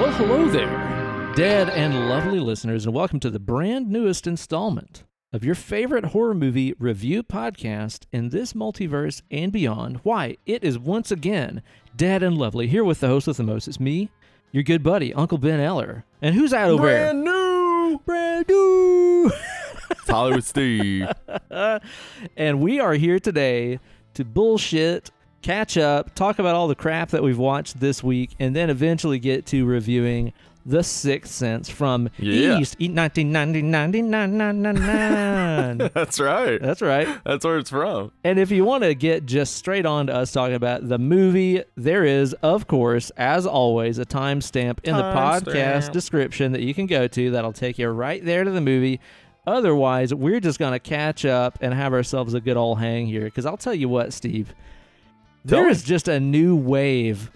Well, hello there, dead and lovely listeners, and welcome to the brand newest installment of your favorite horror movie review podcast in this multiverse and beyond. Why, it is once again dead and lovely here with the host with the most. It's me, your good buddy, Uncle Ben Eller. And who's that over there? Brand new. Brand new. It's Hollywood Steve. and we are here today to bullshit, catch up, talk about all the crap that we've watched this week, and then eventually get to reviewing The Sixth Sense from Yeah. East E- 1999. That's right. That's right. That's where it's from. And if you want to get just straight on to us talking about the movie, there is, of course, as always, a timestamp in the podcast Timestamp. description that you can go to that'll take you right there to the movie. Otherwise, we're just going to catch up and have ourselves a good old hang here. Because I'll tell you what, Steve, there is just a new wave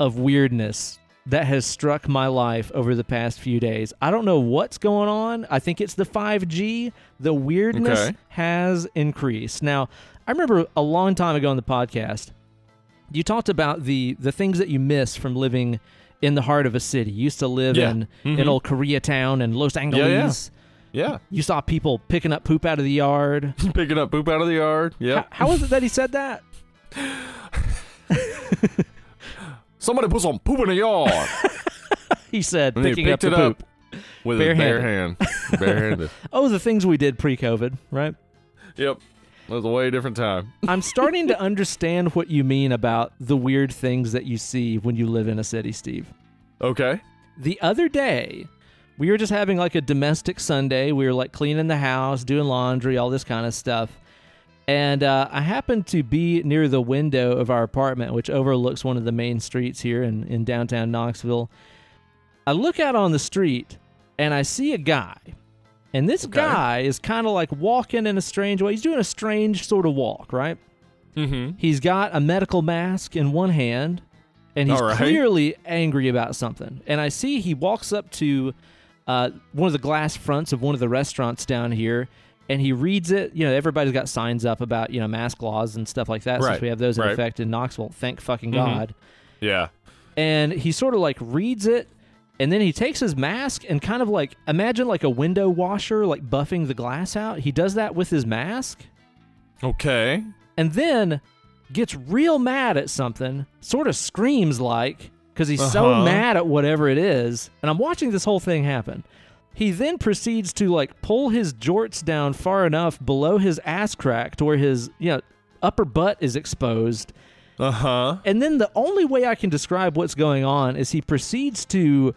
of weirdness that has struck my life over the past few days. I don't know what's going on. I think it's the 5G. The weirdness Okay. has increased. Now, I remember a long time ago on the podcast, you talked about the the things that you miss from living in the heart of a city. You used to live Yeah. in in Mhm. old Koreatown and Los Angeles. Yeah. You saw people picking up poop out of the yard. Picking up poop out of the yard. Yep. How, how was it that he said that? Somebody put some poop in the yard. He said And he picking up the it up. poop. With a bare Barehanded. hand. Barehanded. Oh, the things we did pre-COVID, right? Yep. It was a way different time. I'm starting to understand what you mean about the weird things that you see when you live in a city, Steve. Okay. The other day, we were just having like a domestic Sunday. We were like cleaning the house, doing laundry, all this kind of stuff. And uh, I happened to be near the window of our apartment, which overlooks one of the main streets here in, in downtown Knoxville. I look out on the street and I see a guy. And this Okay. guy is kind of like walking in a strange way. He's doing a strange sort of walk, right? Mm-hmm. He's got a medical mask in one hand, and he's right. clearly angry about something. And I see he walks up to uh, one of the glass fronts of one of the restaurants down here, and he reads it. You know, everybody's got signs up about you know mask laws and stuff like that. Since we have those in Right. effect in Knoxville, thank fucking Mhm. God. Yeah. And he sort of like reads it. And then he takes his mask and kind of like imagine like a window washer like buffing the glass out. He does that with his mask Okay. and then gets real mad at something, sort of screams like, because he's so Uh-huh. mad at whatever it is. And I'm watching this whole thing happen. He then proceeds to like pull his jorts down far enough below his ass crack to where his you know upper butt is exposed. Uh-huh. And then the only way I can describe what's going on is he proceeds to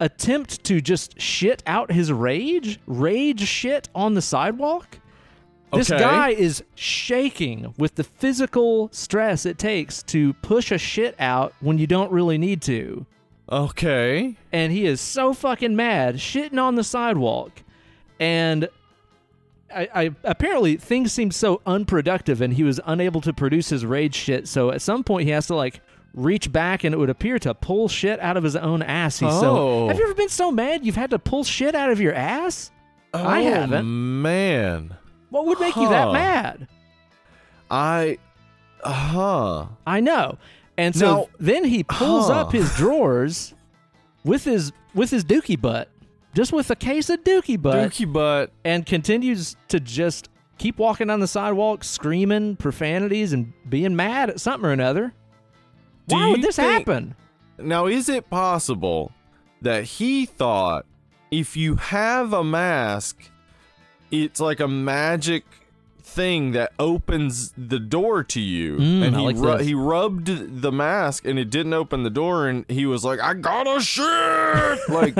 attempt to just shit out his rage, rage shit on the sidewalk. This Okay. guy is shaking with the physical stress it takes to push a shit out when you don't really need to. Okay. And he is so fucking mad, shitting on the sidewalk. And I, I apparently things seemed so unproductive and he was unable to produce his rage shit. So at some point he has to like reach back and it would appear to pull shit out of his own ass. He's so Oh. Have you ever been so mad you've had to pull shit out of your ass? I Oh, haven't. man. What would make you that mad? I uh-huh. I know. And so Now- then he pulls Huh. up his drawers with his with his dookie butt, just with a case of dookie butt, Dookie butt. and continues to just keep walking on the sidewalk, screaming profanities and being mad at something or another. Do Why would this think- happen? Now, is it possible that he thought if you have a mask, it's like a magic thing that opens the door to you? Mm, and he like ru- he rubbed the mask and it didn't open the door, and he was like, "I gotta shit!" like,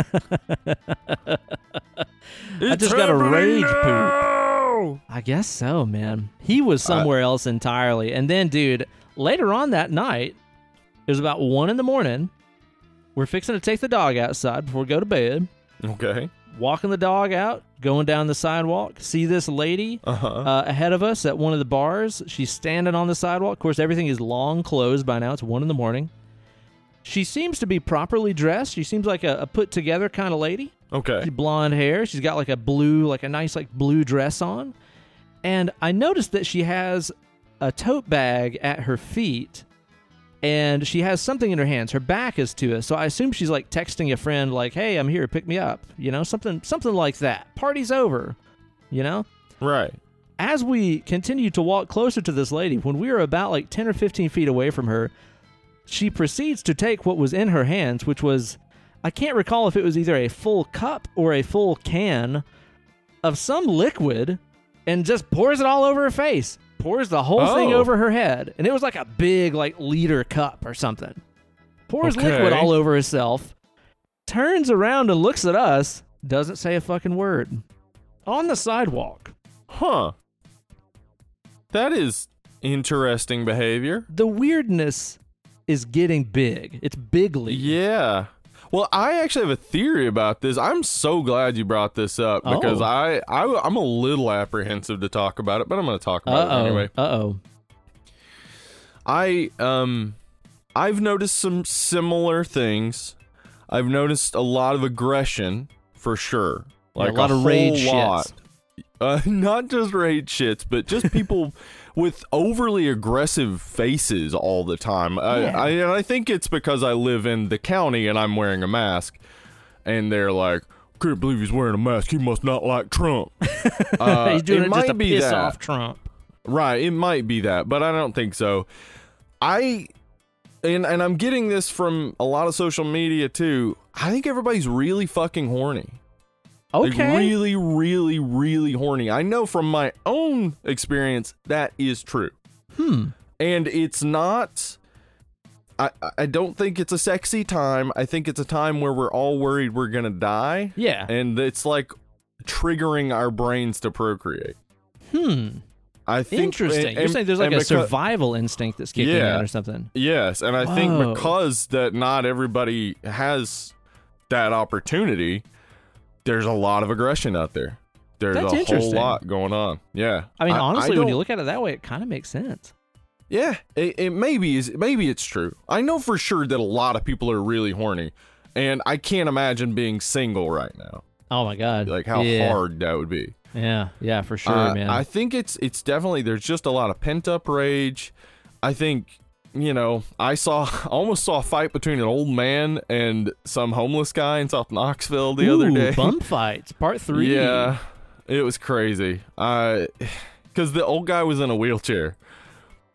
I just got a rage poop. now!" I guess so, man. He was somewhere else entirely. And then, dude, later on that night, it was about one in the morning. We're fixing to take the dog outside before we go to bed. Okay. walking the dog out, going down the sidewalk, see this lady Uh huh. uh, ahead of us at one of the bars. She's standing on the sidewalk. Of course, everything is long closed by now. It's one in the morning. She seems to be properly dressed. She seems like a, a put together kind of lady. okay. She's blonde hair. She's got like a blue, like a nice like blue dress on. And I noticed that she has a tote bag at her feet and she has something in her hands. Her back is to us, so I assume she's like texting a friend, like, "Hey, I'm here, pick me up." You know, something something like that. Party's over. You know. Right. As we continue to walk closer to this lady, when we are about like 10 or 15 feet away from her, she proceeds to take what was in her hands, which was, I can't recall if it was either a full cup or a full can of some liquid, and just pours it all over her face. Pours the whole thing Oh. over her head. And it was like a big, like, liter cup or something. Pours Okay. liquid all over herself, turns around and looks at us, doesn't say a fucking word. On the sidewalk. Huh. That is interesting behavior. the weirdness is getting big. It's bigly. Yeah. Well, I actually have a theory about this. I'm so glad you brought this up because Oh. I, I I'm a little apprehensive to talk about it, but I'm going to talk about it oh. anyway. Uh oh. I um I've noticed some similar things. I've noticed a lot of aggression for sure. Like a lot of whole rage lot. shits. Uh, not just rage shits, but just people with overly aggressive faces all the time. I, Yeah. I, and I think it's because I live in the county and I'm wearing a mask, and they're like, "Can't believe he's wearing a mask. He must not like Trump." Uh, He's doing it, might just to be piss that. off Trump. Right, it might be that, but I don't think so. I and and I'm getting this from a lot of social media too. I think everybody's really fucking horny. Like really, really, really horny. I know from my own experience that is true. hmm. And it's not I I don't think it's a sexy time. I think it's a time where we're all worried we're gonna die. Yeah. And it's like triggering our brains to procreate. Hmm. I think Interesting. and- You're saying there's like a because- survival instinct that's kicking Yeah. in or something. Yes, and I Whoa. think because that not everybody has that opportunity, there's a lot of aggression out there. There's That's a whole lot going on. Yeah. I mean, honestly, when you look at it that way, it kind of makes sense. Yeah, it, it maybe is maybe it's true. I know for sure that a lot of people are really horny, and I can't imagine being single right now. Oh my god. Like how yeah. hard that would be. Yeah. Yeah. For sure, Uh, man. I think it's it's definitely there's just a lot of pent up rage. I think you know I saw almost saw a fight between an old man and some homeless guy in South Knoxville the other day. Bum fights, part three. Yeah, it was crazy. I because the old guy was in a wheelchair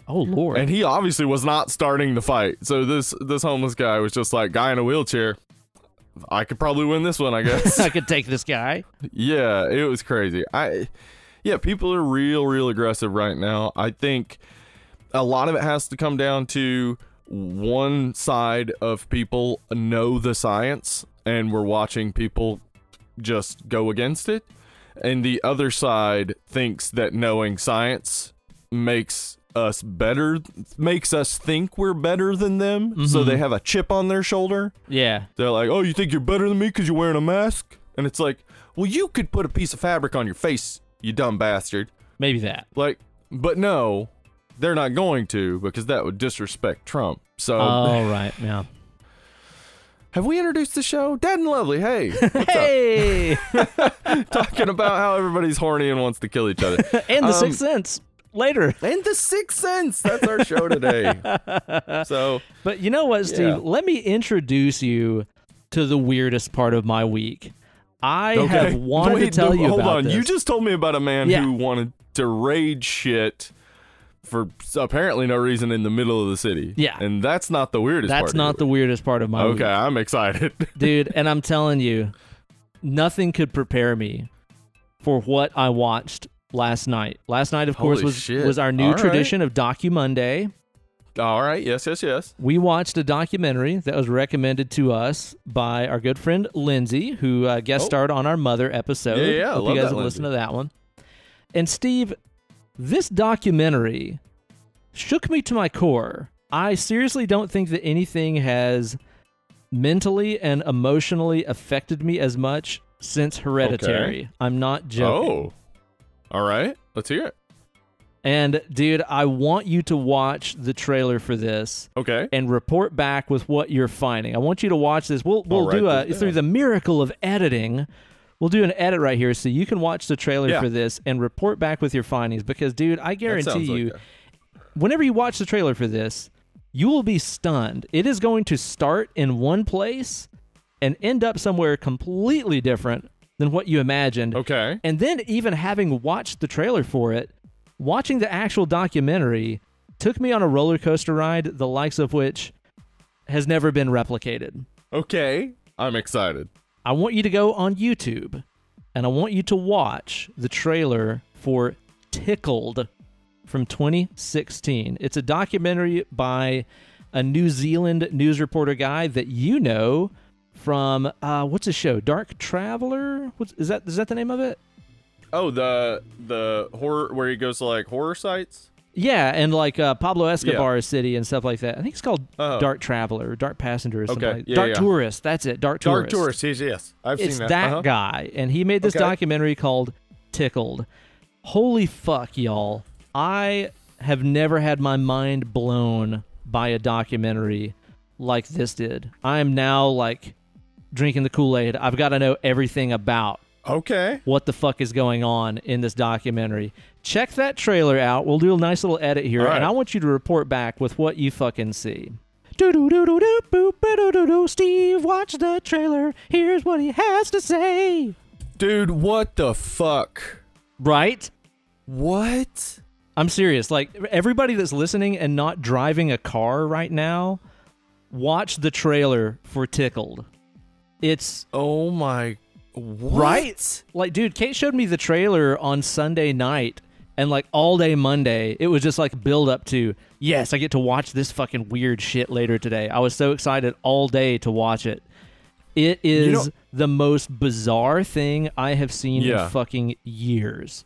Oh lord. and he obviously was not starting the fight. So this this homeless guy was just like guy in a wheelchair. I could probably win this one, I guess. I could take this guy. Yeah, it was crazy. I yeah, people are real real aggressive right now. I think a lot of it has to come down to one side of people know the science and we're watching people just go against it and the other side thinks that knowing science makes us better makes us think we're better than them so Mhm. they have a chip on their shoulder Yeah. they're like, "Oh, you think you're better than me because you're wearing a mask?" And it's like, "Well, you could put a piece of fabric on your face, you dumb bastard." Maybe that. Like, but no, they're not going to because that would disrespect Trump. So, all right. Yeah. have we introduced the show? Dad and Lovely, hey, what's Hey. Talking about how everybody's horny and wants to kill each other. and the Um, Sixth Sense later. And the Sixth Sense. That's our show today. So, But you know what, Steve? Yeah. Let me introduce you to the weirdest part of my week. I okay. have wanted Wait, to tell no, you Hold about on. this. You just told me about a man Yeah. who wanted to rage shit for apparently no reason in the middle of the city. Yeah. And that's not the weirdest part. That's not the weirdest part of my week. week. Okay, I'm excited. dude and i'm telling you nothing could prepare me for what i watched last night last night of course was shit. was our new All right. tradition of docu monday All right. Yes, yes, yes. we watched a documentary that was recommended to us by our good friend lindsay who uh, guest Oh. starred on our mother episode Yeah, yeah, hope you guys have listened to that one and steve this documentary shook me to my core i seriously don't think that anything has mentally and emotionally affected me as much since Hereditary. I'm not joking. Oh. All right. Let's hear it. And dude, I want you to watch the trailer for this Okay. and report back with what you're finding. I want you to watch this. We'll we'll I'll do a through the miracle of editing. We'll do an edit right here so you can watch the trailer Yeah. for this and report back with your findings because dude, I guarantee like you a- whenever you watch the trailer for this, You will be stunned. It is going to start in one place and end up somewhere completely different than what you imagined. Okay. And then, even having watched the trailer for it, watching the actual documentary took me on a roller coaster ride, the likes of which has never been replicated. Okay. I'm excited. I want you to go on YouTube and I want you to watch the trailer for Tickled from 2016. It's a documentary by a New Zealand news reporter guy that you know from uh, what's his show? Dark Traveler? What's, is that is that the name of it? Oh, the the horror where he goes to like horror sites. Yeah, and like uh, Pablo Escobar City and stuff like that. I think it's called Oh. Dark Traveler, Dark Passenger, or something Okay, like yeah, Dark yeah. Tourist. That's it, Dark Tourist. Dark Tourist. tourist. Yes, yes. I've It's seen that. that Uh-huh. guy, and he made this Okay. documentary called Tickled. Holy fuck, y'all! I have never had my mind blown by a documentary like this did. I am now like drinking the Kool Aid. I've got to know everything about Okay. what the fuck is going on in this documentary. Check that trailer out. We'll do a nice little edit here, right. and I want you to report back with what you fucking see. Steve, watch the trailer. Here's what he has to say. Dude, what the fuck? Right? What? I'm serious. Like everybody that's listening and not driving a car right now, watch the trailer for Tickled. It's Oh my. What? Right? Like, dude, Kate showed me the trailer on Sunday night, and like all day Monday, it was just like build up to, yes, I get to watch this fucking weird shit later today. I was so excited all day to watch it. It is You know- the most bizarre thing I have seen Yeah. in fucking years.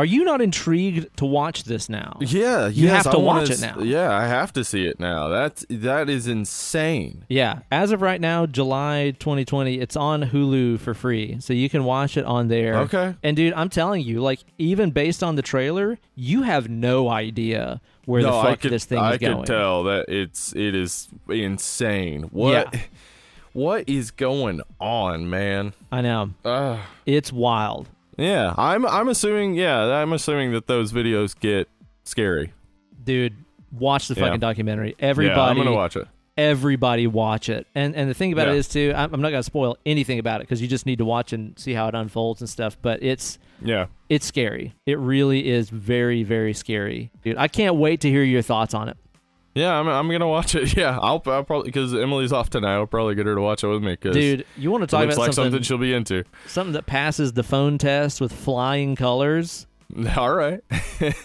Are you not intrigued to watch this now? Yeah, You yes, have to wanna watch it now. Yeah, I have to see it now. That's that is insane. Yeah, as of right now, July 2020, it's on Hulu for free, so you can watch it on there. Okay. And dude, I'm telling you, like even based on the trailer, you have no idea where the fuck could, this thing I is going. I can tell that it's it is insane. What Yeah. what is going on, man? I know Ugh. it's wild. Yeah, I'm I'm assuming yeah, I'm assuming that those videos get scary. Dude, watch the Yeah. fucking documentary. yeah, Everybody, I'm gonna watch it. everybody watch it. And and the thing about it Yeah. is too, I'm, I'm not gonna spoil anything about it because you just need to watch and see how it unfolds and stuff. But it's Yeah. it's scary. It really is very very scary, dude. I can't wait to hear your thoughts on it. Yeah, I'm, I'm gonna watch it. Yeah, I'll, I'll probably because Emily's off tonight. I'll probably get her to watch it with me. Cause Dude, you want to talk about like something, something she'll be into. something that passes the phone test with flying colors? All right.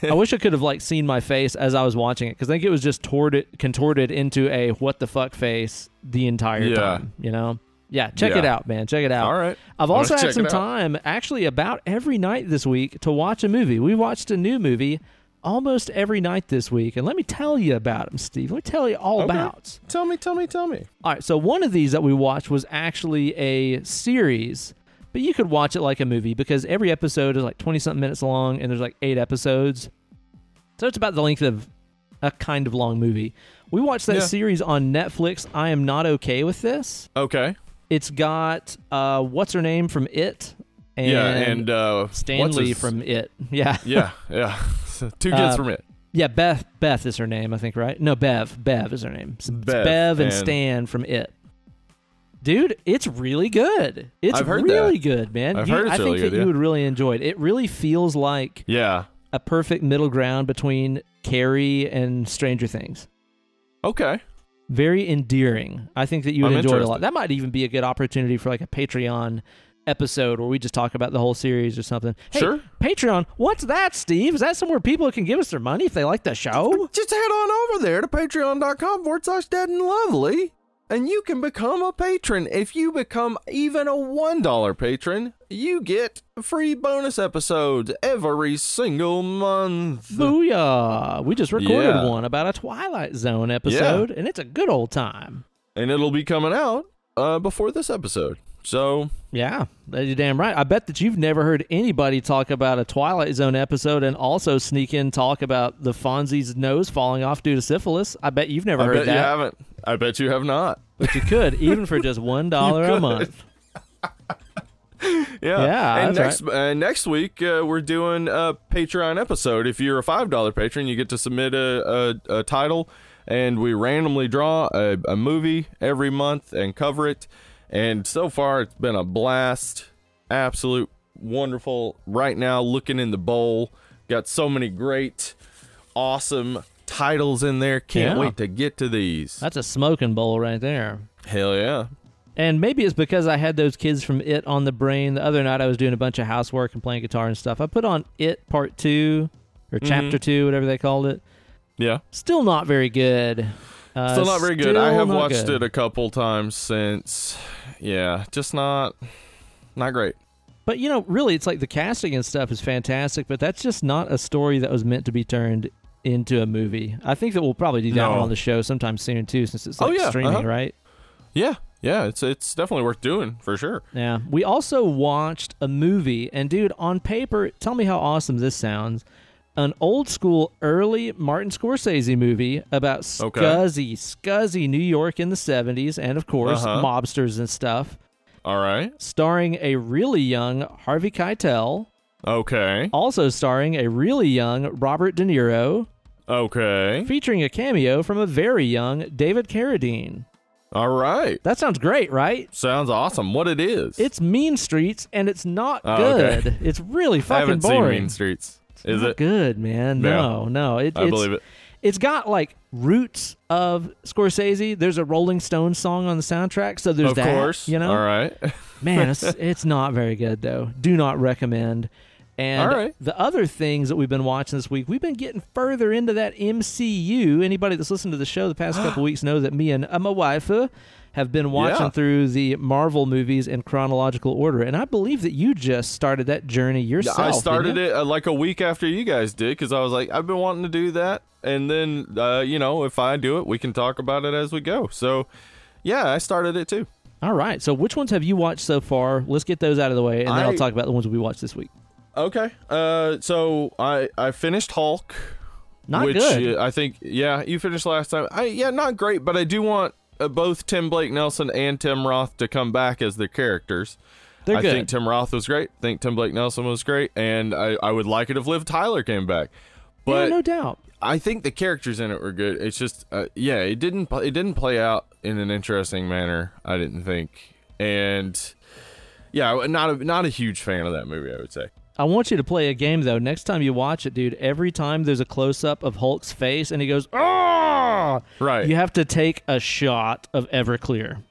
I wish I could have like seen my face as I was watching it because I think it was just torted, contorted into a what the fuck face the entire Yeah. time. You know? Yeah, check Yeah. it out, man. Check it out. All right. I've also had some time, actually, about every night this week to watch a movie. We watched a new movie almost every night this week, and let me tell you about them, Steve. Let me tell you all Okay. about. Tell me, tell me, tell me. All right, so one of these that we watched was actually a series, but you could watch it like a movie because every episode is like 20 something minutes long and there's like eight episodes. So it's about the length of a kind of long movie. We watched that Yeah. series on Netflix. I am not okay with this. Okay. It's got uh what's her name from It and, yeah, and uh, Stanley from It. Yeah. Yeah, yeah. Two kids Uh, from it. Yeah, Beth Beth is her name, I think, right? No, Bev. Bev is her name. It's Bev, Bev and, and- Stan from It. Dude, it's really good. It's really good, man. I've You- heard it's I think really that good, you yeah. would really enjoy it. It really feels like Yeah. a perfect middle ground between Carrie and Stranger Things. Okay. Very endearing. I think that you would I'm enjoy it a lot. That might even be a good opportunity for like a Patreon episode where we just talk about the whole series or something. Hey, Sure. Patreon, what's that, Steve? Is that somewhere people can give us their money if they like the show? Just head on over there to patreon.com forward slash dead and lovely, and you can become a patron. If you become even a $1 patron, you get free bonus episodes every single month. Booyah! We just recorded Yeah. one about a Twilight Zone episode, and it's a good old time. And it'll be coming out uh, before this episode. So, Yeah, you're damn right. I bet that you've never heard anybody talk about a Twilight Zone episode and also sneak in talk about the Fonzie's nose falling off due to syphilis. I bet you've never I heard bet that, you haven't. I bet you have not. but you could, even for just one dollar a month. Yeah. Yeah, And next uh, next week uh, we're doing a Patreon episode. If you're a five dollar patron, you get to submit a, a, a title and we randomly draw a, a movie every month and cover it. And so far, it's been a blast. Absolute wonderful. Right now, looking in the bowl, got so many great, awesome titles in there. Can't Yeah. wait to get to these. That's a smoking bowl right there. Hell yeah. And maybe it's because I had those kids from It on the brain. The other night I was doing a bunch of housework and playing guitar and stuff. I put on It Part 2 or Mm-hmm. Chapter 2, whatever they called it. Yeah. Still not very good. Uh, Still not very good. I have watched good. it a couple times since. Yeah, just not not great. But you know, really, it's like the casting and stuff is fantastic, but that's just not a story that was meant to be turned into a movie. I think that we'll probably do that No. on the show sometime soon too, since it's Oh, yeah, streaming, uh-huh. right? Yeah, yeah, it's it's definitely worth doing for sure. Yeah. We also watched a movie, and dude, on paper, tell me how awesome this sounds. An old school, early Martin Scorsese movie about Okay. scuzzy, scuzzy New York in the 70s, and of course, Uh-huh. mobsters and stuff, All right. starring a really young Harvey Keitel, Okay. also starring a really young Robert De Niro, Okay. featuring a cameo from a very young David Carradine. All right. That sounds great, right? Sounds awesome. What it is? It's Mean Streets, and it's not Oh, good. okay. It's really fucking I haven't boring. seen Mean Streets. Is not it? good, man? Yeah. No, no. It, I it's, believe it. It's got like roots of Scorsese. There's a Rolling Stones song on the soundtrack, so there's of that. course. You know, All right. man, it's, it's not very good though. Do not recommend. And All right. the other things that we've been watching this week, we've been getting further into that MCU. Anybody that's listened to the show the past couple weeks know that me and uh, my wife uh, have been watching Yeah. through the Marvel movies in chronological order, and I believe that you just started that journey yourself. I started it uh, like a week after you guys did because I was like, I've been wanting to do that, and then uh, you know, if I do it, we can talk about it as we go. So, yeah, I started it too. All right. So, which ones have you watched so far? Let's get those out of the way, and then I'll talk about the ones we watched this week. Okay. Uh, so I I finished Hulk. Not which good. uh, I think, yeah, you finished last time. I yeah, not great, but I do want uh, both Tim Blake Nelson and Tim Roth to come back as their characters. They're I good. think Tim Roth was great. I think Tim Blake Nelson was great, and I, I would like it if Liv Tyler came back. But yeah, no doubt. I think the characters in it were good. It's just, uh, yeah, it didn't it didn't play out in an interesting manner. I didn't think, and yeah, not a, not a huge fan of that movie. I would say. I want you to play a game though. Next time you watch it, dude, every time there's a close up of Hulk's face and he goes, "Ah!" Right. You have to take a shot of Everclear.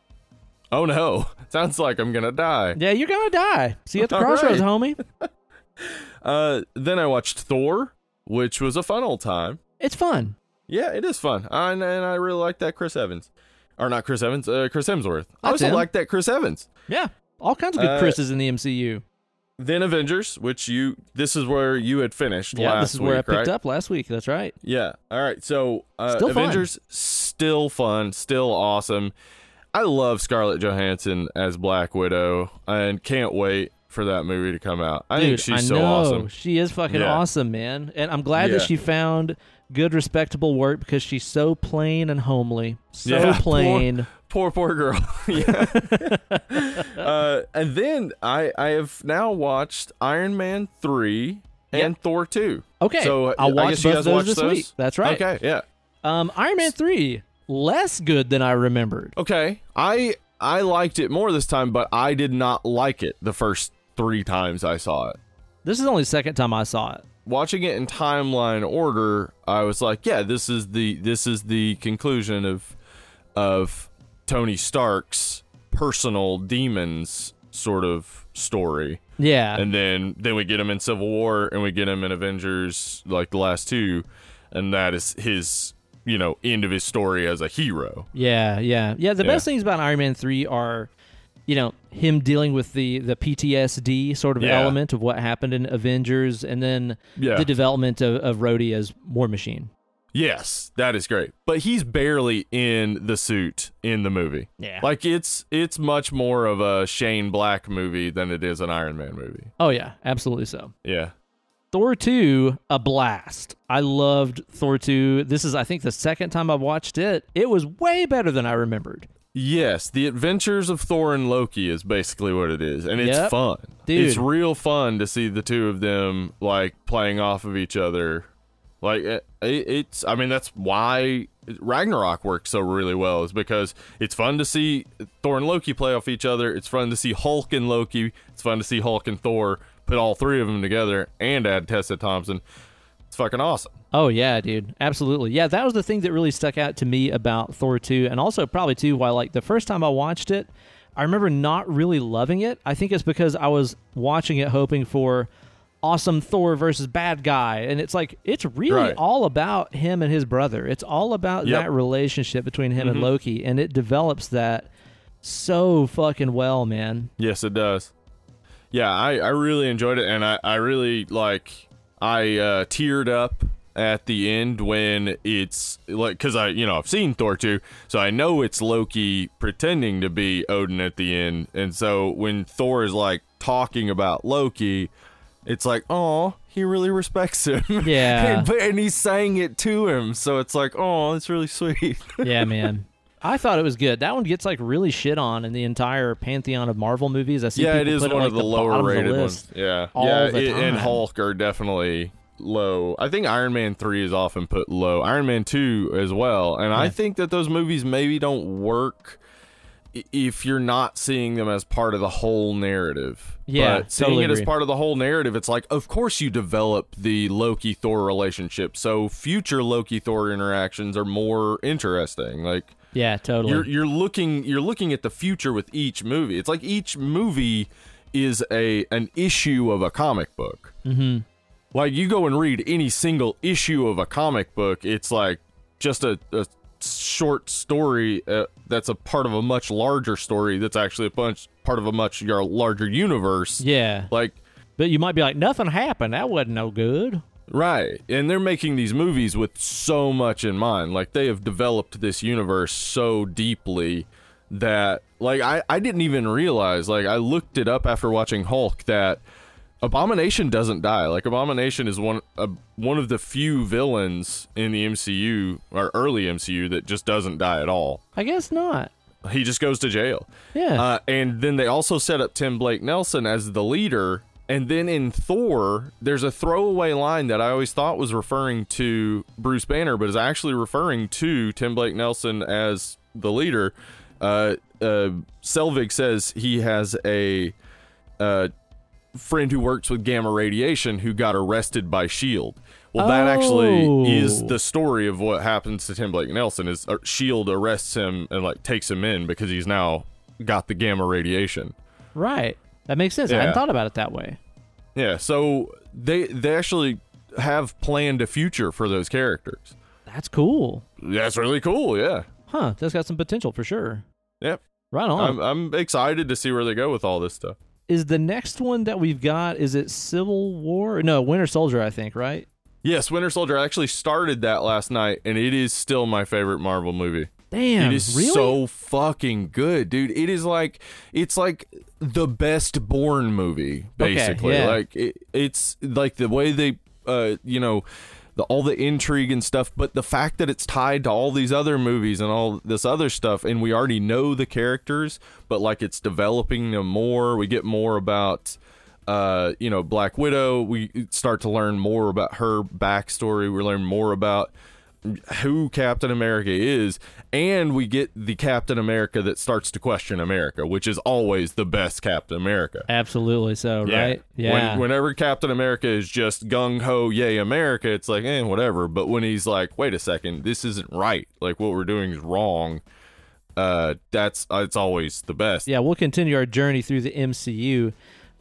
Oh no, sounds like I'm gonna die. Yeah, you're gonna die. See you at the crossroads, right. homie. Uh, then I watched Thor, which was a fun old time. It's fun. Yeah, it is fun, and, and I really like that Chris Evans, or not Chris Evans, uh, Chris Hemsworth. I That's also like that Chris Evans. Yeah, all kinds of good Uh, Chris's in the MCU. Then Avengers, which you this is where you had finished. Yeah, this is where I picked right? up last week. That's right. Yeah. All right. So uh, Still fun. Avengers still fun, still awesome. I love Scarlett Johansson as Black Widow, and can't wait for that movie to come out. I Dude, think she's I so know. awesome. She is fucking Yeah. awesome, man. And I'm glad that she found good, respectable work because she's so plain and homely. So Yeah, plain. Poor, poor poor girl. yeah. uh, and then I I have now watched Iron Man three and Thor two. Okay, So I'll I watch both guys those watched this those? week. That's right. Okay. Yeah. Um, Iron Man three less good than I remembered. Okay. I I liked it more this time, but I did not like it the first three times I saw it. This is only the second time I saw it. Watching it in timeline order, I was like, yeah, this is the this is the conclusion of of Tony Stark's personal demons sort of story. Yeah, And then then we get him in Civil War and we get him in Avengers like the last two and that is his, you know, end of his story as a hero. yeah, yeah, yeah. The Yeah. best things about Iron Man three are, you know, him dealing with the the PTSD sort of Yeah. element of what happened in Avengers, and then Yeah. the development of, of Rhodey as War Machine. Yes, that is great. But he's barely in the suit in the movie. Yeah. Like it's it's much more of a Shane Black movie than it is an Iron Man movie. Oh yeah, absolutely so. Yeah. Thor 2, a blast. I loved Thor 2. This is, I think, the second time I've watched it. It was way better than I remembered. Yes, the adventures of Thor and Loki is basically what it is, and it's Yep. fun. Dude. It's real fun to see the two of them like playing off of each other. Like it, it- it's, I mean, that's why Ragnarok works so really well is because it's fun to see Thor and Loki play off each other. It's fun to see Hulk and Loki. It's fun to see Hulk and Thor put all three of them together and add Tessa Thompson. It's fucking awesome. Oh yeah, dude, absolutely. Yeah, that was the thing that really stuck out to me about Thor 2 and also probably too why like the first time I watched it, I remember not really loving it. I think it's because I was watching it hoping for awesome Thor versus bad guy and it's like it's really Right. all about him and his brother. It's all about Yep. that relationship between him and Mhm. Loki and it develops that so fucking well, man. Yes, it does. Yeah, I, I really enjoyed it, and I, I really like I uh, teared up at the end when it's like because I you know I've seen Thor two, so I know it's Loki pretending to be Odin at the end, and so when Thor is like talking about Loki, it's like oh he really respects him, Yeah. and, but- and he's saying it to him, so it's like oh it's really sweet. yeah, man. I thought it was good. That one gets like really shit on in the entire pantheon of Marvel movies. I see yeah, it is one like of the, bottom lower of the rated ones. Yeah, yeah, the it- and. Hulk are definitely low. I think Iron Man three is often put low. Iron Man two as well, and I think that those movies maybe don't work if you're not seeing them as part of the whole narrative. Yeah, but seeing totally it as part of the whole narrative, it's like, of course you develop the Loki Thor relationship, so future Loki Thor interactions are more interesting. Like Yeah, totally. you're you're looking you're looking at the future with each movie. It's like each movie is a an issue of a comic book. mm-hmm. Like you go and read any single issue of a comic book, it's like just a, a short story uh, that's a part of a much larger story that's actually a bunch part of a much larger universe. Yeah, Like but you might be like, nothing happened. That wasn't no good. Right. And they're making these movies with so much in mind. Like they have developed this universe so deeply that like I, I didn't even realize like I looked it up after watching Hulk that Abomination doesn't die. Like Abomination is one uh, one of the few villains in the MCU or early MCU that just doesn't die at all. I guess not. He just goes to jail. Yeah. Uh, and then they also set up Tim Blake Nelson as the leader. And then in Thor, there's a throwaway line that I always thought was referring to Bruce Banner, but is actually referring to Tim Blake Nelson as the leader. Uh, uh, Selvig says he has a uh, friend who works with gamma radiation who got arrested by Shield. Well, that actually Oh. is the story of what happens to Tim Blake Nelson. Is uh, Shield arrests him and like takes him in because he's now got the gamma radiation. right. That makes sense. I hadn't thought about it that way. Yeah, so they they actually have planned a future for those characters. That's cool. That's really cool. Yeah, Huh. That's got some potential for sure. Yep. Right on. I'm I'm excited to see where they go with all this stuff. Is the next one that we've got, is it Civil War? No, Winter Soldier, I think, right? Yes, Winter Soldier. I actually started that last night, and it is still my favorite Marvel movie. Damn. it is really? so fucking good, dude. It is like it's like the best Bourne movie, Okay, basically. yeah. Like it, it's like the way they, uh, you know, the, all the intrigue and stuff, but the fact that it's tied to all these other movies and all this other stuff, and we already know the characters, but like it's developing them more. We get more about. Uh, you know, Black Widow. We start to learn more about her backstory. We learn more about who Captain America is, and we get the Captain America that starts to question America, which is always the best Captain America. Absolutely so, right? Yeah. When, whenever Captain America is just gung ho, yay America, it's like, eh, whatever. But when he's like, wait a second, this isn't right. Like what we're doing is wrong. Uh, that's uh, it's always the best. yeah, we'll continue our journey through the MCU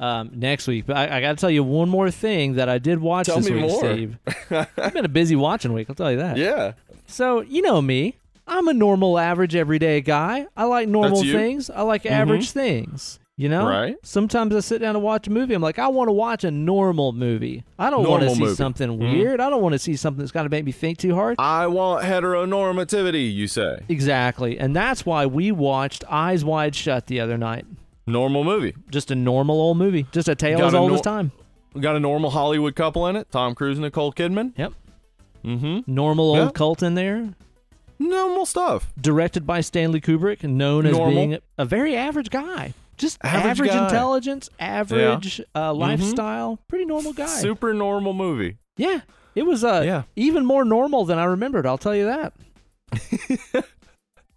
um, next week. But I, I got to tell you one more thing that I did watch Tell this me week, more. Steve. it's been a busy watching week, I'll tell you that. Yeah. So, you know me. I'm a normal, average, everyday guy. I like normal things. I like average things. You know? Right. Sometimes I sit down to watch a movie. I'm like, I want to watch a normal movie. I don't want to see movie. something Mhm. weird. I don't want to see something that's going to make me think too hard. I want heteronormativity. You say Exactly. And that's why we watched Eyes Wide Shut the other night. Normal movie. Just a normal old movie. Just a tale Got as a old nor- as time. We got a normal Hollywood couple in it: Tom Cruise and Nicole Kidman. Yep. Mm-hmm. Normal Yeah. old cult in there. Normal stuff. Directed by Stanley Kubrick, known as Normal. being a very average guy. Just Average average, guy. intelligence, average uh, lifestyle. Pretty normal guy. Super normal movie. Yeah. It was uh, Yeah. even more normal than I remembered, I'll tell you that.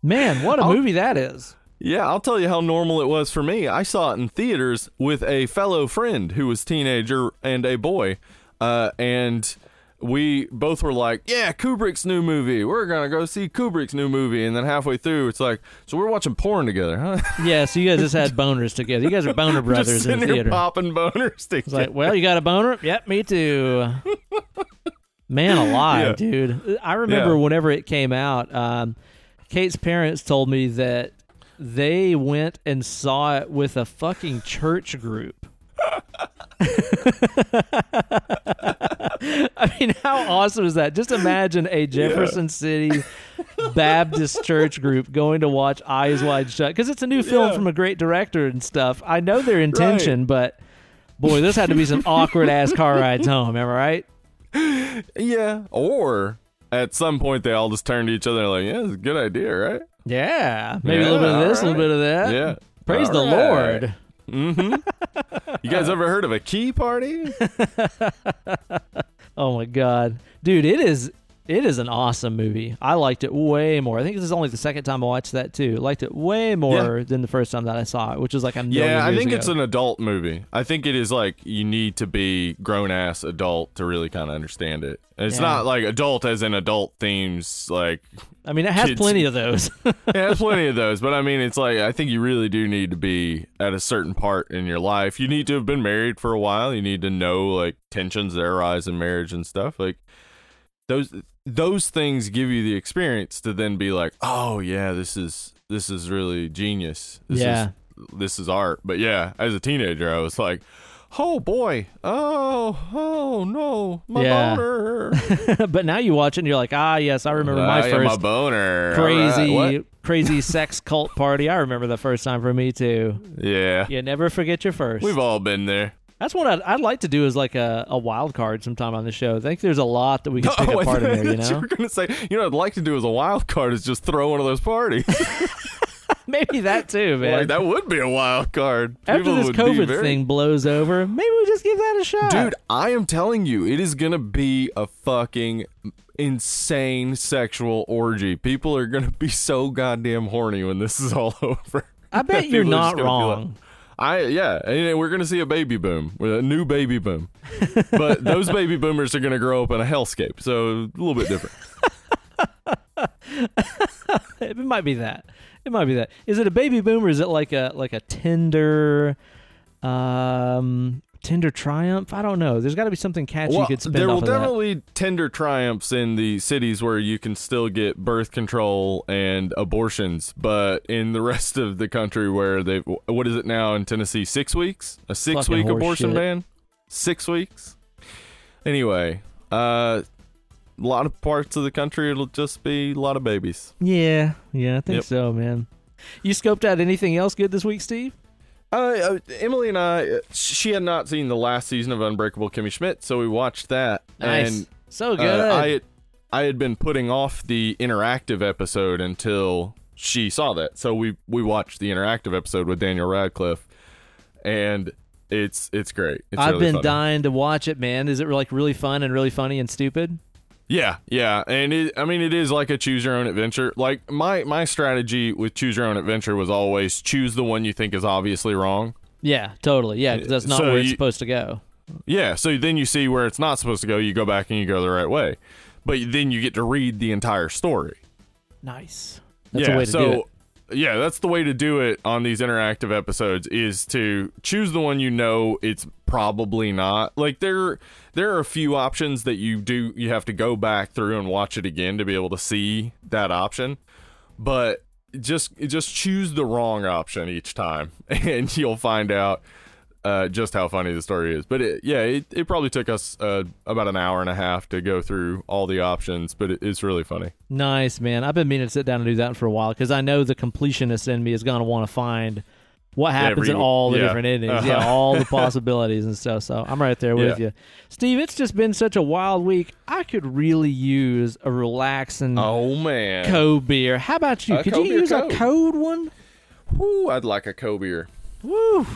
Man, what a movie that is. Yeah, I'll tell you how normal it was for me. I saw it in theaters with a fellow friend who was teenager and a boy, uh, and we both were like, "Yeah, Kubrick's new movie. We're gonna go see Kubrick's new movie." And then halfway through, it's like, "So we're watching porn together, huh?" Yeah, so you guys just had boners together. You guys are boner Just brothers in the theater. popping boners together. It's like, well, you got a boner? Yep, me too. Man alive, Yeah. dude. I remember Yeah. whenever it came out, um, Kate's parents told me that they went and saw it with a fucking church group. I mean, how awesome is that? Just imagine a Jefferson City Baptist church group going to watch Eyes Wide Shut because it's a new film Yeah. from a great director and stuff. I know their intention, but boy, this had to be some awkward ass car rides home. Am I right? yeah, or at some point they all just turned to each other like, "Yeah, it's a good idea, right?" Yeah, maybe a little bit of this, a little bit of that. Yeah. Praise the All right. Lord. Mm-hmm. you guys ever heard of a key party? Oh my god, dude, it is it is an awesome movie. I liked it way more. I think this is only the second time I watched that too. Liked it way more than the first time that I saw it, which was like a million Yeah, I think ago. it's an adult movie. I think it is like you need to be grown ass adult to really kind of understand it. And it's Yeah. not like adult as in adult themes. Like I mean, it has kids- plenty of those. it has plenty of those, but I mean, it's like I think you really do need to be at a certain part in your life. You need to have been married for a while. You need to know like tensions that arise in marriage and stuff. Like those those things give you the experience to then be like, oh yeah, this is this is really genius. This Yeah. is this is art. But yeah, as a teenager, I was like. Oh boy! Oh oh no! My Yeah. boner! but now you watch it and you're like, ah, yes, I remember my Ah, yeah, my first boner! Crazy, what? crazy sex cult party. I remember the first time for me too. Yeah, You never forget your first. we've all been there. That's what I'd, I'd like to do is like a, a wild card sometime on the show. I think there's a lot that we can pick Oh, apart in there, you know? were gonna say, you know, what I'd like to do as a wild card is just throw one of those parties. Maybe that too, man. like that would be a wild card. After People this COVID very- thing blows over, maybe we just give that a shot. dude, I am telling you, it is gonna be a fucking insane sexual orgy. People are gonna be so goddamn horny when this is all over. I bet you're not be like- wrong. I yeah, and we're gonna see a baby boom, a new baby boom. but those baby boomers are gonna grow up in a hellscape, so a little bit different. It might be that. It might be that. Is it a baby boom or is it like a like a Tinder um Tinder triumph? I don't know. There's got to be something catchy you could spin there will of that. definitely Tinder triumphs in the cities where you can still get birth control and abortions, but in the rest of the country where they what is it now in Tennessee? Six weeks? A six Fucking week abortion shit. ban? Six weeks. Anyway, uh, a lot of parts of the country it'll just be a lot of babies. Yeah, yeah, I think Yep. so, man. You scoped out anything else good this week, Steve? Uh, uh, Emily and I, uh, she had not seen the last season of Unbreakable Kimmy Schmidt, so we watched that. Nice. And so Uh, good. I I had been putting off the interactive episode until she saw that. So we we watched the interactive episode with Daniel Radcliffe, and it's it's great. It's I've really been funny. dying to watch it, man. Is it like really fun and really funny and stupid? Yeah, yeah, and it, I mean it is like a choose your own adventure. Like my my strategy with choose your own adventure was always choose the one you think is obviously wrong. Yeah, totally. Yeah, 'cause that's not So where it's you- supposed to go. Yeah, so then you see where it's not supposed to go. You go back and you go the right way, but then you get to read the entire story. Nice. That's yeah, a way to so do it. Yeah, that's the way to do it on these interactive episodes is to choose the one you know it's probably not. Like there there are a few options that you do you have to go back through and watch it again to be able to see that option. But just just choose the wrong option each time and you'll find out uh, just how funny the story is. But it, yeah, it, it probably took us uh, about an hour and a half to go through all the options, but it, it's really funny. Nice, man. I've been meaning to sit down and do that for a while because I know the completionist in me is going to want to find what happens in all the yeah. different endings. Yeah, Uh-huh. all the possibilities and stuff. So I'm right there with Yeah. you. Steve, it's just been such a wild week. I could really use a relaxing Oh man. code beer. How about you? A could you use code. a code one? Whew, I'd like a co beer. Woo!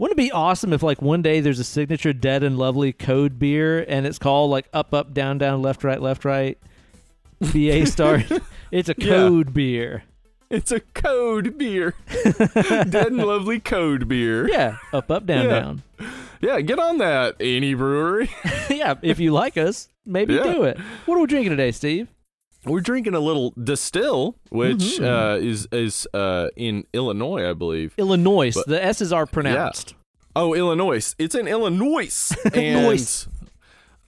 Wouldn't it be awesome if like one day there's a signature dead and lovely code beer and it's called like up up down down left right left right? BA start. it's a Yeah. code beer. It's a code beer. Dead and lovely code beer. Yeah, up, up, down, Yeah. down. Yeah, get on that, any brewery. yeah, if you like us, maybe Yeah. do it. What are we drinking today, Steve? We're drinking a little Destihl, which Mhm. uh, is is uh, in Illinois, I believe. Illinois. But- the S's are pronounced. Oh, Illinois. It's in Illinois. and Illinois.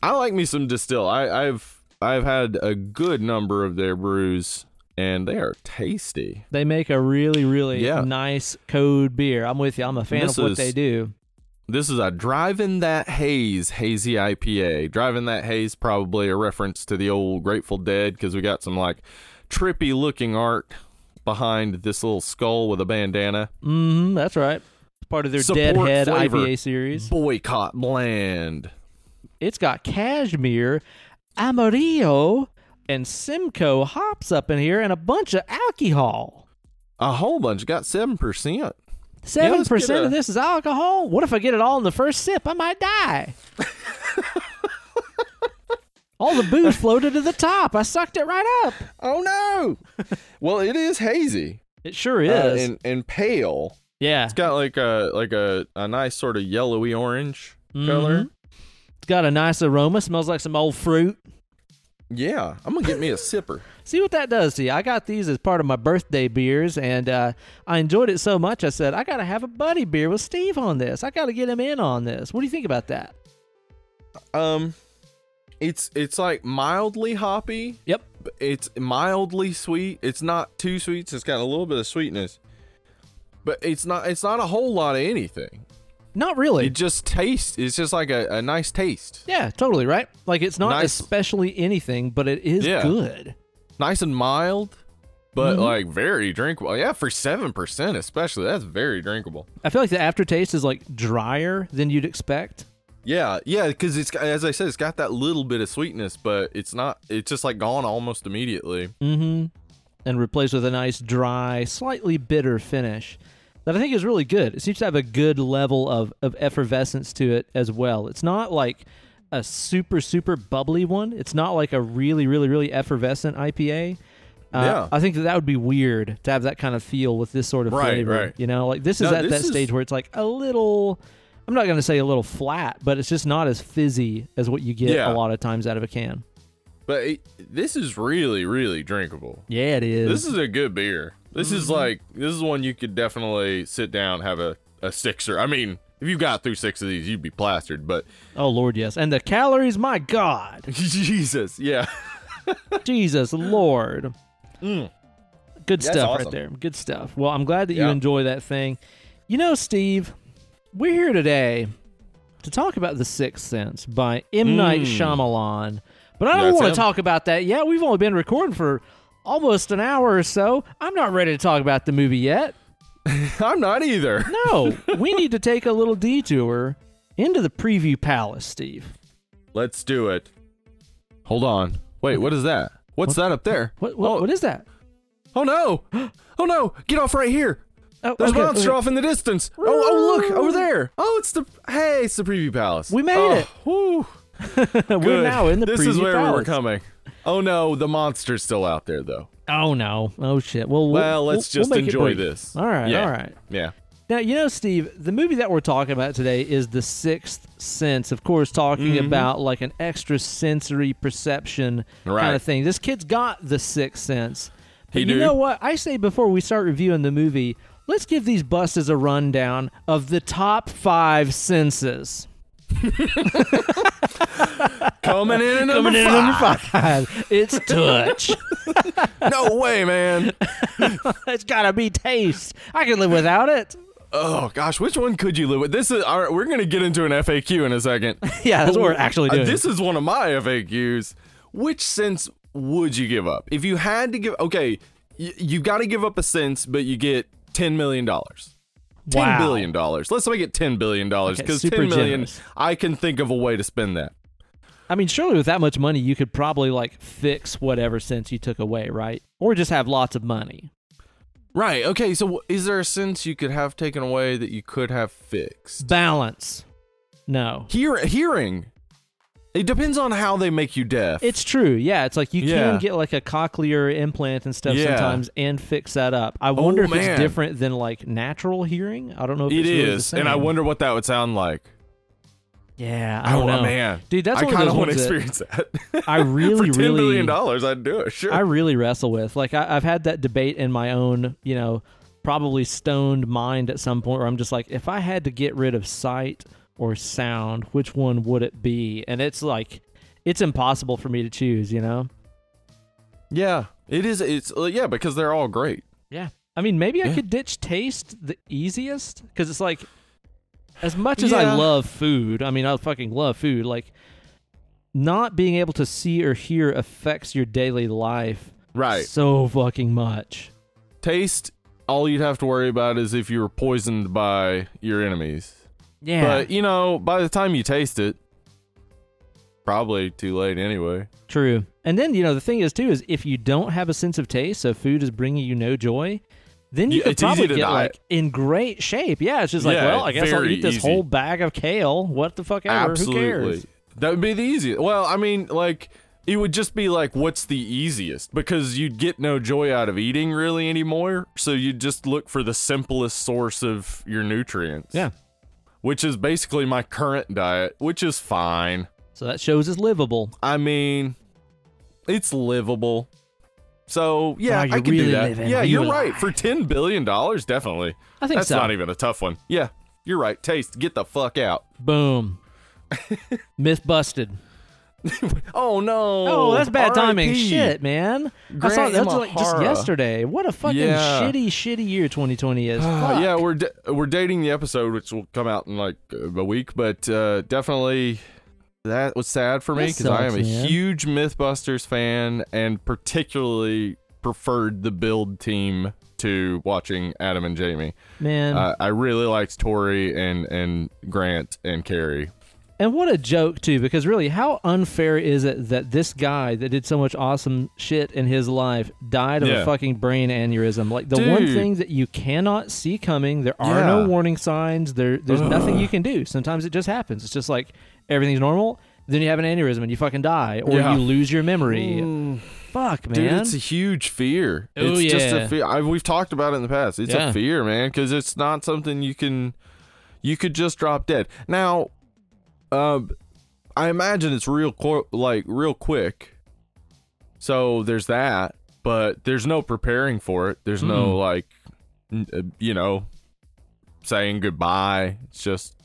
I like me some Destihl. I, I've I've had a good number of their brews, and they are tasty. They make a really, really Yeah. nice code beer. I'm with you. I'm a fan of what is- they do. This is a driving that haze hazy IPA. Driving that haze probably a reference to the old Grateful Dead because we got some like trippy looking art behind this little skull with a bandana. Mm-hmm, that's right. It's part of their Support Deadhead flavor. IPA series. Boycott bland. It's got cashmere, amarillo, and Simcoe hops up in here, and a bunch of alcohol. A whole bunch got seven percent. Seven get percent a- of this is alcohol. What if I get it all in the first sip? I might die. all the booze floated to the top. I sucked it right up. Oh no! well, it is hazy. It sure uh, is. and and pale. yeah, It's got like a like a, a nice sort of yellowy orange color. Mhm. It's got a nice aroma. Smells like some old fruit. Yeah, I'm gonna get me a sipper. See what that does to you. I got these as part of my birthday beers, and uh, I enjoyed it so much. I said I got to have a buddy beer with Steve on this. I got to get him in on this. What do you think about that? Um, it's it's like mildly hoppy. Yep. It's mildly sweet. It's not too sweet. So it's got a little bit of sweetness, but it's not it's not a whole lot of anything. Not really. It just tastes. It's just like a, a nice taste. yeah, totally right. Like it's not Nice. especially anything, but it is Yeah. good. Nice and mild, but Mhm. like very drinkable. Yeah, for seven percent especially, that's very drinkable. I feel like the aftertaste is like drier than you'd expect. Yeah, yeah, because it's as I said, it's got that little bit of sweetness, but it's not. It's just like gone almost immediately. Mm-hmm. And replaced with a nice dry, slightly bitter finish that I think is really good. It seems to have a good level of, of effervescence to it as well. It's not like a super, super bubbly one. It's not like a really, really, really effervescent IPA. Uh, Yeah. I think that that would be weird to have that kind of feel with this sort of Right, flavor. right. You know, like this is No, at this that is- stage where it's like a little. I'm not going to say a little flat, but it's just not as fizzy as what you get Yeah. a lot of times out of a can. But it, this is really, really drinkable. Yeah, it is. This is a good beer. This is like this is one you could definitely sit down have a a sixer. I mean, if you got through six of these, you'd be plastered. But Oh Lord, yes. And the calories, my God, Jesus, yeah, Jesus Lord, Mm. good That's stuff right there. Good stuff. Well, I'm glad that you enjoy that thing. You know, Steve, we're here today to talk about The Sixth Sense by M Night Mm. Shyamalan, but I don't want to talk about that yet. We've only been recording for almost an hour or so. I'm not ready to talk about the movie yet. I'm not either. No, we need to take a little detour into the preview palace, Steve. Let's do it. Hold on. Wait, what is that? What's that up there? What what, Oh. what is that? Oh no! Oh no! Get off right here! Oh, There's okay, a monster okay. off in the distance. Oh, oh, look over there. Oh, it's the hey, it's the preview palace. We made oh, it. We're now in the preview palace. This is where palace. we're coming. Oh no, the monster's still out there though. Oh no! Oh shit! Well, we'll Well, let's we'll- just we'll enjoy this. All right, Yeah. all right. Yeah. Now you know, Steve, the movie that we're talking about today is The Sixth Sense. Of course, talking Mhm. about like an extra sensory perception kind of thing. This kid's got the sixth sense. But He you do. know what? I say before we start reviewing the movie, let's give these buses a rundown of the top five senses. Coming in at number Coming in at five. number five, it's touch. No way, man. it's gotta be taste. I can live without it. Oh gosh, which one could you live with? This is all right, we're gonna get into an FAQ in a second. Yeah, that's what we're actually Uh, doing. this is one of my FAQs. Which sense would you give up if you had to give? Okay, you got to give up a sense, but you get ten million dollars. Ten Wow. billion dollars. Let's make it ten billion dollars because super ten million. generous. I can think of a way to spend that. I mean, surely with that much money, you could probably like fix whatever sense you took away, right? Or just have lots of money. Right. Okay. So, is there a sense you could have taken away that you could have fixed? Balance. No. Hear hearing. It depends on how they make you deaf. It's true. Yeah, it's like you Yeah. can get like a cochlear implant and stuff Yeah. sometimes and fix that up. I oh, wonder if man. it's different than like natural hearing. I don't know if It it's really the is, and I same. wonder what that would sound like. Yeah, I oh, don't oh know. man, Dude, that's I one of kind those of want to ones that experience that. I really, For ten really billion dollars, I'd do it. Sure. I really wrestle with. Like I, I've had that debate in my own, you know, probably stoned mind at some point where I'm just like, if I had to get rid of sight or sound, which one would it be? And it's like, it's impossible for me to choose. You know? yeah, it is. It's uh, yeah because they're all great. Yeah. I mean, maybe I could ditch taste the easiest because it's like, as much as I love food, I mean, I fucking love food. Like, not being able to see or hear affects your daily life Right. so fucking much. Taste. All you'd have to worry about is if you were poisoned by your enemies. Yeah. But you know, by the time you taste it, probably too late anyway. True. And then, you know, the thing is, too, is if you don't have a sense of taste, so food is bringing you no joy, then you Yeah, could probably get, like, in great shape. Yeah, it's just like, Yeah, well, I guess I'll eat this easy. whole bag of kale. What the fuck ever? Who Absolutely. cares? That would be the easiest. Well, I mean, like it would just be like what's the easiest because you'd get no joy out of eating really anymore. So you'd just look for the simplest source of your nutrients. Yeah. Which is basically my current diet, which is fine. So that shows is livable. I mean, it's livable. So yeah, Wow, I can really do that. living. Yeah, Are you you're right. For ten billion dollars, definitely. I think That's so. not even a tough one. Yeah, you're right. Taste, get the fuck out. Boom. Myth busted. Oh no. Oh, that's bad timing. Shit, man. I Grant saw that's like just yesterday. What a fucking Yeah. shitty, shitty year 2020 is. Yeah, we're da- we're dating the episode, which will come out in like a week, but uh, definitely that was sad for me because I am a man. huge MythBusters fan and particularly preferred the build team to watching Adam and Jamie. man. Uh, I really liked Tori and and Grant and Kari. And what a joke too, because really, how unfair is it that this guy that did so much awesome shit in his life died of a fucking brain aneurysm? Like the one Dude. thing that you cannot see coming, there are no Yeah. warning signs. There, there's nothing you can do. Sometimes it just happens. It's just like everything's normal. Then you have an aneurysm and you fucking die, or Yeah. you lose your memory. Mm. Fuck, man. Dude, it's a huge fear. Oh, it's just yeah. a fear. I, we've talked about it in the past. It's Yeah. a fear, man, because it's not something you can. You could just drop dead. Now, um, I imagine it's real, qu- like real quick. So there's that, but there's no preparing for it. There's no Mm-mm. like, n- uh, you know, saying goodbye. It's just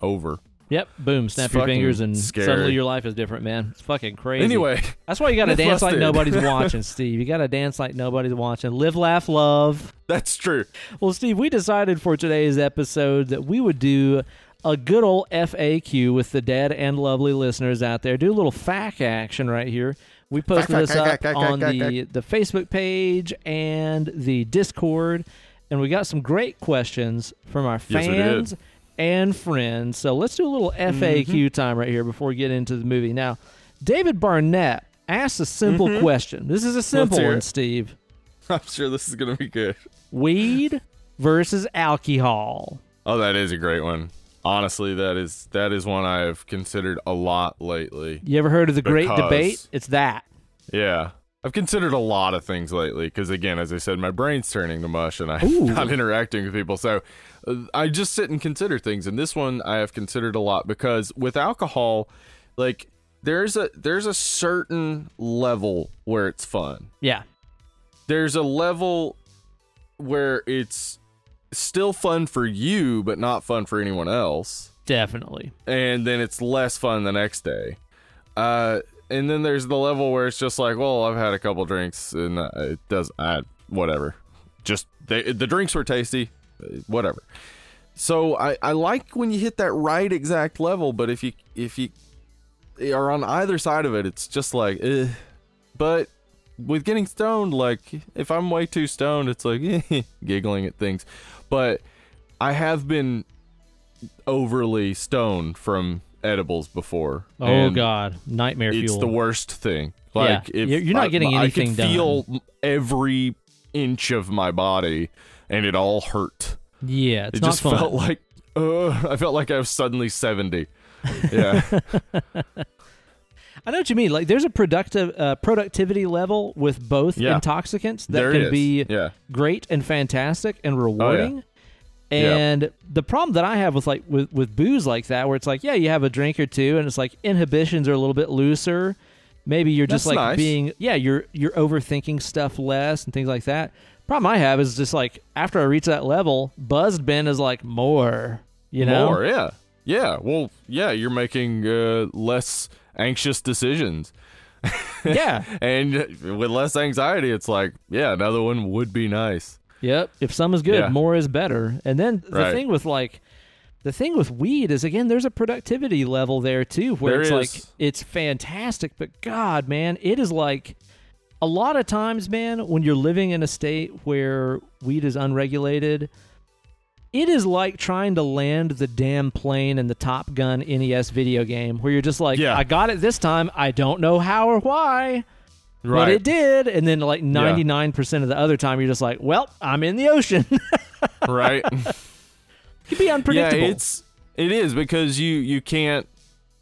over. yep. Boom. Snap your fucking fingers, and scary. suddenly your life is different, man. It's fucking crazy. Anyway, that's why you got to Myth dance like busted. nobody's watching, Steve. You got to dance like nobody's watching. Live, laugh, love. that's true. Well, Steve, we decided for today's episode that we would do a good old FAQ with the dead and lovely listeners out there. Do a little fact action right here. We posted Fact, this fact, up fact, fact, on fact, the, the Facebook page and the Discord, and we got some great questions from our Yes, we did. fans and friends. So let's do a little FAQ Mm-hmm. time right here before we get into the movie. Now, David Barnett asked a simple question. This is a simple Mm-hmm. hear one, it. Steve. I'm sure this is gonna be good. Weed versus alcohol. Oh, that is a great one. Honestly, that is that is one I have considered a lot lately. You ever heard of the great debate? It's that. Yeah. I've considered a lot of things lately because, again, as I said, my brain's turning to mush and I'm Ooh. not interacting with people. So uh, I just sit and consider things. And this one I have considered a lot because with alcohol, like there's a there's a certain level where it's fun. Yeah. There's a level where it's still fun for you, but not fun for anyone else. Definitely. and then it's less fun the next day. Uh, and then there's the level where it's just like, well, I've had a couple drinks and uh, it does, I whatever. Just they, the drinks were tasty, whatever. So I, I like when you hit that right exact level, but if you if you are on either side of it, it's just like, eh. But with getting stoned, like if I'm way too stoned, it's like giggling at things. But I have been overly stoned from edibles before. Oh God, nightmare It's fuel. the worst thing. Yeah, Like if you're- not I- getting I anything could done. feel every inch of my body, and it all hurt. yeah, it's it just fun. felt like, uh, I felt like I was suddenly seventy. Yeah, I know what you mean. Like, there's a productive uh, productivity level with both Yeah. intoxicants that There can is. be yeah. great and fantastic and rewarding. And the problem that I have with like with, with booze like that, where it's like, yeah, you have a drink or two, and it's like inhibitions are a little bit looser. Maybe you're just That's like nice. being, yeah, you're you're overthinking stuff less and things like that. Problem I have is just like after I reach that level, buzzed Ben is like more, you know, More, yeah. Yeah. Well, yeah, you're making uh, less anxious decisions. yeah, And with less anxiety, it's like, yeah, another one would be nice. Yep. If some is good, Yeah. more is better. And then the Right. thing with like the thing with weed is again there's a productivity level there too where There it's like it's fantastic, but god, man, it is like a lot of times, man, when you're living in a state where weed is unregulated, it is like trying to land the damn plane in the Top Gun NES video game where you're just like, Yeah. I got it this time. I don't know how or why. But it did, and then like ninety nine percent of the other time, you're just like, "Well, I'm in the ocean." right. It can be unpredictable. Yeah, it's it is because you you can't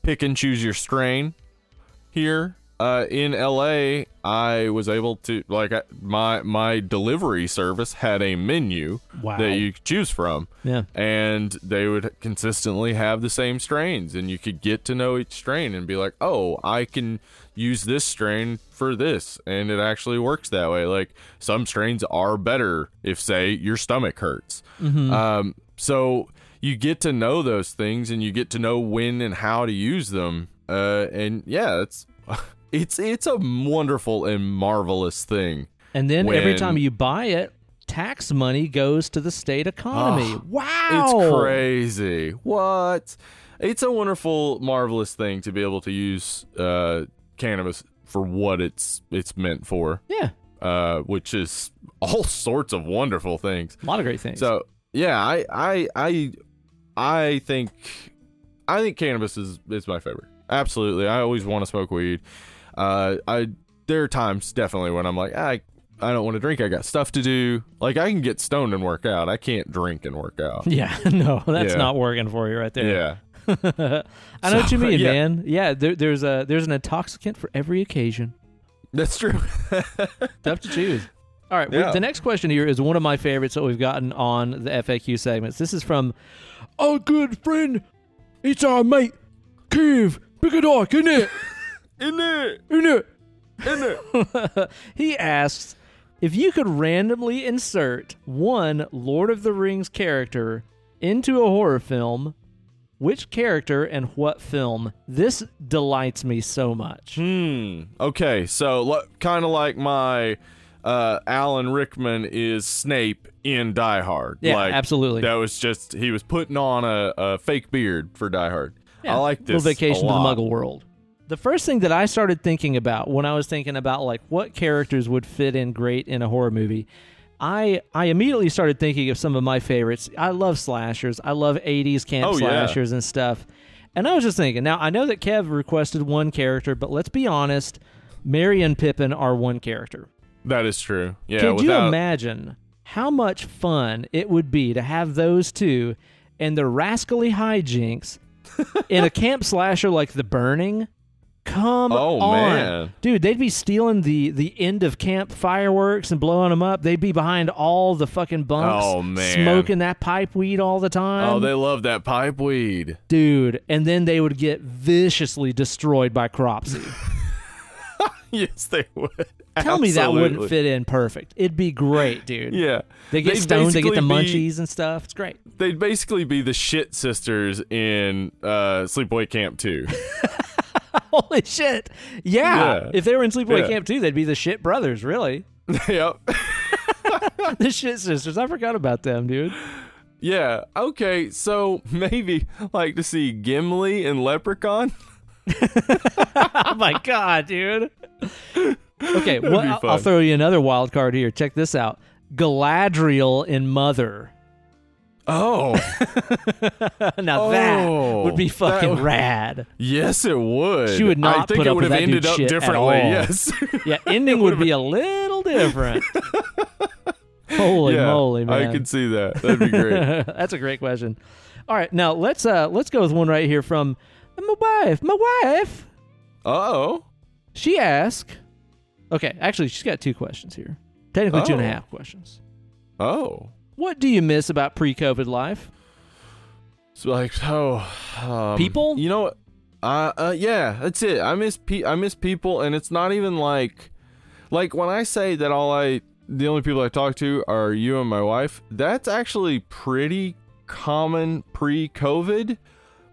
pick and choose your strain here. Uh, in LA, I was able to like my my delivery service had a menu Wow. that you could choose from, yeah, and they would consistently have the same strains, and you could get to know each strain and be like, oh, I can use this strain for this, and it actually works that way. Like some strains are better if, say, your stomach hurts. Um, so you get to know those things, and you get to know when and how to use them. Uh, and yeah, it's it's it's a wonderful and marvelous thing. and then every time you buy it, tax money goes to the state economy. Oh, wow, It's crazy. What? It's a wonderful, marvelous thing to be able to use uh, cannabis for what it's it's meant for, Yeah, uh, which is all sorts of wonderful things. a lot of great things. So yeah, I I I I think I think cannabis is is my favorite. Absolutely, I always want to smoke weed. Uh, I there are times definitely when I'm like I I don't want to drink. I got stuff to do. Like I can get stoned and work out. I can't drink and work out. yeah, no, that's Yeah. not working for you right there. Yeah. I know what you mean, yeah. man. Yeah, there, there's a there's an intoxicant for every occasion. That's true. Tough to choose. All right, Yeah. the next question here is one of my favorites that we've gotten on the FAQ segments. This is from our good friend. It's our mate, Kev Picadock, isn't it? In it. Isn't it? In it. he asks if you could randomly insert one Lord of the Rings character into a horror film, which character and what film? This delights me so much. Hmm. Okay, so l- kind of like my uh, Alan Rickman is Snape in Die Hard. Yeah, like, absolutely. That was just he was putting on a, a fake beard for Die Hard. Yeah, I like this. Little vacation to the. Muggle world. The first thing that I started thinking about when I was thinking about like what characters would fit in great in a horror movie, I I immediately started thinking of some of my favorites. I love slashers. I love 80s camp Oh, yeah. slashers and stuff. And I was just thinking, now I know that Kev requested one character, but let's be honest, Merry and Pippin are one character. That is true. Yeah. Could you imagine how much fun it would be to have those two and their rascally hijinks in a camp slasher like The Burning? Come Oh, on, man. dude! They'd be stealing the the end of camp fireworks and blowing them up. They'd be behind all the fucking bunks, Oh, man. smoking that pipe weed all the time, Oh, they love that pipe weed. dude. And then they would get viciously destroyed by Cropsy. yes, they would. Tell me that wouldn't fit in perfect. It'd be great, dude. Yeah. They get They'd stoned, they get the be- munchies and stuff. It's great. They'd basically be the shit sisters in uh, Sleepaway Camp 2. Holy shit. Yeah. Yeah. If they were in Sleepaway Yeah. Camp too, they'd be the shit brothers, really. yep. the shit sisters. I forgot about them, dude. Yeah. Okay. So maybe like to see Gimli and Leprechaun. Oh my god, dude. Okay, That'd what, be I'll. I'll throw you another wild card here. Check this out. Galadriel in Mother. Oh, now that Oh, would be fucking would- rad. yes, it would. She would not I think put it up would with have that ended dude's up shit at differently. all. Yes. Yeah, ending would be a little different. Holy yeah, moly, man. I could see that. That'd be great. That's a great question. All right, now let's uh let's go with one right here from my wife. My wife. oh. She asked, okay, actually, she's got two questions here. Technically, two and a Oh. half questions. Oh. What do you miss about pre COVID life? It's like oh, um, People? You know what? Uh, uh, yeah, that's it. I miss pe- I miss people, and it's not even like, like when I say that all I, the only people I talk to are you and my wife. That's actually pretty common pre-COVID,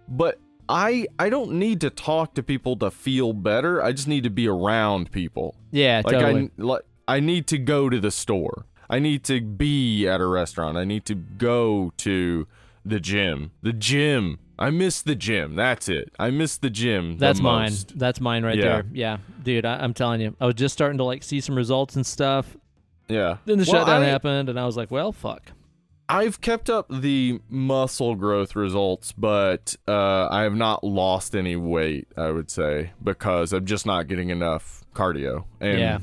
but I I don't need to talk to people to feel better. I just need to be around people. Yeah, Like totally. I like I need to go to the store. I need to be at a restaurant. I need to go to the gym. The gym. I miss the gym. That's it. I miss the gym. the That's mine. most. That's mine right Yeah. there. Yeah, dude, I, I'm telling you, I was just starting to like see some results and stuff. Yeah. Then the Well, shutdown I- happened, and I was like, well, fuck. I've kept up the muscle growth results, but uh, I have not lost any weight. I would say because I'm just not getting enough cardio. And Yeah.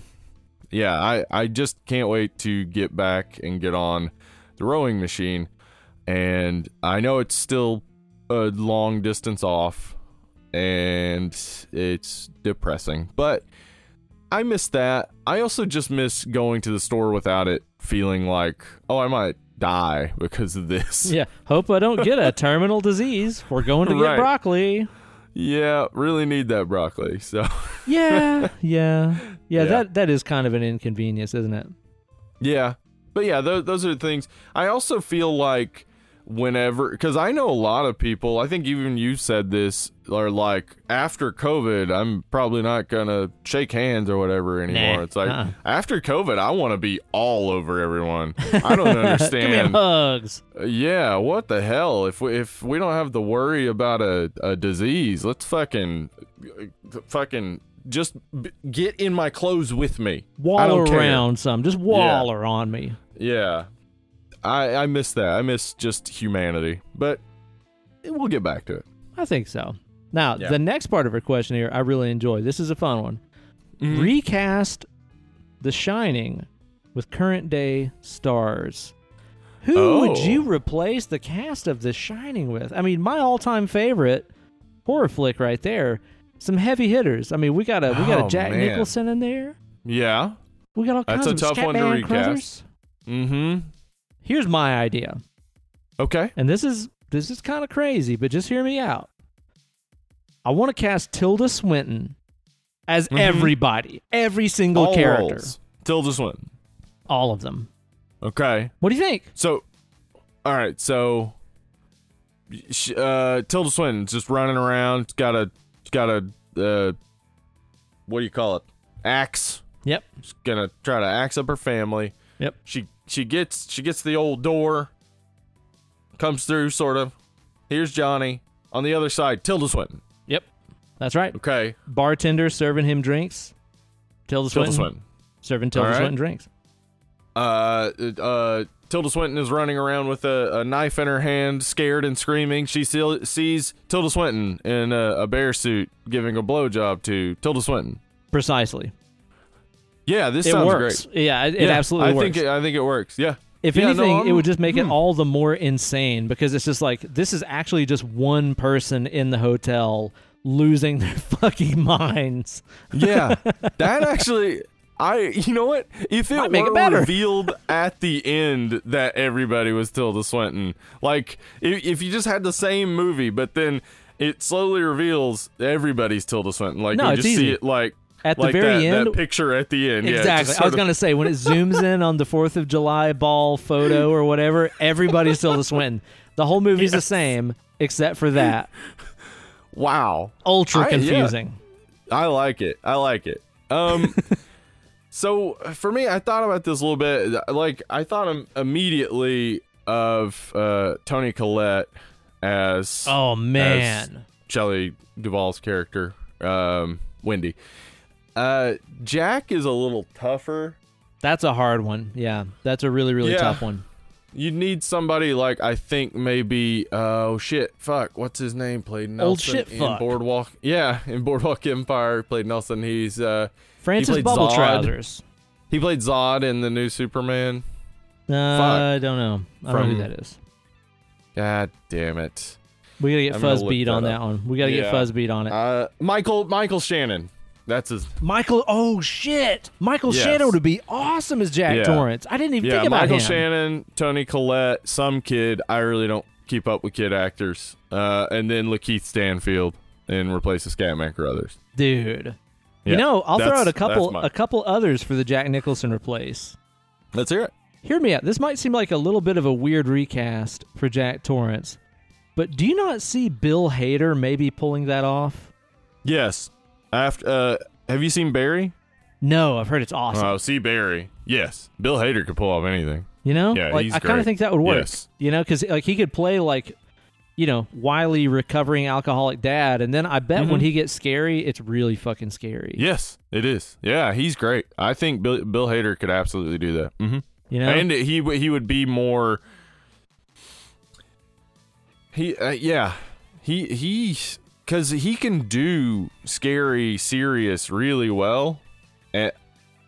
Yeah, I I just can't wait to get back and get on the rowing machine. And I know it's still a long distance off, and it's depressing, but I miss that. I also just miss going to the store without it feeling like, oh, I might die because of this. Yeah. Hope I don't get a terminal disease. We're going to get Right. broccoli. Yeah, really need that broccoli. So, Yeah, yeah, yeah. Yeah. That that is kind of an inconvenience, isn't it? yeah. But yeah, those, those are the things. I also feel like whenever, because I know a lot of people, I think even you said this, are like, after COVID, I'm probably not to shake hands or whatever anymore. Nah, it's like, uh-uh. after COVID, I want to be all over everyone. I don't Give me understand. hugs. Yeah, what the hell? If we if we don't have to worry about a, a disease, let's fucking fucking just b- get in my clothes with me. Wall don't care. around some. Just waller on me. Yeah, I I miss that. I miss just humanity, but we'll get back to it. I think so. Now, Yeah. the next part of her question here, I really enjoy. This is a fun one. Mhm. Recast The Shining with current day stars. Who would Oh. you replace the cast of The Shining with? I mean, my all-time favorite horror flick right there. Some heavy hitters. I mean, we got a we got a Oh, Jack man. Nicholson in there. Yeah. We got all That's kinds a of tough one to Scatman recast. Crothers. Mm-hmm. Here's my idea. Okay. and this is this is kind of crazy, but just hear me out. I want to cast Tilda Swinton as Mhm. everybody, every single All character, roles. Tilda Swinton. all of them. Okay. What do you think? So, all right. So, uh, Tilda Swinton's just running around. Got a, got a, uh, what do you call it? Axe. Yep. She's gonna try to axe up her family. Yep. She she gets she gets the old door. Comes through, sort of. Here's Johnny on the other side. Tilda Swinton. Yep. That's right. Okay. Bartender serving him drinks. Tilda Tilda Swinton Swinton. serving Tilda right. Swinton drinks. uh, uh, Tilda Swinton is running around with a, a knife in her hand, scared and screaming. She still sees Tilda Swinton in a, a bear suit giving a blowjob to Tilda Swinton. Precisely. Yeah, this It sounds works. great. Yeah, it, it Yeah, absolutely I works. think it, I think it works. Yeah. If Yeah, no, anything, it would just make it hmm. all the more insane because it's just like this is actually just one person in the hotel losing their fucking minds. Yeah, that actually. I, you know what? If it Might make it were better. revealed at the end that everybody was Tilda Swinton, like if, if you just had the same movie, but then it slowly reveals everybody's Tilda Swinton, like No, you just see it like At like the very that, end, that picture at the end. Exactly. just I was of- gonna say when it zooms in on the Fourth of July ball photo or whatever, everybody's still the Swinton. The whole movie's the same except for that. wow. Ultra I- yeah. confusing. I like it. I like it. Um, so for me, I thought about this a little bit. Like I thought immediately of uh, Toni Collette as Oh man. Shelley Duvall's character, um, Wendy. Uh, Jack is a little tougher. That's a hard one. Yeah. That's a really, really Yeah. tough one. You need somebody like I think maybe oh shit fuck what's his name played Nelson Old shit in fuck. Boardwalk yeah in Boardwalk Empire played Nelson he's uh Francis played Bubble Zod. Trousers. he played Zod in the new Superman Uh, Fuck. I don't know. I don't know who that is. God damn it. We gotta get I'm fuzz beat that on up. that one. We gotta get fuzz beat on it. Uh, Michael Michael Shannon. That's his. Michael, oh shit, Michael Yes. Shannon would be awesome as Jack Yeah. Torrance. I didn't even Yeah, think about that. Michael him. Shannon, Toni Collette, some kid. I really don't keep up with kid actors. Uh, and then Lakeith Stanfield and replace of Scatman Carruthers. dude. You know, I'll throw out a couple a couple others for the Jack Nicholson replace. Let's hear it. Hear me out. This might seem like a little bit of a weird recast for Jack Torrance, but do you not see Bill Hader maybe pulling that off? Yes. After, uh, have you seen Barry? No, I've heard it's awesome. Oh, see Barry. Yes. Bill Hader could pull off anything. you know, yeah, like he's I kind of think that would work. Yes. You know, because like he could play like, you know, wily recovering alcoholic dad, and then I bet when Mhm. he gets scary, it's really fucking scary. Yes, it is. Yeah, he's great. I think Bill, Bill Hader could absolutely do that. hmm You know, And he he would be more. He uh, yeah, he he because he can do scary, serious really well, and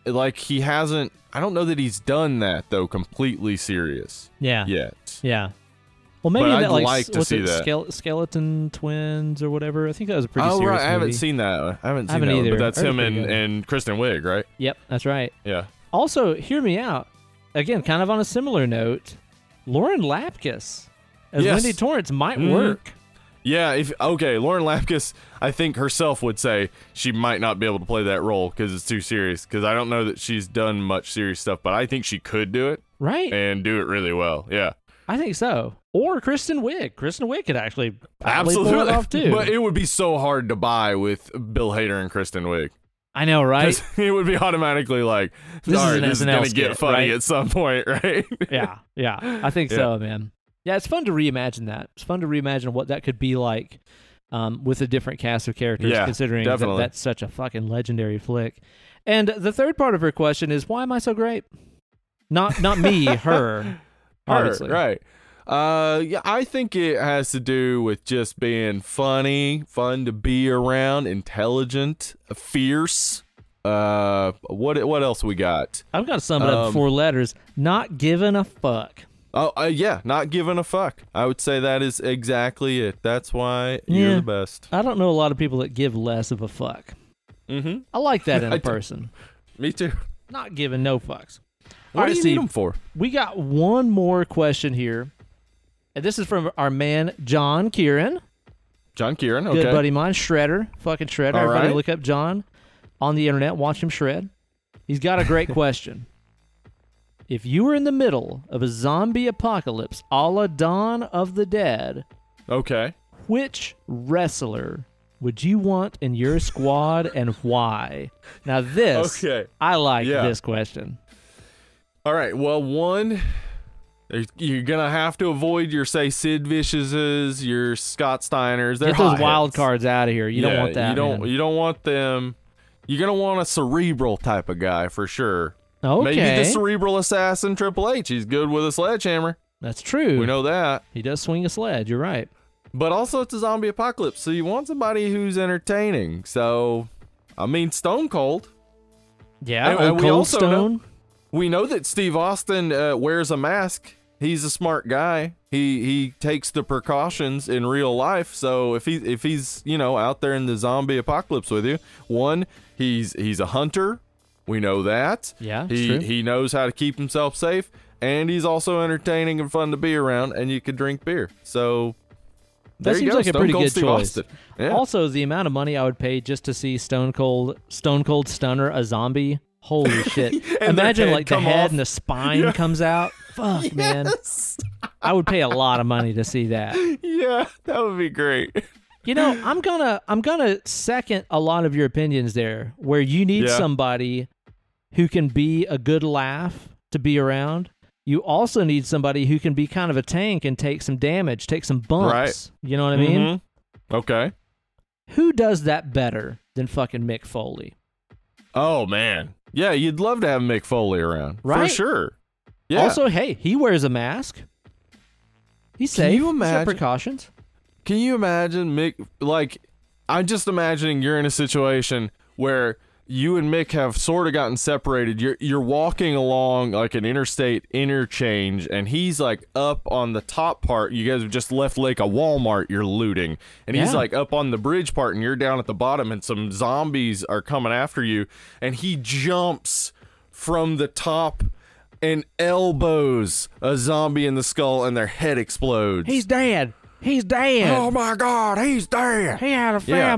like he hasn't. I don't know that he's done that though completely serious yeah, yet. yeah. Well, maybe But that I'd like, like to see it, that. Skele- skeleton twins or whatever. I think that was a pretty oh right, I haven't movie. seen that. one. I haven't seen haven't that, one, either. but that's him and, good. and Kristen Wiig, right? Yep, that's right. Yeah. Also, hear me out. Again, kind of on a similar note, Lauren Lapkus as Yes. Wendy Torrance might Mhm. work. Yeah, if okay, Lauren Lapkus, I think herself would say she might not be able to play that role because it's too serious. Because I don't know that she's done much serious stuff, but I think she could do it Right? and do it really well. Yeah, I think so. Or Kristen Wiig. Kristen Wiig could actually absolutely. pull it off too. But it would be so hard to buy with Bill Hader and Kristen Wiig. I know, right? it would be automatically like, This is all right, this is gonna skit, get funny right? at some point, right? yeah, yeah. I think Yeah. so, man. Yeah, it's fun to reimagine that. It's fun to reimagine what that could be like um, with a different cast of characters, Yeah, considering that that's such a fucking legendary flick. And the third part of her question is, why am I so great? Not not me, her. Her, Obviously. right. Uh, yeah, I think it has to do with just being funny, fun to be around, intelligent, fierce. Uh, what what else we got? I've got to sum it up in Um, four letters. Not giving a fuck. Oh, uh, yeah, not giving a fuck. I would say that is exactly it. That's why you're Yeah. the best. I don't know a lot of people that give less of a fuck. Mm-hmm. I like that in a do. person. Me too. Not giving no fucks. What All right, do you Steve. need them for? We got one more question here. And this is from our man, John Kieran. John Kieran. Okay. Good buddy of mine, Shredder. Fucking Shredder. All Everybody right. look up John on the internet. Watch him shred. He's got a great question. If you were in the middle of a zombie apocalypse a la Dawn of the Dead, Okay. which wrestler would you want in your squad and why? Now, this, Okay. I like Yeah. this question. All right. Well, one, you're gonna have to avoid your say Sid Vicious's, your Scott Steiners. They're Get those wild cards out of here. You don't want that. You don't. man. You don't want them. You're gonna want a cerebral type of guy for sure. Okay. Maybe the cerebral assassin Triple H. He's good with a sledgehammer. That's true. We know that. He does swing a sled. You're right. But also, it's a zombie apocalypse, so you want somebody who's entertaining. So, I mean, Stone Cold. Yeah. And- and we Cold also know- Stone. We know that Steve Austin uh, wears a mask. He's a smart guy. He he takes the precautions in real life. So if he if he's you know out there in the zombie apocalypse with you, one he's he's a hunter. We know that. Yeah, it's He true. he knows how to keep himself safe, and he's also entertaining and fun to be around. And you could drink beer. So That there seems like a pretty Cold good Steve choice. Yeah. Also, the amount of money I would pay just to see Stone Cold Stone Cold Stunner a zombie. Holy shit! Imagine like the head off. and the spine Yeah. comes out. Fuck, man. I would pay a lot of money to see that. yeah, that would be great. You know, I'm gonna I'm gonna second a lot of your opinions there, where you need Yeah. somebody who can be a good laugh to be around. You also need somebody who can be kind of a tank and take some damage, take some bumps. Right. You know what I mean? Mhm. Okay. Who does that better than fucking Mick Foley? Oh man, yeah, you'd love to have Mick Foley around Right? for sure. Yeah. Also, hey, he wears a mask. He's Can safe. you He's imagine- precautions. can you imagine Mick? Like, I'm just imagining you're in a situation where you and Mick have sort of gotten separated. You're you're walking along like an interstate interchange, and he's like up on the top part. You guys have just left like a Walmart you're looting, and he's Yeah. like up on the bridge part, and you're down at the bottom, and some zombies are coming after you, and he jumps from the top and elbows a zombie in the skull, and their head explodes. He's dead. He's dead. oh my god, he's dead. he had a Yeah.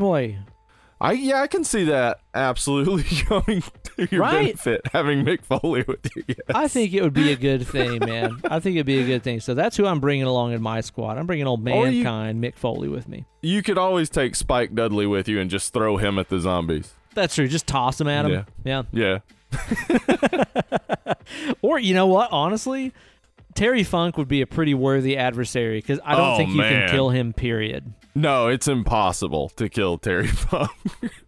I yeah, I can see that absolutely going to your Right? benefit having Mick Foley with you. Yes. I think it would be a good thing, man. I think it'd be a good thing. So that's who I'm bringing along in my squad. I'm bringing old Or you- mankind, Mick Foley, with me. you could always take Spike Dudley with you and just throw him at the zombies. That's true. Just toss him at him. Yeah. Yeah. Or you know what? Honestly, Terry Funk would be a pretty worthy adversary because I don't Oh, think you man. can kill him. Period. No, it's impossible to kill Terry Funk.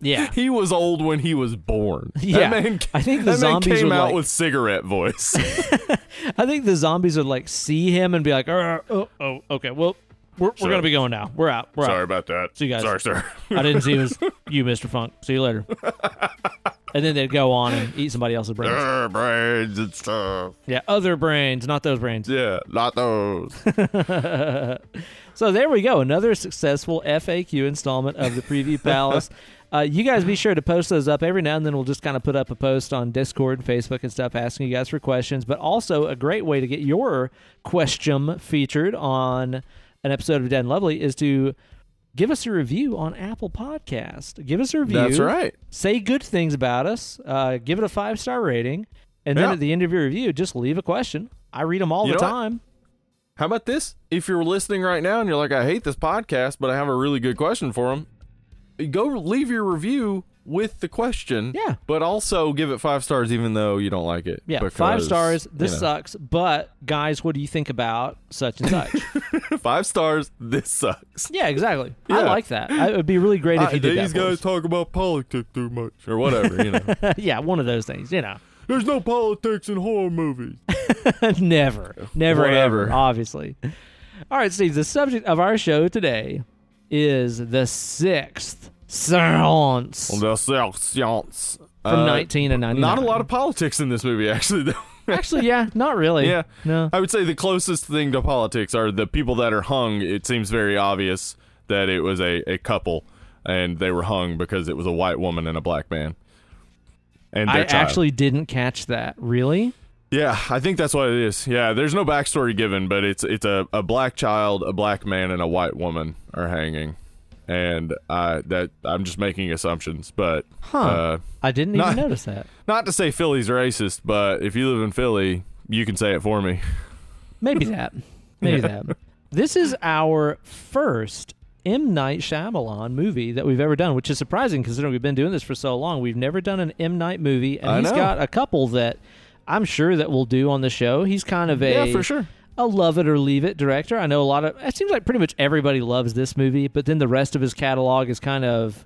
Yeah. he was old when he was born. Yeah. That man, I think the zombies came out like- with cigarette voice. I think the zombies would like see him and be like, oh, oh, oh okay, well, we're, we're gonna be going now. We're out. We're out. Sorry about that. See you guys. Sorry, sir. I didn't see it was you, Mr. Funk. See you later. And then they'd go on and eat somebody else's brains. Uh, brains and stuff. Yeah, other brains, not those brains. Yeah, not those. So there we go. Another successful FAQ installment of the Preview Palace. Uh, you guys be sure to post those up every now and then. We'll just kind of put up a post on Discord and Facebook and stuff asking you guys for questions. But also, a great way to get your question featured on an episode of Dead and Lovely is to give us a review on Apple Podcast. Give us a review. That's right. Say good things about us. Uh, give it a five star rating. And then at the end of your review, just leave a question. I read them all You the know what? time. How about this? If you're listening right now and you're like, I hate this podcast, but I have a really good question for them, go leave your review with the question. Yeah. But also give it five stars even though you don't like it. Yeah, because, five stars. This you know. sucks, but guys, what do you think about such and such? five stars. This sucks. yeah, exactly. I like that. I, it would be really great if I- you did these that. for guys talk about politics too much or whatever. You know, yeah, one of those things. You know, there's no politics in horror movies. never, never, Whatever. ever. Obviously. All right, Steve. The subject of our show today is the sixth seance The science from Uh, 19 and 99. Not a lot of politics in this movie, actually. Though. Actually, yeah, not really. Yeah. No. I would say the closest thing to politics are the people that are hung. It seems very obvious that it was a, a couple and they were hung because it was a white woman and a black man. And I child. actually didn't catch that. Really? Yeah, I think that's what it is. Yeah, there's no backstory given, but it's it's a, a black child, a black man, and a white woman are hanging. And I that I'm just making assumptions, but Huh. uh, I didn't even not- notice that. not to say Philly's racist, but if you live in Philly, you can say it for me. Maybe that. Maybe that. This is our first M. Night Shyamalan movie that we've ever done, which is surprising considering we've been doing this for so long. We've never done an M. Night movie, and I he's know. got a couple that I'm sure that we'll do on the show. He's kind of a yeah, for sure. A love it or leave it director. I know a lot of it seems like pretty much everybody loves this movie, but then the rest of his catalog is kind of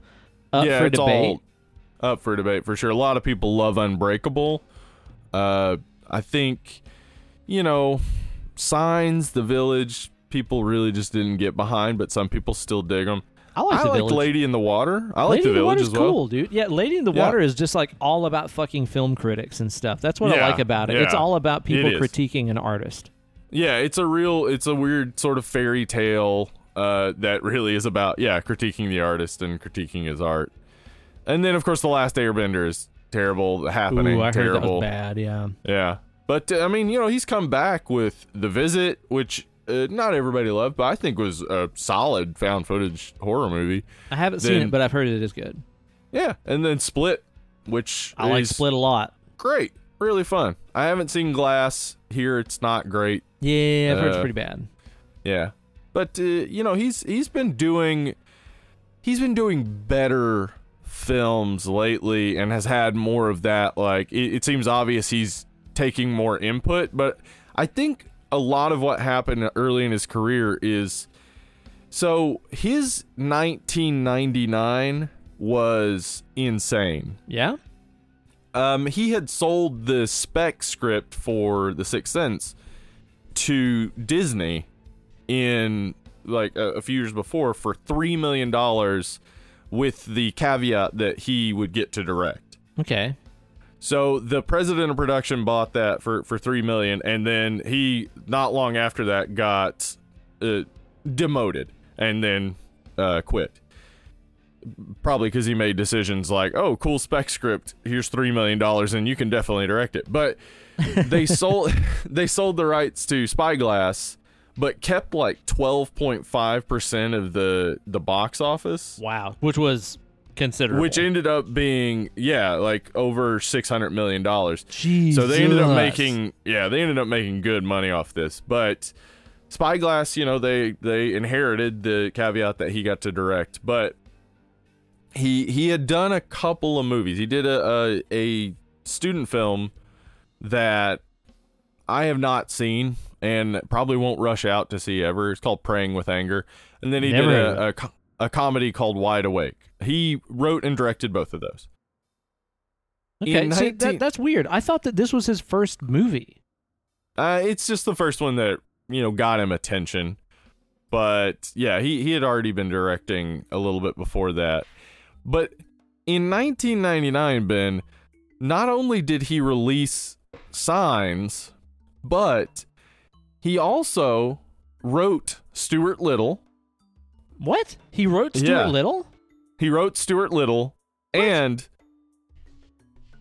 up yeah, for it's debate. all up for debate for sure. A lot of people love Unbreakable. Uh, I think, you know, Signs, The Village, people really just didn't get behind, but some people still dig them. I like I the like. Lady in the Water. I like Lady The in the Village Water's as well. cool, dude. Yeah, Lady in the Yeah. Water is just like all about fucking film critics and stuff. That's what I like about it. It's all about people critiquing an artist. Yeah, it's a real, it's a weird sort of fairy tale uh, that really is about, yeah, critiquing the artist and critiquing his art. And then, of course, The Last Airbender is terrible, happening, Ooh, I heard that terrible. was bad. Yeah. Yeah. But uh, I mean, you know, he's come back with The Visit, which uh, not everybody loved, but I think was a solid found footage horror movie. I haven't seen it, but I've heard it is good. Yeah, and then Split, which I like Split a lot. great, really fun. I haven't seen Glass here; it's not great. Yeah, I've heard it's Uh, pretty bad. Yeah, but uh, you know, he's he's been doing he's been doing better films lately, and has had more of that. Like it, it seems obvious he's taking more input, but I think a lot of what happened early in his career is so his 1999 was insane. Yeah. Um, he had sold the spec script for The Sixth Sense to Disney in like a, a few years before for three million dollars, with the caveat that he would get to direct. Okay. So the president of production bought that for for three million, and then he not long after that got uh, demoted and then uh, quit. Probably because he made decisions like, "Oh, cool spec script. Here's three million dollars, and you can definitely direct it." But they sold they sold the rights to Spyglass, but kept like twelve point five percent of the the box office. Wow. Which was considerable. Which ended up being yeah, like over six hundred million dollars. Jesus. So they ended up making yeah, they ended up making good money off this. But Spyglass, you know, they they inherited the caveat that he got to direct, but he he had done a couple of movies. He did a a, a student film that I have not seen and probably won't rush out to see ever. It's called Praying with Anger, and then he Never did a, a a comedy called Wide Awake. He wrote and directed both of those. Okay, see, 19 that, that's weird. I thought that this was his first movie. Uh, it's just the first one that you know got him attention, but yeah, he he had already been directing a little bit before that. But in 1999, Ben, not only did he release Signs, but he also wrote Stuart Little. What? He wrote Stuart Yeah. Little? He wrote Stuart Little and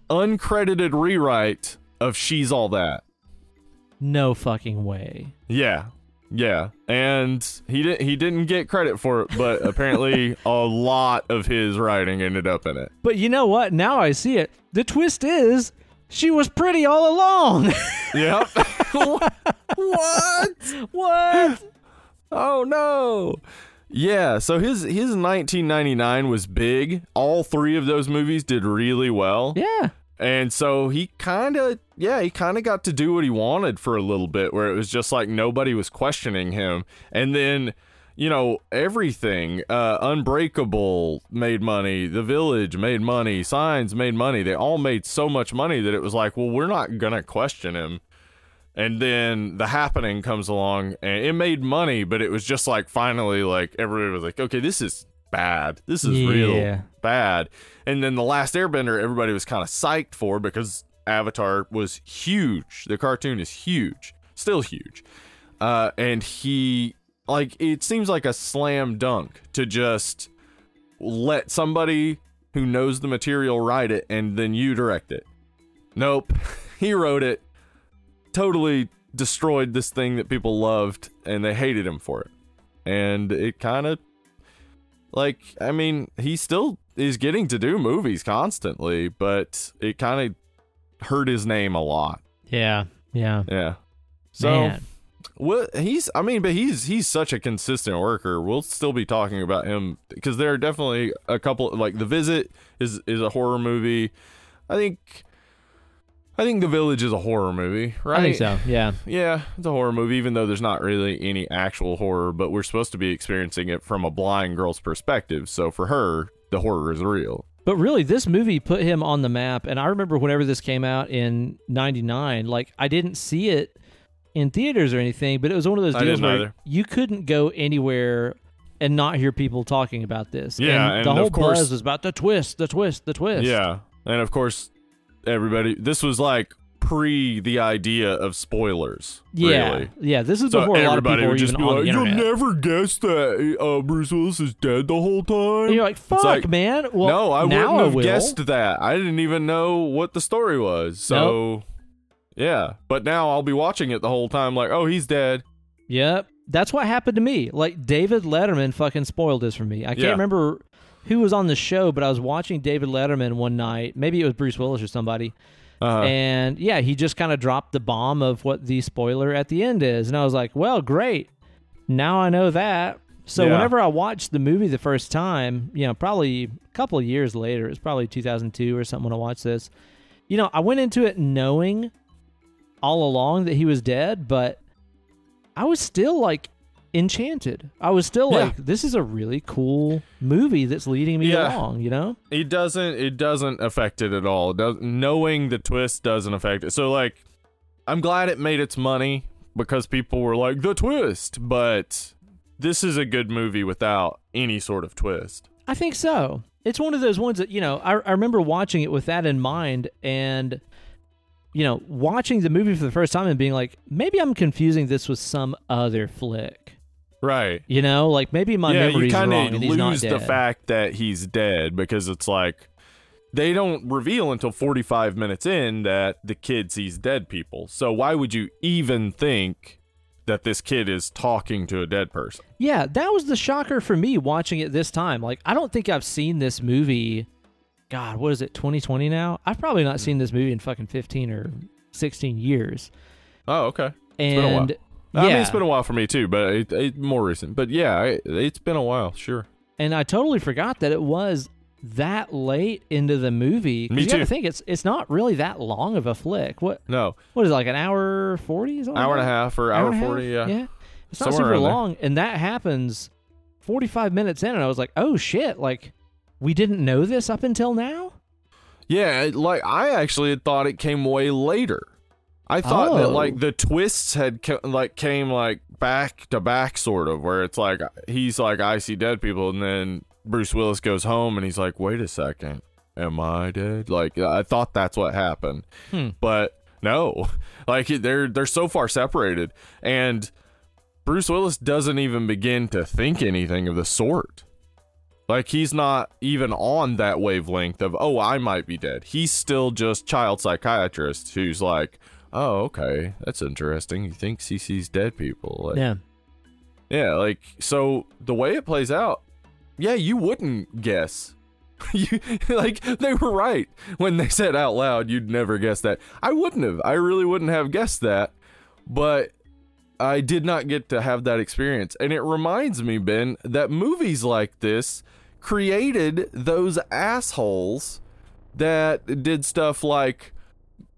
uncredited rewrite of She's All That. No fucking way. Yeah. Yeah. And he didn't he didn't get credit for it, but apparently a lot of his writing ended up in it. But you know what? Now I see it. The twist is she was pretty all along. Yep. what? what? Oh no. Yeah, so his his 1999 was big. All three of those movies did really well. Yeah. And so he kind of, yeah, he kind of got to do what he wanted for a little bit, where it was just like nobody was questioning him. And then, you know, everything, uh, Unbreakable made money, The Village made money, Signs made money. They all made so much money that it was like, well, we're not going to question him. And then The Happening comes along and it made money, but it was just like finally, like, everybody was like, okay, this is bad. This is Yeah. real bad. And then the last Airbender, everybody was kind of psyched for because Avatar was huge. The cartoon is huge, still huge. Uh, and he like it seems like a slam dunk to just let somebody who knows the material write it and then you direct it. Nope, he wrote it. Totally destroyed this thing that people loved and they hated him for it. And it kind of like I mean, he still is getting to do movies constantly, but it kind of hurt his name a lot. Yeah. Yeah. Yeah. So Man. what he's I mean, but he's he's such a consistent worker. We'll still be talking about him because there are definitely a couple like The Visit is is a horror movie. I think I think The Village is a horror movie, right? I think so. Yeah. Yeah, it's a horror movie, even though there's not really any actual horror, but we're supposed to be experiencing it from a blind girl's perspective. So for her, the horror is real. But really, this movie put him on the map. And I remember whenever this came out in '99, like I didn't see it in theaters or anything, but it was one of those deals where either. you couldn't go anywhere and not hear people talking about this. Yeah, and, and the whole course- buzz was about the twist, the twist, the twist. Yeah, and of course, everybody. This was like pre the idea of spoilers. yeah, really. yeah. This is So before a lot of people were would just be like, "You'll never guess that uh, Bruce Willis is dead the whole time." and you're like, "Fuck, like, man." Well, no, I wouldn't have guessed that. I didn't even know what the story was. So, yeah. But now I'll be watching it the whole time, like, oh, he's dead. Yep. That's what happened to me. Like David Letterman fucking spoiled this for me. I can't Yeah. remember who was on the show, but I was watching David Letterman one night. Maybe it was Bruce Willis or somebody. Uh, And yeah, he just kind of dropped the bomb of what the spoiler at the end is. And I was like, well, great. Now I know that. So Yeah. whenever I watched the movie the first time, you know, probably a couple of years later, it was probably 2002 or something when I watched this. You know, I went into it knowing all along that he was dead, but I was still like enchanted. I was still Yeah. like, this is a really cool movie that's leading me Yeah. along, you know? it doesn't. It doesn't affect it at all. It does, knowing the twist doesn't affect it. So, like, I'm glad it made its money because people were like the twist, but this is a good movie without any sort of twist. I think so. it's one of those ones that you know I, I remember watching it with that in mind and you know watching the movie for the first time and being like maybe i'm confusing this with some other flick Right. you know like maybe my yeah, you memory's kind wrong of and he's not lose the fact that he's dead because it's like they don't reveal until 45 minutes in that the kid sees dead people. So why would you even think that this kid is talking to a dead person? yeah that was the shocker for me watching it this time like i don't think i've seen this movie god what is it 2020 now i've probably not seen this movie in fucking 15 or 16 years Oh, okay. and been a while. Yeah I mean, it's been a while for me too, but it, it, more recent. But yeah, it, it's been a while, sure. and I totally forgot that it was that late into the movie. Me you too. think it's it's not really that long of a flick. What No, what is it, like an hour forty? hour and a half or hour, half? 40, yeah. Yeah, it's not super around there. long, and that happens forty five minutes in, and I was like, oh shit, like we didn't know this up until now. Yeah, like I actually had thought it came way later. I thought that Oh. like the twists had ca- like came like back to back sort of where it's like he's like I see dead people and then Bruce Willis goes home and he's like wait a second am I dead like I thought that's what happened Hmm. but no like they're they're so far separated and Bruce Willis doesn't even begin to think anything of the sort like he's not even on that wavelength of oh I might be dead. He's still just child psychiatrist who's like, "Oh, okay. That's interesting. He thinks he sees dead people." Like, Yeah, yeah, like so the way it plays out, yeah, you wouldn't guess. you like they were right when they said out loud you'd never guess that. I wouldn't have. I really wouldn't have guessed that. But I did not get to have that experience. And it reminds me, Ben, that movies like this created those assholes that did stuff like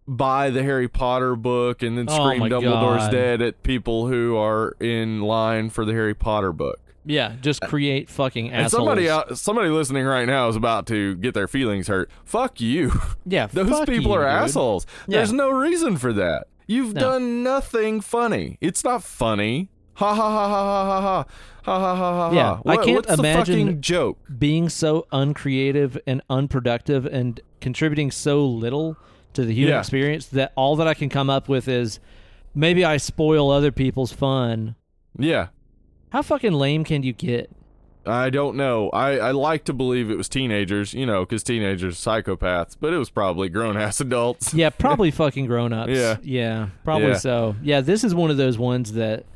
buy the Harry Potter book and then Oh scream my Dumbledore's God. dead at people who are in line for the Harry Potter book. yeah, just create fucking And somebody out, somebody listening right now is about to get their feelings hurt. Fuck you. yeah, Those people you, are dude. assholes. Yeah. There's no reason for that. You've No. done nothing funny. It's not funny. Ha ha ha ha ha ha ha ha ha ha ha. Yeah, I can't what's imagine- the fucking joke. being so uncreative and unproductive and contributing so little to the human Yeah. experience that all that I can come up with is maybe I spoil other people's fun. Yeah, How fucking lame can you get? I don't know. I, I like to believe it was teenagers, you know, because teenagers are psychopaths, but it was probably grown ass adults. Yeah, probably fucking grown ups. Yeah. Yeah, probably Yeah. so. Yeah, this is one of those ones that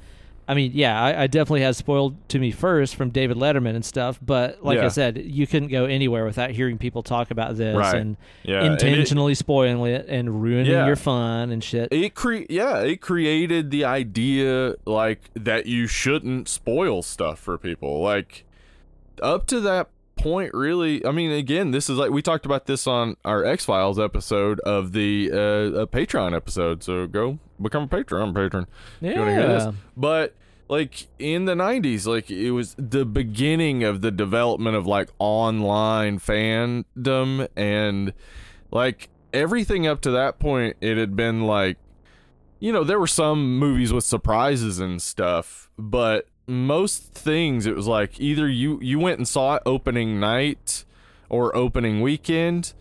I mean, yeah, I, I definitely had spoiled to me first from David Letterman and stuff, but like I said, you couldn't go anywhere without hearing people talk about this Right. and Yeah, and it- intentionally spoiling it and ruining Yeah. your fun and shit. it cre- yeah it created the idea like that you shouldn't spoil stuff for people like up to that point really i mean again this is like we talked about this on our x-files episode of the uh, patreon episode so go become a patron patron if you hear this Yeah. but like in the 90s like it was the beginning of the development of like online fandom and like everything up to that point it had been like you know there were some movies with surprises and stuff but most things it was like either you you went and saw it opening night or opening weekend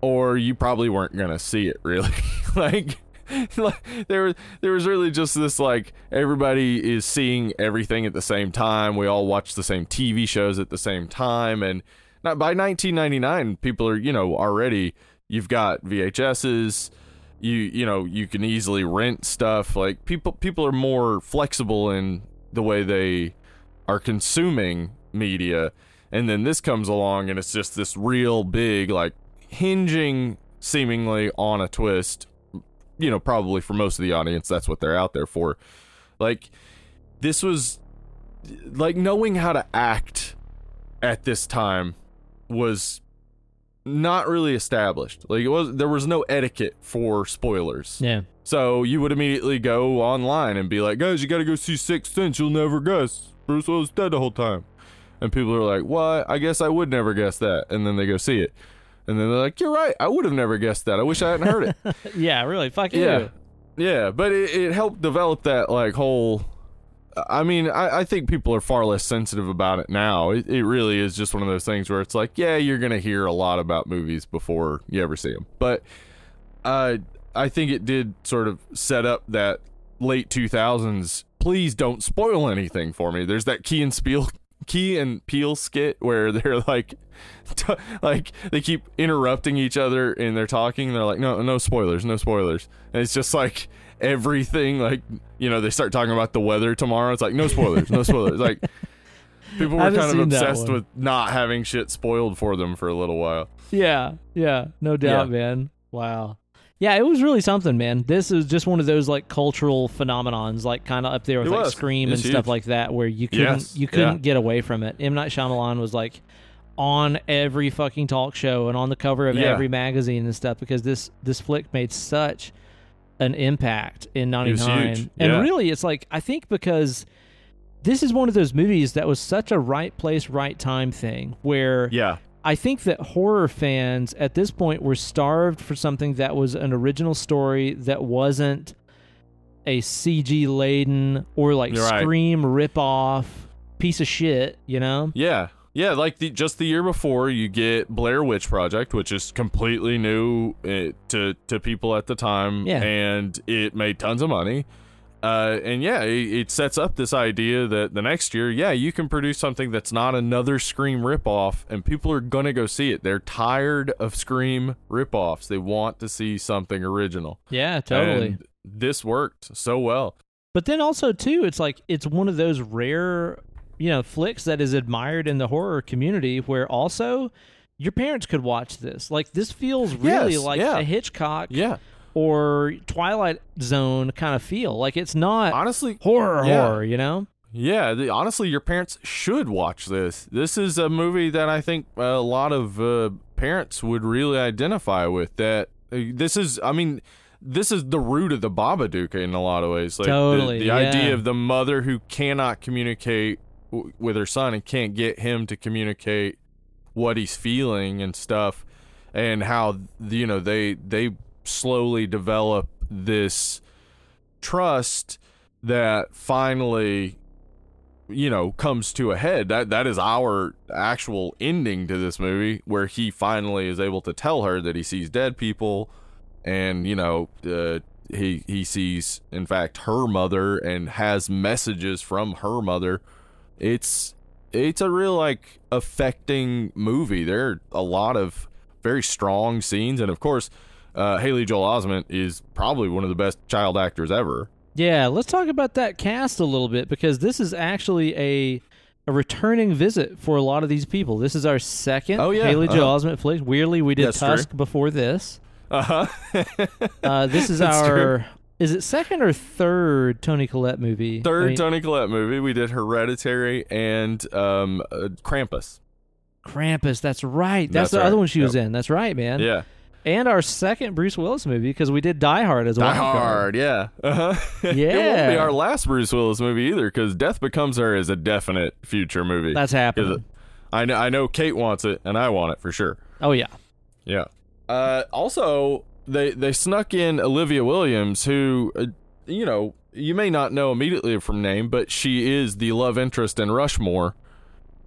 or you probably weren't gonna see it really. Like there was there was really just this like everybody is seeing everything at the same time. We all watch the same tv shows at the same time. And not by 1999 people are you know already you've got vhs's you you know you can easily rent stuff. Like people people are more flexible in the way they are consuming media. And then this comes along and it's just this real big like hinging seemingly on a twist you know probably for most of the audience that's what they're out there for like this was like knowing how to act at this time was not really established like it was there was no etiquette for spoilers Yeah. so you would immediately go online and be like, guys, you got to go see Sixth Sense. You'll never guess. Bruce Willis dead the whole time. And people are like, what? I guess I would never guess that. And then they go see it. And then they're like, you're right. I would have never guessed that. I wish I hadn't heard it. Yeah, really. Fuck yeah. you. Yeah. But it, it helped develop that like whole I mean, I, I think people are far less sensitive about it now. It, it really is just one of those things where it's like, yeah, you're gonna hear a lot about movies before you ever see them. But uh, I think it did sort of set up that late 2000s. Please don't spoil anything for me. There's that Key and Spiel Key and Peele skit where they're like, t- like they keep interrupting each other and they're talking. they're like, no, no spoilers, no spoilers. And it's just like everything, like you know, they start talking about the weather tomorrow. It's like no spoilers, no spoilers. like people were kind of obsessed with not having shit spoiled for them for a little while. Yeah, yeah, no doubt, Yeah. man. Wow. Yeah, it was really something, man. This is just one of those like cultural phenomenons, like kind of up there with It like was. Scream and It's stuff like that, where you couldn't Yes, you couldn't yeah. get away from it. M Night Shyamalan was like on every fucking talk show and on the cover of Yeah. every magazine and stuff because this this flick made such an impact in was '99, huge, and yeah. really, it's like I think because this is one of those movies that was such a right place, right time thing where Yeah, I think that horror fans at this point were starved for something that was an original story that wasn't a CG laden or like You're right. Scream ripoff piece of shit, you know? Yeah. Yeah, like the just the year before, you get Blair Witch Project, which is completely new uh, to to people at the time, Yeah. and it made tons of money. Uh, and yeah, it, it sets up this idea that the next year, yeah, you can produce something that's not another Scream ripoff, and people are gonna go see it. They're tired of Scream ripoffs. They want to see something original. Yeah, totally. And this worked so well. But then also too, it's like it's one of those rare, you know, flicks that is admired in the horror community where also your parents could watch this. Like this feels really Yes, like yeah. a Hitchcock Yeah, or Twilight Zone kind of feel. Like it's not honestly, horror Yeah. horror, you know? Yeah, the, honestly, your parents should watch this. This is a movie that I think a lot of uh, parents would really identify with. That uh, this is, I mean, this is the root of the Babadook in a lot of ways. Like the- the, yeah. idea of the mother who cannot communicate with her son and can't get him to communicate what he's feeling and stuff, and how you know they they slowly develop this trust that finally you know comes to a head. That that is our actual ending to this movie where he finally is able to tell her that he sees dead people and you know uh, he he sees in fact her mother and has messages from her mother it's it's a real like affecting movie there are a lot of very strong scenes and of course uh, Haley Joel Osment is probably one of the best child actors ever Yeah, let's talk about that cast a little bit because this is actually a a returning visit for a lot of these people. This is our second Oh, yeah, Haley Joel uh-huh. Osment flick. Weirdly, we did That's true. Tusk before this. uh-huh Uh, this is That's our true. Is it second or third Toni Collette movie? Third I mean, Toni Collette movie. We did Hereditary and um, uh, Krampus. Krampus. That's right. That's, That's the right. other one she was in. That's right, man. Yeah. And our second Bruce Willis movie because we did Die Hard as well. Die. Hard. Yeah. Uh-huh. Yeah. it won't be our last Bruce Willis movie either because Death Becomes Her is a definite future movie. That's happening. I know, I know Kate wants it and I want it for sure. Oh yeah. Yeah. Uh, also, they they snuck in Olivia Williams, who, uh, you know, you may not know immediately from name, but she is the love interest in Rushmore,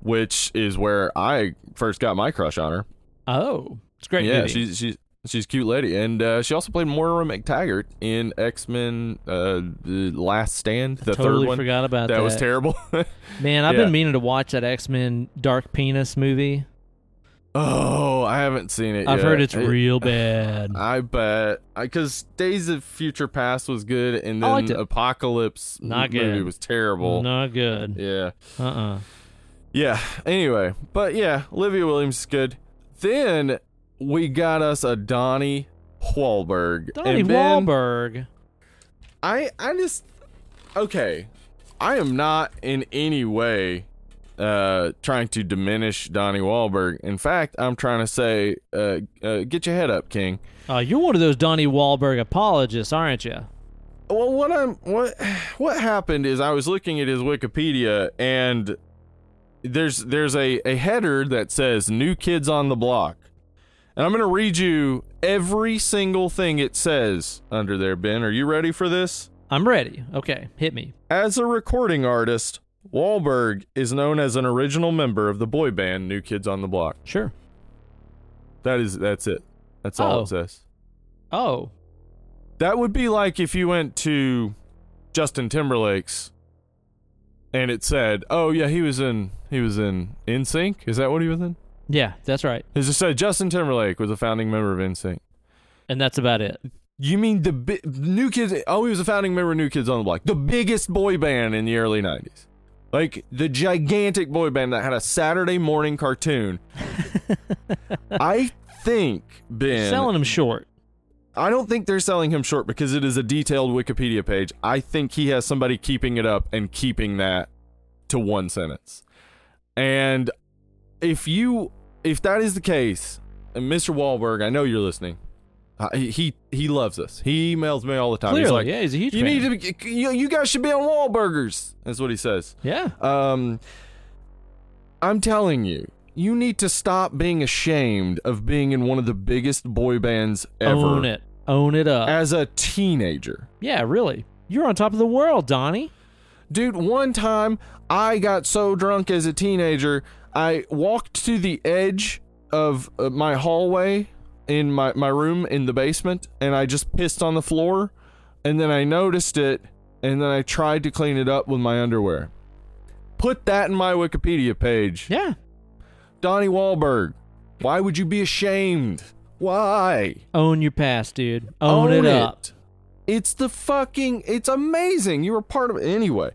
which is where I first got my crush on her. Oh, it's great. yeah, movie. she's she's she's a cute lady, and uh, she also played Moira MacTaggert in X Men: uh, The Last Stand, the totally third one. forgot about that. That was terrible. Man, I've Yeah. been meaning to watch that X Men Dark Penis movie. Oh, I haven't seen it. I've yet. heard it's It- real bad. I bet because Days of Future Past was good, and then. Apocalypse Not movie good. was terrible. Not good. Yeah, Uh uh yeah. Anyway, but yeah, Olivia Williams is good. Then we got us a Donnie Wahlberg. Donnie and Ben, Wahlberg. I I just okay. I am not in any way uh trying to diminish Donnie Wahlberg. In fact, I'm trying to say uh, uh get your head up, King. Uh, you're one of those Donnie Wahlberg apologists, aren't you? Well, what I'm what what happened is I was looking at his Wikipedia and there's there's a a header that says new kids on the block. And I'm going to read you every single thing it says under there, Ben. Are you ready for this? I'm ready. Okay, hit me. As a recording artist, Wahlberg is known as an original member of the boy band New Kids on the Block. Sure. That is that's it. That's all Oh. it says. Oh, That would be like if you went to Justin Timberlake's and it said, "Oh yeah, he was in he was in NSYNC." Is that what he was in? yeah, that's right. It just said Justin Timberlake was a founding member of NSYNC. And that's about it. You mean the bi- New Kids? Oh, he was a founding member of New Kids on the Block, the biggest boy band in the early '90s, like the gigantic boy band that had a Saturday morning cartoon. I think Ben. Selling him short. I don't think they're selling him short because it is a detailed Wikipedia page. I think he has somebody keeping it up and keeping that to one sentence. And if you if that is the case, and Mr. Wahlberg, I know you're listening. Uh, he, he loves us. He emails me all the time. Clearly, He's like, yeah, he's a huge you fan. need to be, you, you guys should be on Wahlburgers. That's what he says. Yeah. Um, I'm telling you, you need to stop being ashamed of being in one of the biggest boy bands ever Own it. Own it up. as a teenager. yeah, really. You're on top of the world, Donnie. Dude, one time I got so drunk as a teenager, I walked to the edge of uh, my hallway in my, my room in the basement and I just pissed on the floor and then I noticed it and then I tried to clean it up with my underwear. Put that in my Wikipedia page. Yeah. Donnie Wahlberg, why would you be ashamed? Why? Own your past, dude. Own, it up. It's the fucking. It's amazing. You were part of it anyway.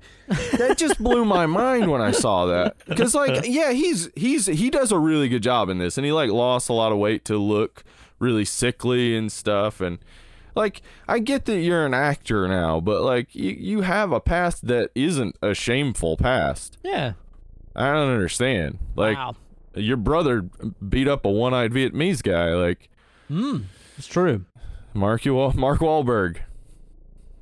That just blew my mind when I saw that. Because like, yeah, he's he's he does a really good job in this, and he like lost a lot of weight to look really sickly and stuff, and like I get that you're an actor now, but like you you have a past that isn't a shameful past. Yeah. I don't understand. Like wow. your brother beat up a one-eyed Vietnamese guy, like Mm. It's true. Mark you Mark Wahlberg.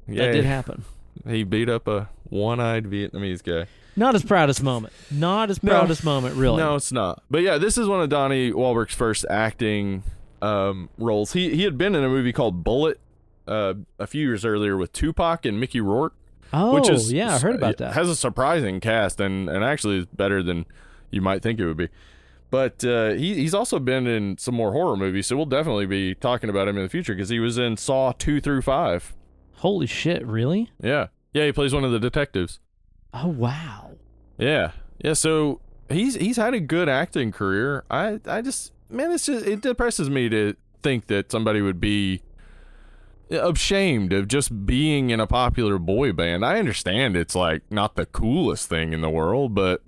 Yeah, That did happen. he beat up a one-eyed Vietnamese guy. Not his proudest moment. Not his No. proudest moment, really. No, it's not. But yeah, this is one of Donnie Wahlberg's first acting um, roles. He he had been in a movie called Bullet uh, a few years earlier with Tupac and Mickey Rourke, Oh, which is yeah, I heard about that. Has a surprising cast and and actually is better than you might think it would be. But uh, he he's also been in some more horror movies, so we'll definitely be talking about him in the future because he was in Saw two through five. Holy shit, really? Yeah, yeah, he plays one of the detectives. Oh, wow. Yeah, yeah. So he's he's had a good acting career. I I just man, it's just it depresses me to think that somebody would be ashamed of just being in a popular boy band. I understand it's like not the coolest thing in the world, but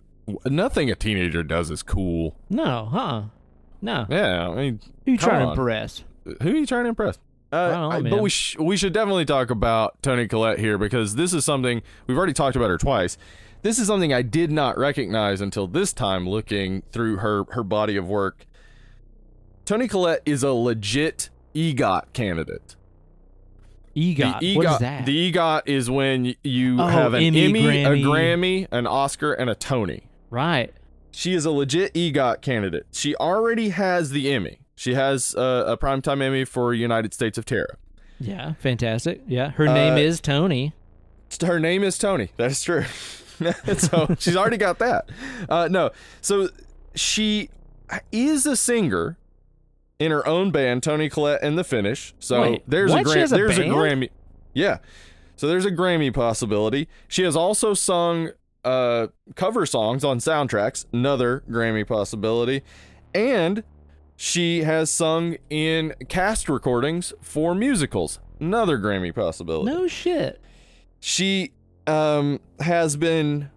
nothing a teenager does is cool. No, huh? No. Yeah, I mean, Who you come trying to impress? who are you trying to impress? Uh, don't know, I- but we sh- we should definitely talk about Toni Collette here because this is something we've already talked about her twice. This is something I did not recognize until this time looking through her her body of work. Toni Collette is a legit EGOT candidate. EGOT. The EGOT is that? The EGOT is when you Oh, have an Emmy, Emmy, a Grammy. Grammy, an Oscar, and a Tony. right. She is a legit EGOT candidate. She already has the Emmy. She has uh, a primetime Emmy for United States of Tara. Yeah, fantastic. Yeah, her name Uh, is Tony. Her name is Tony. That is true. so she's already got that. Uh, no, so she is a singer in her own band, Toni Collette and the Finish. So Wait, there's what? a a there's band? a Grammy. Yeah. So there's a Grammy possibility. She has also sung uh, cover songs on soundtracks, another Grammy possibility, and she has sung in cast recordings for musicals, another Grammy possibility No shit. she um has been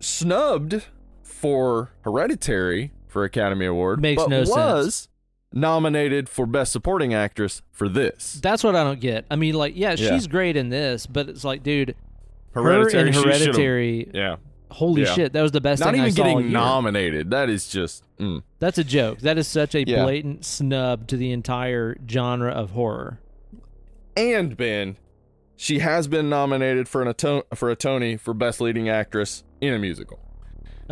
snubbed for Hereditary for Academy Award, Makes no sense. Nominated for Best Supporting Actress for this. That's what I don't get. I mean, like, yeah, Yeah. she's great in this, but it's like, dude, Hereditary, her in she should've- Hereditary. yeah, Holy Yeah. shit, that was the best not thing I even saw all getting year. nominated. That is just mm. That's a joke. That is such a Yeah. blatant snub to the entire genre of horror. and Ben, she has been nominated for an ato- for a Tony for Best Leading Actress in a musical.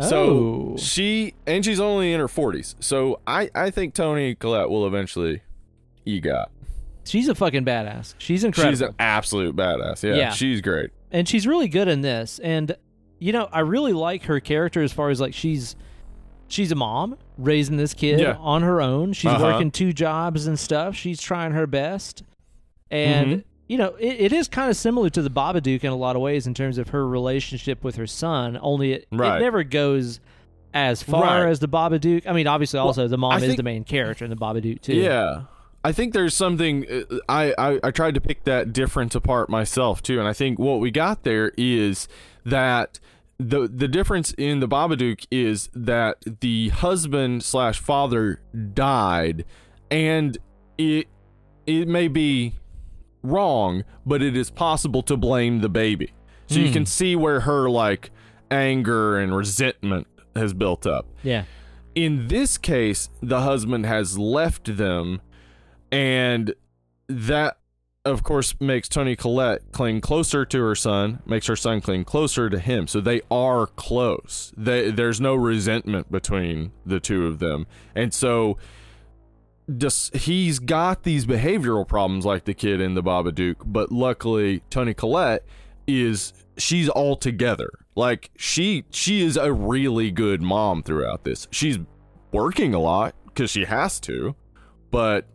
So Oh. she and she's only in her forties. So I I think Toni Collette will eventually EGOT. She's a fucking badass. She's incredible. She's an absolute badass. Yeah, Yeah. she's great. and she's really good in this and you know i really like her character as far as like she's she's a mom raising this kid Yeah. on her own she's Uh-huh. working two jobs and stuff she's trying her best and Mhm. You know it, it is kind of similar to the babadook in a lot of ways in terms of her relationship with her son only it, Right. it never goes as far Right. as the babadook i mean obviously also the mom I is think- the main character in the babadook too Yeah. I think there's something uh, I, I I tried to pick that difference apart myself too, and I think what we got there is that the the difference in the Babadook is that the husband slash father died, and it it may be wrong, but it is possible to blame the baby. So you Hmm. can see where her like anger and resentment has built up yeah in this case, the husband has left them, and that, of course, makes Toni Collette cling closer to her son, makes her son cling closer to him. So they are close. They, there's no resentment between the two of them, and so just he's got these behavioral problems like the kid in the Babadook, but luckily Toni Collette is she's all together. Like she she is a really good mom throughout this. She's working a lot because she has to, but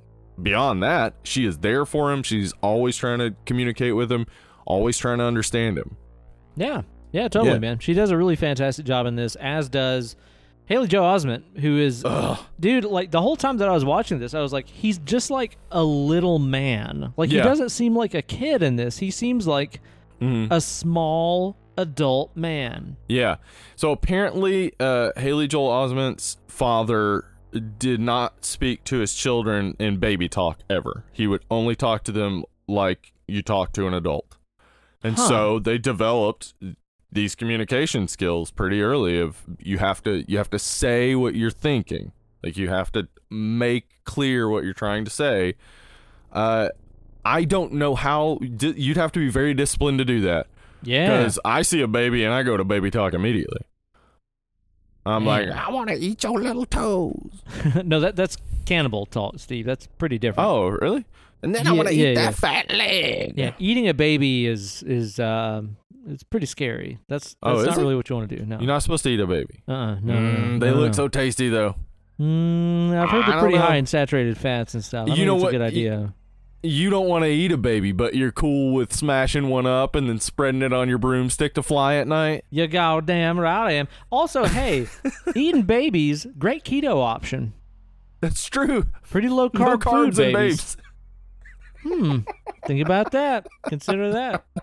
beyond that, she is there for him. She's always trying to communicate with him, always trying to understand him. Yeah, yeah, totally, Yeah. man. She does a really fantastic job in this, as does Haley Joel Osment, who is, Ugh. dude. Like the whole time that I was watching this, I was like, he's just like a little man. Like he doesn't seem like a kid in this. He seems like Mhm. a small adult man. Yeah. So apparently, uh, Haley Joel Osment's father did not speak to his children in baby talk ever. He would only talk to them like you talk to an adult. And Huh. so they developed these communication skills pretty early of you have to you have to say what you're thinking. Like you have to make clear what you're trying to say. Uh I don't know how you'd have to be very disciplined to do that Yeah, because I see a baby and I go to baby talk immediately. I'm like, I want to eat your little toes. no, that that's cannibal talk, Steve. That's pretty different. Oh, really? And then I want to yeah, eat yeah. that fat leg. yeah, eating a baby is is um, it's pretty scary. That's Oh, that's is not it? really what you want to do. No, You're not supposed to eat a baby. uh-uh, no, Mm, no, they no, look no. so tasty, though. Mm, I've heard they're pretty know. high in saturated fats and stuff. I You know it's what? a good idea. You don't want to eat a baby, but you're cool with smashing one up and then spreading it on your broomstick to fly at night. You goddamn right I am. Also, hey, eating babies, great keto option. That's true. Pretty low carb no food, carbs and babies. Hmm. Think about that. Consider that.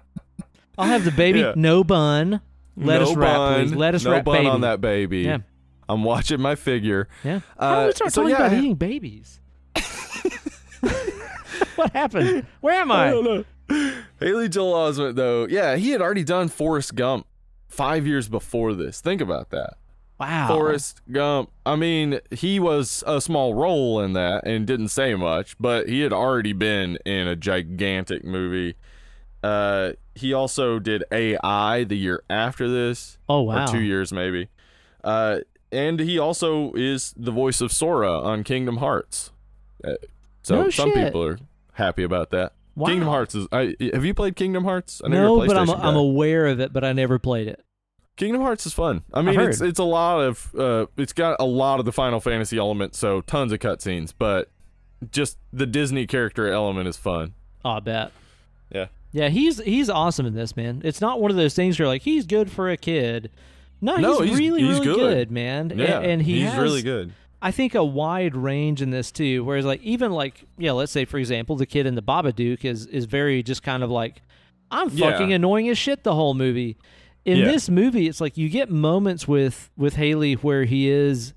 I'll have the baby, Yeah. no bun. Lettuce no wrap, bun, please. Lettuce no wrap, bun baby. on that baby. Yeah. I'm watching my figure. Yeah. How did Uh, we start so talking yeah, about I- eating babies? what happened? Where am I? I don't know. Haley Joel Osment, though, yeah, he had already done Forrest Gump five years before this. Think about that. Wow. Forrest Gump. I mean, he was a small role in that and didn't say much, but he had already been in a gigantic movie. Uh, he also did AI the year after this, Oh wow. or two years maybe. Uh, and he also is the voice of Sora on Kingdom Hearts. Uh, so No some shit. people are happy about that. Wow. Kingdom Hearts is. I, have you played Kingdom Hearts? I know No, but I'm I'm aware of it, but I never played it. Kingdom Hearts is fun. I mean, heard. it's it's a lot of uh, it's got a lot of the Final Fantasy elements, so tons of cutscenes, but just the Disney character element is fun. Oh, I bet. Yeah. Yeah, he's he's awesome in this, man. It's not one of those things where like he's good for a kid. No, he's, No, he's- really he's really good. man. Yeah, and, and he he's has, really good. I think a wide range in this too. Whereas like even like yeah, let's say for example, the kid in the Babadook is is very just kind of like I'm Yeah. fucking annoying as shit the whole movie. In Yeah. this movie, it's like you get moments with with Haley where he is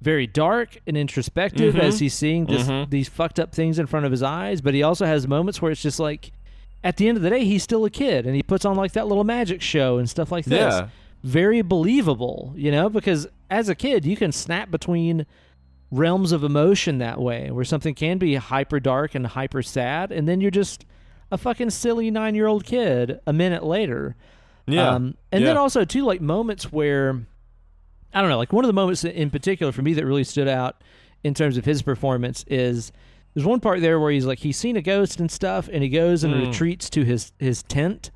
very dark and introspective Mhm. as he's seeing this, Mhm. these fucked up things in front of his eyes, but he also has moments where it's just like at the end of the day he's still a kid and he puts on like that little magic show and stuff like this. Yeah, very believable, you know, because as a kid, you can snap between realms of emotion that way, where something can be hyper dark and hyper sad, and then you're just a fucking silly nine year old kid a minute later. yeah, Um, and then also, too, like moments where, I don't know, like one of the moments in particular for me that really stood out in terms of his performance is there's one part there where he's like he's seen a ghost and stuff, and he goes and Mm. retreats to his his tent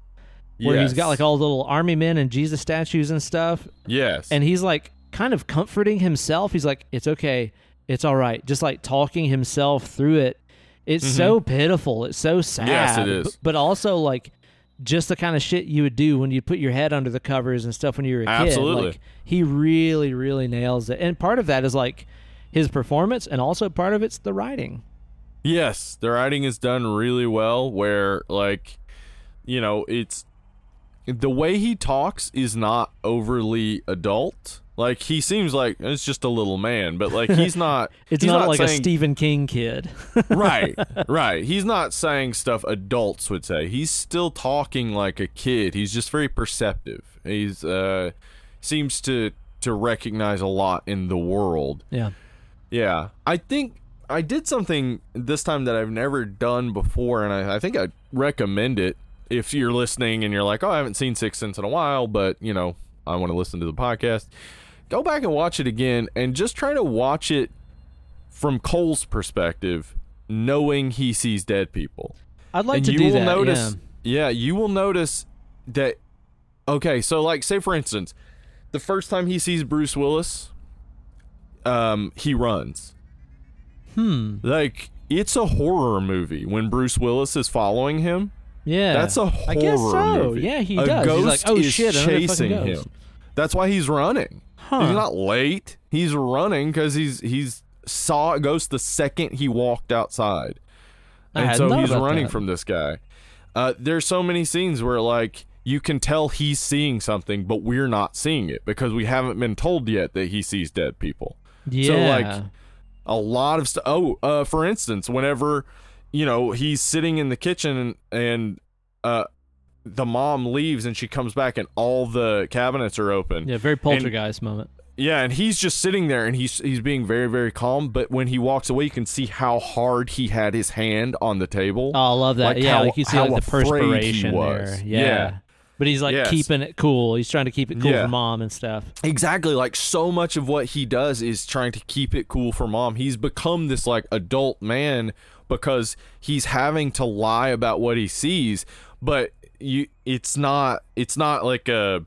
where he's got like all the little army men and Jesus statues and stuff, yes, and he's like kind of comforting himself. He's like, "It's okay, it's all right," just like talking himself through it. It's so pitiful. It's so sad. Mm-hmm. Yes, it is. But also like just the kind of shit you would do when you put your head under the covers and stuff when you were a kid. Absolutely. Like he really, really nails it. And part of that is like his performance, and also part of it's the writing. Yes, the writing is done really well where like you know, it's the way he talks is not overly adult. Like he seems like it's just a little man, but like he's not It's he's not, like a Stephen King kid. right, right. He's not saying stuff adults would say. He's still talking like a kid. He's just very perceptive. He's uh seems to to recognize a lot in the world. yeah. Yeah, I think I did something this time that I've never done before, and I, I think I'd recommend it if you're listening and you're like, oh, I haven't seen Six Sense in a while, but you know, I want to listen to the podcast. Go back and watch it again, and just try to watch it from Cole's perspective, knowing he sees dead people. I'd like and to you do will that. notice, yeah. yeah, you will notice that. Okay, so like, say for instance, the first time he sees Bruce Willis, um, he runs. Hmm. Like it's a horror movie when Bruce Willis is following him. Yeah. That's a horror I guess so. movie. Yeah, he a does. He's Ghost like, oh is shit, chasing him. That's why he's running. Huh. He's not late. He's running because he's he's saw a ghost the second he walked outside, I and so he's running that. from this guy. Uh, there's so many scenes where like you can tell he's seeing something, but we're not seeing it because we haven't been told yet that he sees dead people. Yeah. So like a lot of stuff. Oh, uh, for instance, whenever you know he's sitting in the kitchen and, and uh, the mom leaves and she comes back and all the cabinets are open. yeah, very poltergeist moment. Yeah, and he's just sitting there and he's he's being very very calm. But when he walks away, you can see how hard he had his hand on the table. Oh, I love that. Like yeah, how- like you see how like the perspiration was. there. Yeah. Yeah. But he's like Yes. keeping it cool. He's trying to keep it cool Yeah. for mom and stuff. Exactly. Like so much of what he does is trying to keep it cool for mom. He's become this like adult man because he's having to lie about what he sees, but you it's not it's not like a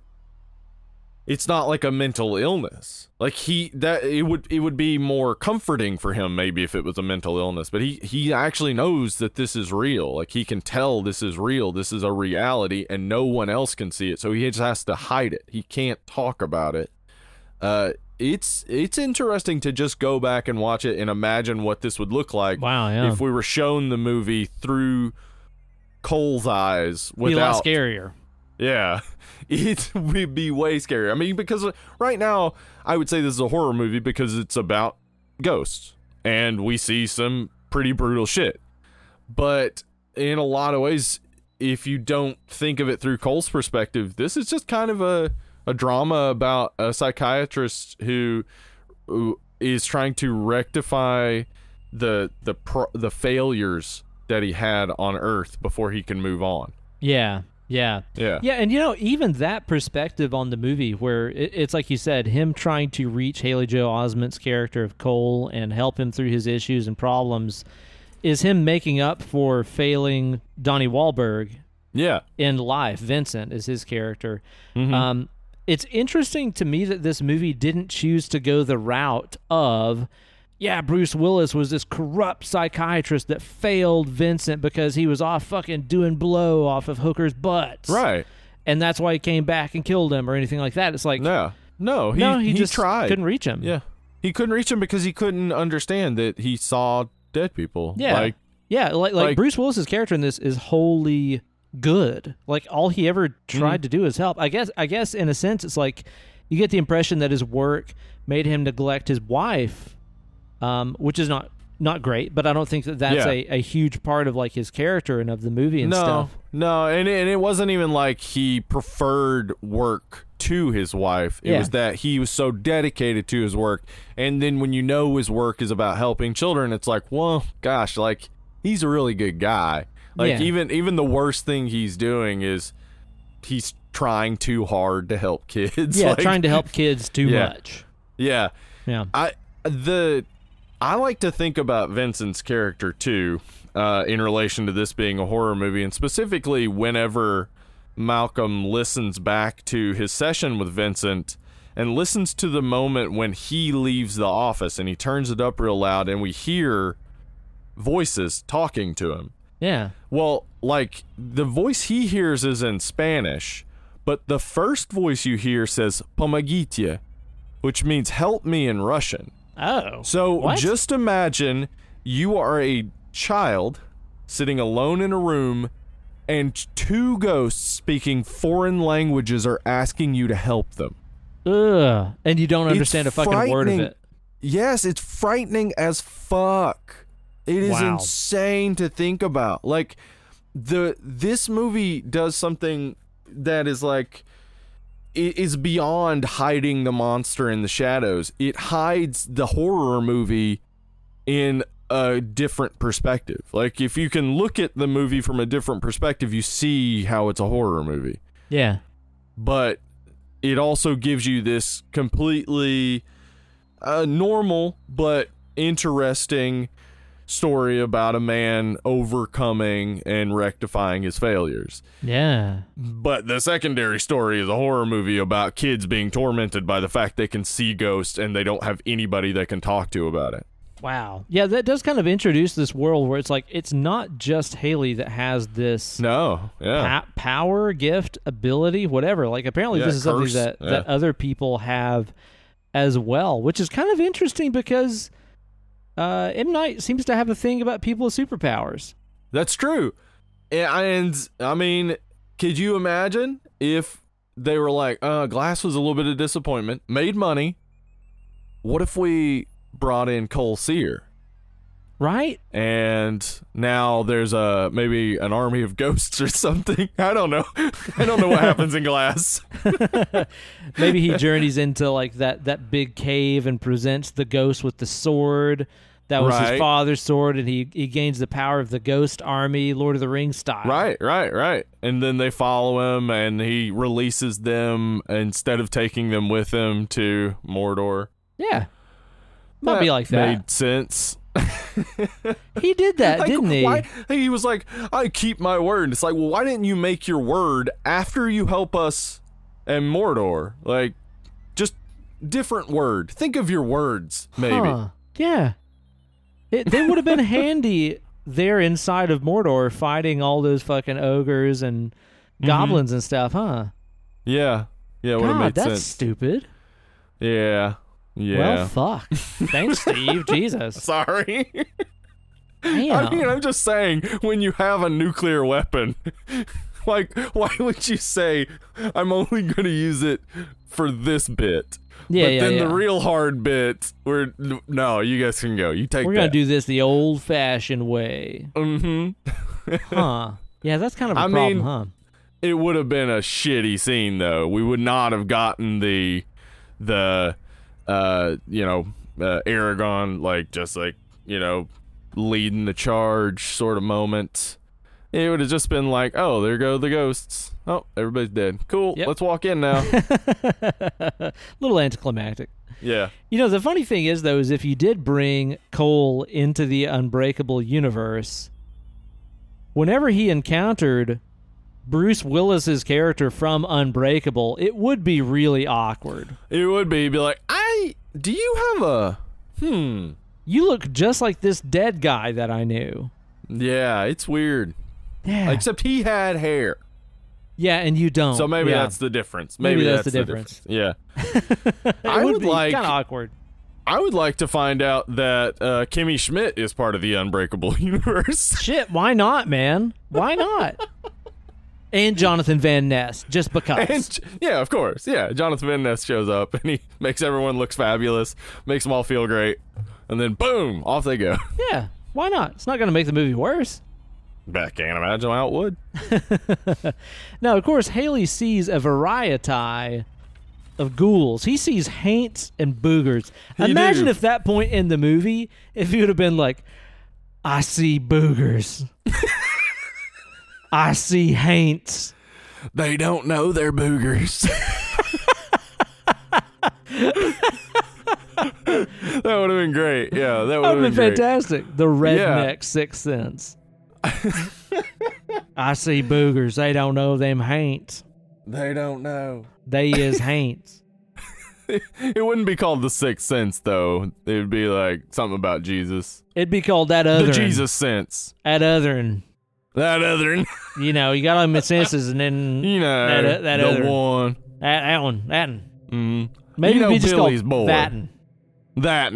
it's not like a mental illness. Like he that it would it would be more comforting for him maybe if it was a mental illness, but he he actually knows that this is real. Like he can tell this is real. This is a reality and no one else can see it. So he just has to hide it. He can't talk about it. Uh it's it's interesting to just go back and watch it and imagine what this would look like Wow, yeah. if we were shown the movie through Cole's eyes Be a lot without scarier. Yeah, it would be way scarier. I mean, because uh, right now I would say this is a horror movie because it's about ghosts and we see some pretty brutal shit. But in a lot of ways, if you don't think of it through Cole's perspective, this is just kind of a a drama about a psychiatrist who, who is trying to rectify the the pro- the failures that he had on Earth before he can move on. Yeah. Yeah. Yeah. Yeah, and you know, even that perspective on the movie, where it, it's like you said, him trying to reach Haley Joel Osment's character of Cole and help him through his issues and problems, is him making up for failing Donnie Wahlberg Yeah. in life. Vincent is his character. Mhm. Um, it's interesting to me that this movie didn't choose to go the route of, yeah, Bruce Willis was this corrupt psychiatrist that failed Vincent because he was off fucking doing blow off of hookers' butts. Right. And that's why he came back and killed him or anything like that. It's like, No. No, he, no, he, he, just tried. couldn't reach him. Yeah. He couldn't reach him because he couldn't understand that he saw dead people. Yeah. Like, Yeah, like, like Like- Bruce Willis's character in this is wholly good. Like all he ever tried Mm. to do is help. I guess I guess in a sense it's like you get the impression that his work made him neglect his wife, um, which is not not great. But I don't think that that's Yeah. a, a huge part of like his character and of the movie and no. stuff. No, and it, and it wasn't even like he preferred work to his wife. It Yeah. was that he was so dedicated to his work. And then when you know his work is about helping children, it's like, well, gosh, like he's a really good guy. Like Yeah. even even the worst thing he's doing is he's trying too hard to help kids. Yeah, Like, trying to help kids too Yeah. much. Yeah. Yeah. I the I like to think about Vincent's character too, uh, in relation to this being a horror movie, and specifically whenever Malcolm listens back to his session with Vincent and listens to the moment when he leaves the office and he turns it up real loud and we hear voices talking to him. Yeah. Well, like the voice he hears is in Spanish, but the first voice you hear says "pomogite," which means "help me" in Russian. Oh. So What? just imagine you are a child sitting alone in a room and two ghosts speaking foreign languages are asking you to help them. Ugh. And you don't It's understand a fucking word of it. Yes, it's frightening as fuck. It is Wow. insane to think about. Like the this movie does something that is like it is beyond hiding the monster in the shadows. It hides the horror movie in a different perspective. Like if you can look at the movie from a different perspective, you see how it's a horror movie Yeah. but it also gives you this completely uh, normal but interesting story about a man overcoming and rectifying his failures. Yeah. But the secondary story is a horror movie about kids being tormented by the fact they can see ghosts and they don't have anybody they can talk to about it. Wow. Yeah, that does kind of introduce this world where it's like it's not just Haley that has this No, yeah. pa- power, gift, ability, whatever. Like apparently Yeah, this is something that yeah. that other people have as well, which is kind of interesting because uh, M Night seems to have a thing about people with superpowers. That's true. And I mean, could you imagine if they were like, uh, Glass was a little bit of disappointment, made money. What if we brought in Cole Sear? Right? And now there's a maybe an army of ghosts or something. I don't know. I don't know what happens in Glass. Maybe he journeys into like that that big cave and presents the ghost with the sword. That was his father's sword, and he, he gains the power of the ghost army, Lord of the Rings style. Right, right, right. And then they follow him and he releases them instead of taking them with him to Mordor. Yeah. Might be like that. Made sense. He did that, Like, didn't he? Why, he was like, I keep my word. It's like, well, why didn't you make your word after you help us and Mordor? Like, just different word. Think of your words, maybe. Huh. Yeah. It, they would have been handy there inside of Mordor fighting all those fucking ogres and mm-hmm. goblins and stuff, huh? Yeah. Yeah, would have made that's sense. stupid. Yeah. Yeah. Well, fuck. Thanks, Steve. Jesus. Sorry. Damn. I mean, I'm just saying, when you have a nuclear weapon, like, why would you say, I'm only going to use it for this bit? Yeah, but yeah, then yeah. the real hard bit, we're, no, you guys can go. You take We're that. gonna do this the old-fashioned way, Mm-hmm. huh? Yeah, that's kind of a I problem, mean- huh? It would have been a shitty scene, though. We would not have gotten the, the, uh, you know, uh, Aragorn, like, just like, you know, leading the charge sort of moment. It would have just been like, oh, there go the ghosts. Oh, everybody's dead. Cool. Yep. Let's walk in now. A little anticlimactic. yeah. You know, the funny thing is, though, is if you did bring Cole into the Unbreakable universe, whenever he encountered Bruce Willis's character from Unbreakable, it would be really awkward. It would be be like, I do you have a hmm. You look just like this dead guy that I knew. Yeah, it's weird. Yeah, Except he had hair. yeah, and you don't. So maybe Yeah. that's the difference. Maybe Maybe, that's the difference. Yeah. it I would would like- kind of awkward. I would like to find out that uh, Kimmy Schmidt is part of the Unbreakable universe. Shit, why not, man? Why not? and Jonathan Van Ness, just because. and yeah, of course. Yeah, Jonathan Van Ness shows up and he makes everyone looks fabulous, makes them all feel great, and then boom, off they go. yeah, why not? It's not going to make the movie worse. I can't imagine how it would. Now, of course, Haley sees a variety of ghouls. He sees haints and boogers. He Imagine do. if that point in the movie, if he would have been like, I see boogers. I see haints. They don't know they're boogers. that would have been great. Yeah, that would have been been fantastic. The redneck sixth sense. I see boogers. They don't know them haints. They don't know. They is haints. It wouldn't be called the sixth sense though. It would be like something about Jesus. It'd be called that other. The Jesus sense. That other. That other, You know, you got all my senses, and then you know, That- that the other. one. that, that one, that one. Mm, Maybe You know it'd be just Billy's called boy. that one. that.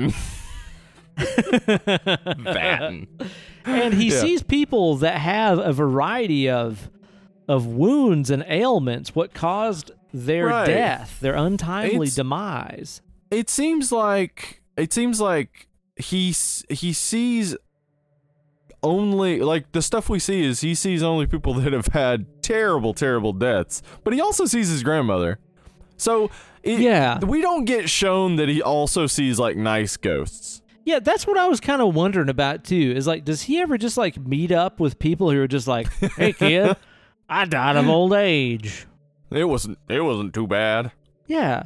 And he Yeah. sees people that have a variety of of wounds and ailments what caused their Right. death their untimely It's- demise It seems like it seems like he he sees only like the stuff we see is he sees only people that have had terrible terrible deaths, but he also sees his grandmother. So it, Yeah. we don't get shown that he also sees like nice ghosts. Yeah that's what i was kind of wondering about too is like does he ever just like meet up with people who are just like hey kid i died of old age It wasn't it wasn't too bad. yeah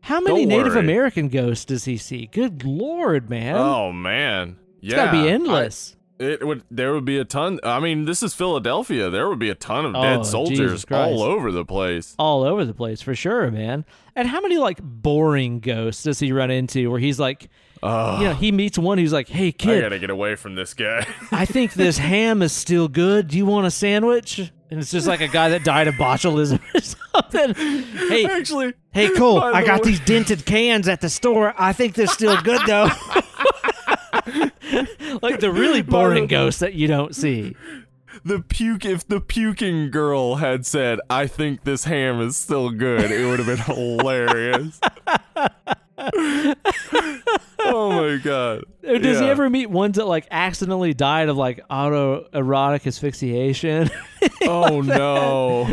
how many Don't native worry. american ghosts does he see good lord man Oh man. it's Yeah. gotta be endless I- it would there would be a ton I mean, this is Philadelphia. There would be a ton of Oh, dead soldiers all over the place. all over the place for sure, man. And how many like boring ghosts does he run into where he's like, Oh, you know, he meets one who's like, "Hey kid, I gotta get away from this guy. I think this ham is still good. Do you want a sandwich?" And it's just like a guy that died of botulism or something. Hey, Actually, hey, Cole, I the got way- these dented cans at the store. I think they're still good though. like the really boring ghosts that you don't see. the puke. If the puking girl had said, "I think this ham is still good," it would have been hilarious. Oh my god! Does he ever meet ones that like accidentally died of like autoerotic asphyxiation? Oh no!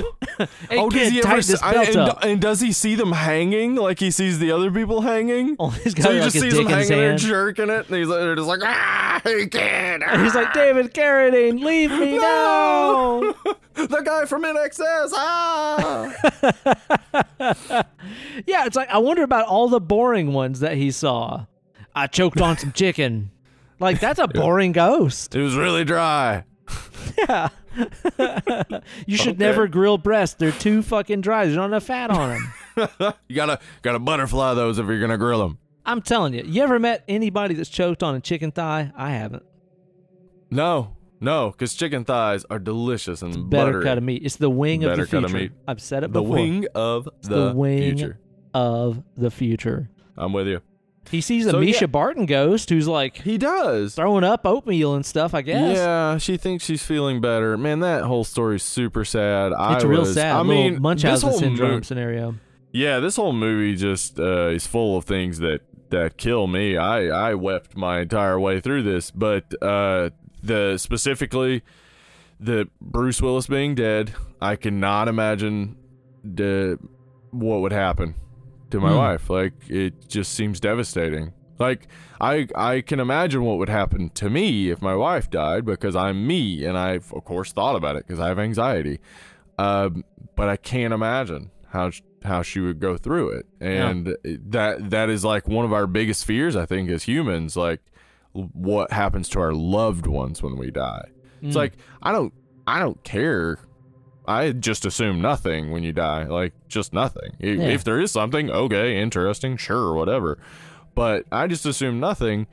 hey, oh, does he ever? tighten s- I- and, and does he see them hanging like he sees the other people hanging? Oh, he's got so he like just sees them hanging there jerking it, and he's they're just like, ah, he can't. And he's like, David Carradine, leave me now. the guy from INXS. Ah. yeah, it's like I wonder about all the boring ones that he saw. I choked on some chicken. Like that's a boring ghost. it was really dry. Yeah. you should Okay. never grill breasts. They're too fucking dry. There's not enough fat on them. You gotta gotta butterfly those if you're gonna grill them. I'm telling you. You ever met anybody that's choked on a chicken thigh? I haven't. No, no, because chicken thighs are delicious and Better buttery. cut of meat. It's the wing of Better the cut future. of meat. I've said it the before. wing of the the, wing. future. of the future. I'm with you. He sees a So, Misha yeah. Barton ghost who's like He does. throwing up oatmeal and stuff. I guess. Yeah, she thinks she's feeling better. Man, that whole story's super sad. It's I real was, sad. I mean, Munchausen whole syndrome mo- scenario. Yeah, this whole movie just uh, is full of things that that kill me. I I wept my entire way through this, but uh, the specifically the Bruce Willis being dead, I cannot imagine the what would happen to my Hmm. wife. Like it just seems devastating. Like I I can imagine what would happen to me if my wife died because I'm me and I've of course thought about it because I have anxiety. Um, but I can't imagine how how she would go through it, and that that is like one of our biggest fears. I think as humans, like what happens to our loved ones when we die. It's Mm. like I don't I don't care. I just assume nothing when you die, like just nothing. Yeah. If there is something, okay, interesting, sure, whatever. But I just assume nothing.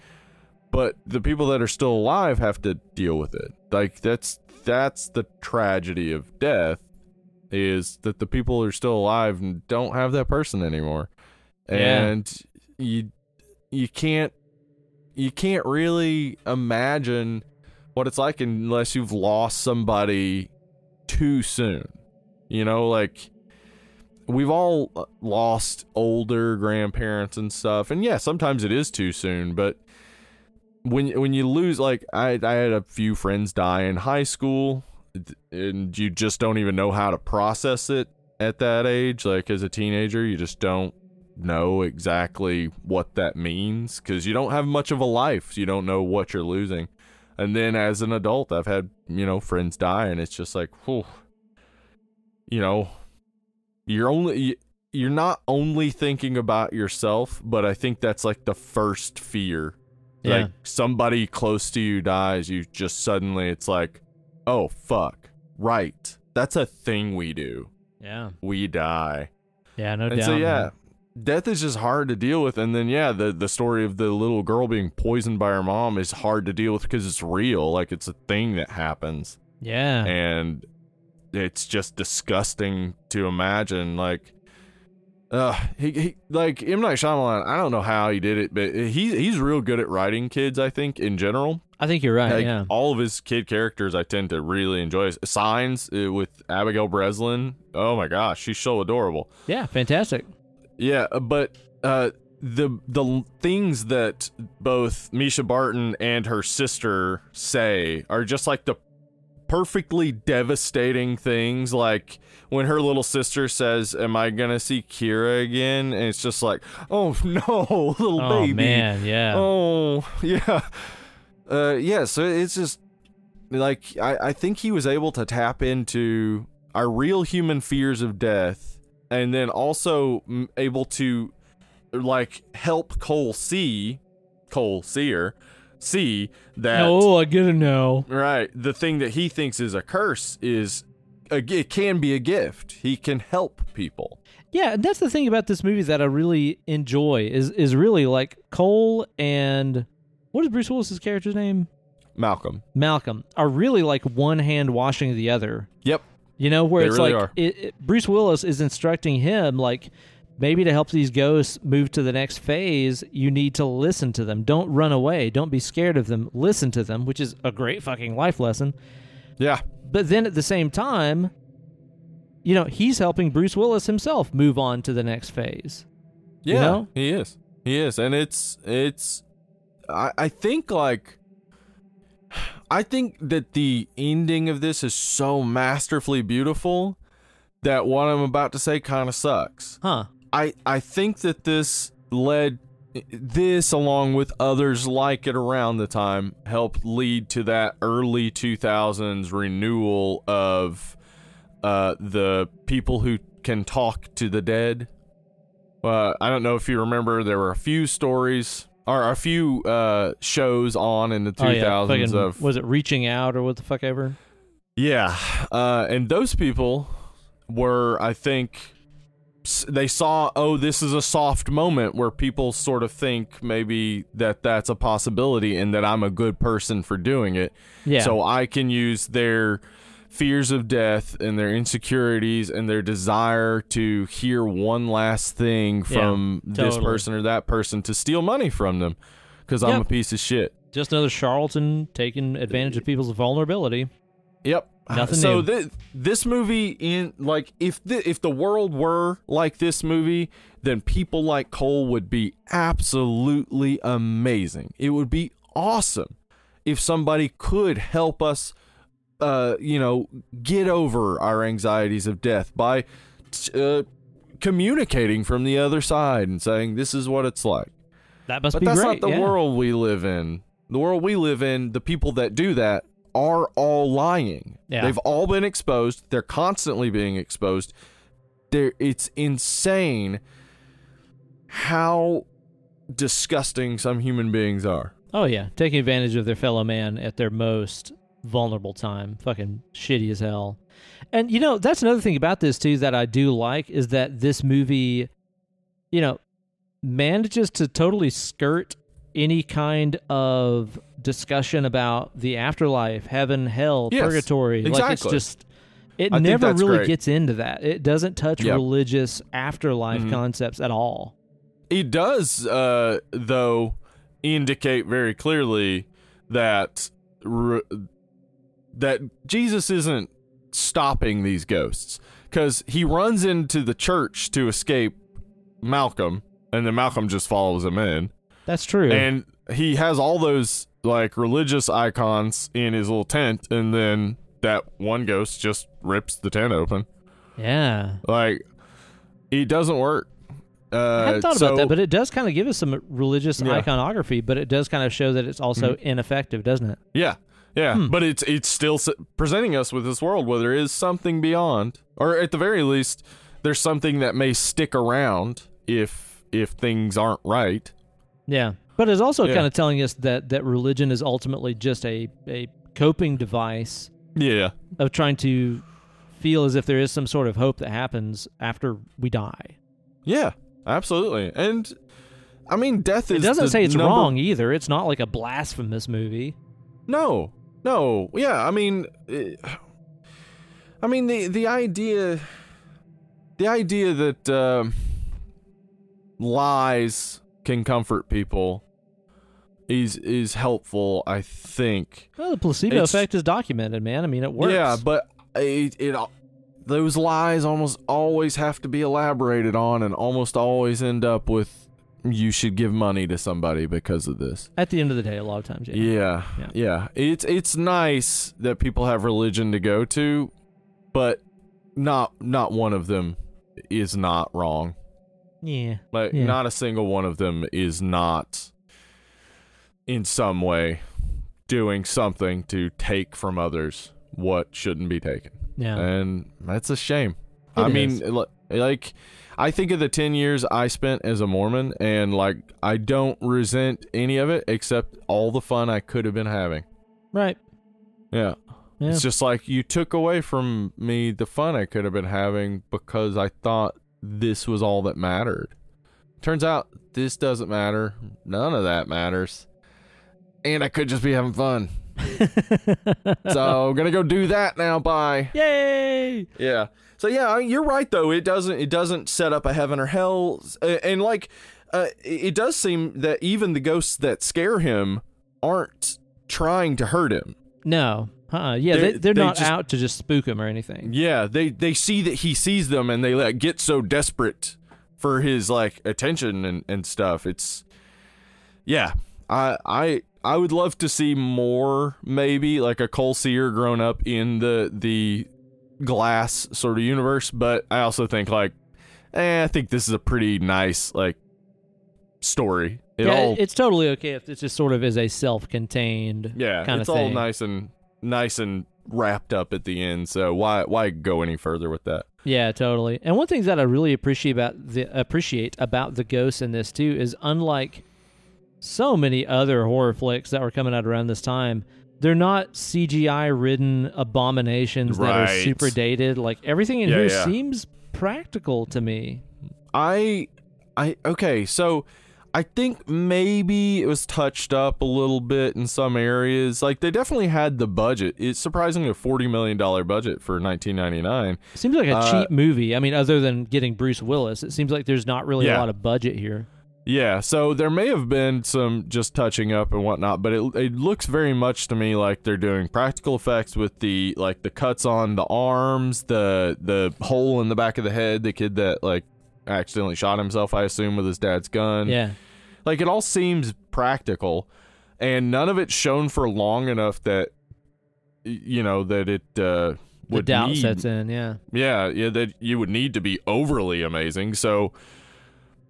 But the people that are still alive have to deal with it. Like that's that's the tragedy of death is that the people who are still alive and don't have that person anymore. Yeah. And you you can't you can't really imagine what it's like unless you've lost somebody too soon. You know, like we've all uh, lost older grandparents and stuff. And yeah, sometimes it is too soon, but when when you lose like I I had a few friends die in high school and you just don't even know how to process it at that age like as a teenager you just don't know exactly what that means cuz you don't have much of a life you don't know what you're losing and then as an adult I've had you know friends die and it's just like whew you know you're only you're not only thinking about yourself but I think that's like the first fear Yeah. Like somebody close to you dies, you just suddenly it's like, oh fuck, right. That's a thing we do. Yeah. We die. Yeah, no and doubt. so yeah, man. Death is just hard to deal with. And then yeah, the the story of the little girl being poisoned by her mom is hard to deal with because it's real. Like it's a thing that happens, Yeah. and it's just disgusting to imagine. Like, uh, he, he like M Night Shyamalan. I don't know how he did it, but he's he's real good at writing kids. I think in general. I think you're right. Like, yeah. all of his kid characters, I tend to really enjoy. Signs uh, with Abigail Breslin. Oh my gosh, she's so adorable. Yeah, fantastic. Yeah, uh, but uh, the the things that both Mischa Barton and her sister say are just like the perfectly devastating things. Like when her little sister says, "Am I gonna see Kyra again?" and it's just like, "Oh no, little Oh baby." man, yeah. Oh yeah, uh, yeah. So it's just like I, I think he was able to tap into our real human fears of death, and then also able to like help Cole see, Cole Sear, see that Oh, I get it now. right the thing that he thinks is a curse is a, it can be a gift. He can help people. Yeah, and that's the thing about this movie that I really enjoy is is really like Cole and what is Bruce Willis's character's name? Malcolm. Malcolm are really like one hand washing the other. Yep. You know, where They it's really like. It, it- Bruce Willis is instructing him like maybe to help these ghosts move to the next phase, you need to listen to them. Don't run away. Don't be scared of them. Listen to them, which is a great fucking life lesson. Yeah. But then at the same time, you know, he's helping Bruce Willis himself move on to the next phase. Yeah, You know? he is. He is, and it's it's. I I think like. I think that the ending of this is so masterfully beautiful that what I'm about to say kind of sucks. Huh. I I think that this led this along with others like it around the time helped lead to that early 2000s renewal of uh the people who can talk to the dead. Uh, I don't know if you remember there were a few stories or a few uh shows on in the 2000s Oh, yeah. Of was it reaching out or what the fuck ever? yeah, uh, and those people were, I think, they saw, oh, this is a soft moment where people sort of think maybe that that's a possibility and that I'm a good person for doing it. Yeah. So I can use their fears of death and their insecurities and their desire to hear one last thing from this totally. person or that person to steal money from them because I'm a piece of shit. Just another charlatan taking advantage of people's vulnerability. Yep. Nothing so new. thi- this movie in like if the if the world were like this movie, then people like Cole would be absolutely amazing. It would be awesome if somebody could help us uh you know get over our anxieties of death by uh, communicating from the other side and saying this is what it's like. That must But be that's great. not the yeah. world we live in. The world we live in, the people that do that are all lying. Yeah. They've all been exposed. They're constantly being exposed. There it's insane how disgusting some human beings are. Oh yeah, taking advantage of their fellow man at their most vulnerable time. Fucking shitty as hell. And you know, that's another thing about this too that I do like is that this movie, you know, manages to totally skirt any kind of discussion about the afterlife, heaven, hell, Yes, purgatory. Like it's just it I never really great. gets into that. It doesn't touch Yep. religious afterlife Mhm. concepts at all. It does, uh, though, indicate very clearly that that Jesus isn't stopping these ghosts because he runs into the church to escape Malcolm, and then Malcolm just follows him in, That's true. and he has all those like religious icons in his little tent, and then that one ghost just rips the tent open. yeah. Like, it doesn't work. Uh, I hadn't thought so- about that, but it does kind of give us some religious Yeah. iconography, but it does kind of show that it's also ineffective, doesn't it? Yeah, yeah, Hmm. but it's it's still presenting us with this world where there is something beyond, or at the very least, there's something that may stick around if if things aren't right. Yeah. But it's also Yeah. kind of telling us that that religion is ultimately just a a coping device Yeah. of trying to feel as if there is some sort of hope that happens after we die. Yeah. Absolutely. And I mean, death is. It doesn't say it's number- wrong either. It's not like a blasphemous movie. No, no, yeah. I mean, eh, I mean the the idea, the idea that um, lies can comfort people is is helpful. I think. Well, the placebo It's- effect is documented, man. I mean, it works. Yeah, but it, it those lies almost always have to be elaborated on, and almost always end up with you should give money to somebody because of this. at the end of the day, a lot of times, yeah. Yeah, Yeah. yeah. It's it's nice that people have religion to go to, but not not one of them is not wrong. Yeah. Like Yeah. not a single one of them is not in some way doing something to take from others what shouldn't be taken. Yeah. And that's a shame. It I mean, is. li- like I think of the 10 years I spent as a Mormon and like I don't resent any of it except all the fun I could have been having. right. Yeah. Yeah. It's just like you took away from me the fun I could have been having because I thought this was all that mattered. Turns out this doesn't matter. None of that matters. And I could just be having fun. So, I'm gonna go do that now. Bye. Yay! Yeah. So yeah, you're right though. It doesn't it doesn't set up a heaven or hell, and like uh, it does seem that even the ghosts that scare him aren't trying to hurt him. No. Uh-uh. Yeah, They're- they, they're they not just- out to just spook him or anything. Yeah, they they see that he sees them and they like get so desperate for his like attention and and stuff. It's yeah. I I I would love to see more maybe like a Cole Sear grown up in the the glass sort of universe, but I also think like eh, I think this is a pretty nice like story. It yeah, all it's totally okay if this just sort of is a self-contained yeah, kind it's of all nice and nice and wrapped up at the end. So why why go any further with that? Yeah, totally. And one thing that I really appreciate about the appreciate about the ghosts in this too is unlike so many other horror flicks that were coming out around this time, they're not CGI ridden abominations that are super dated. Like everything in Yeah, here yeah. seems practical to me. I I okay, so I think maybe it was touched up a little bit in some areas. Like they definitely had the budget. It's surprisingly a forty million dollar budget for nineteen ninety nine. Seems like a Uh, cheap movie. I mean, other than getting Bruce Willis, it seems like there's not really a lot of budget here. Yeah, so there may have been some just touching up and whatnot, but it it looks very much to me like they're doing practical effects with the like the cuts on the arms, the the hole in the back of the head, the kid that like accidentally shot himself, I assume, with his dad's gun. Yeah. Like it all seems practical, and none of it's shown for long enough that you know that it uh, The would doubt need, sets in, yeah. Yeah, yeah, that you would need to be overly amazing. So,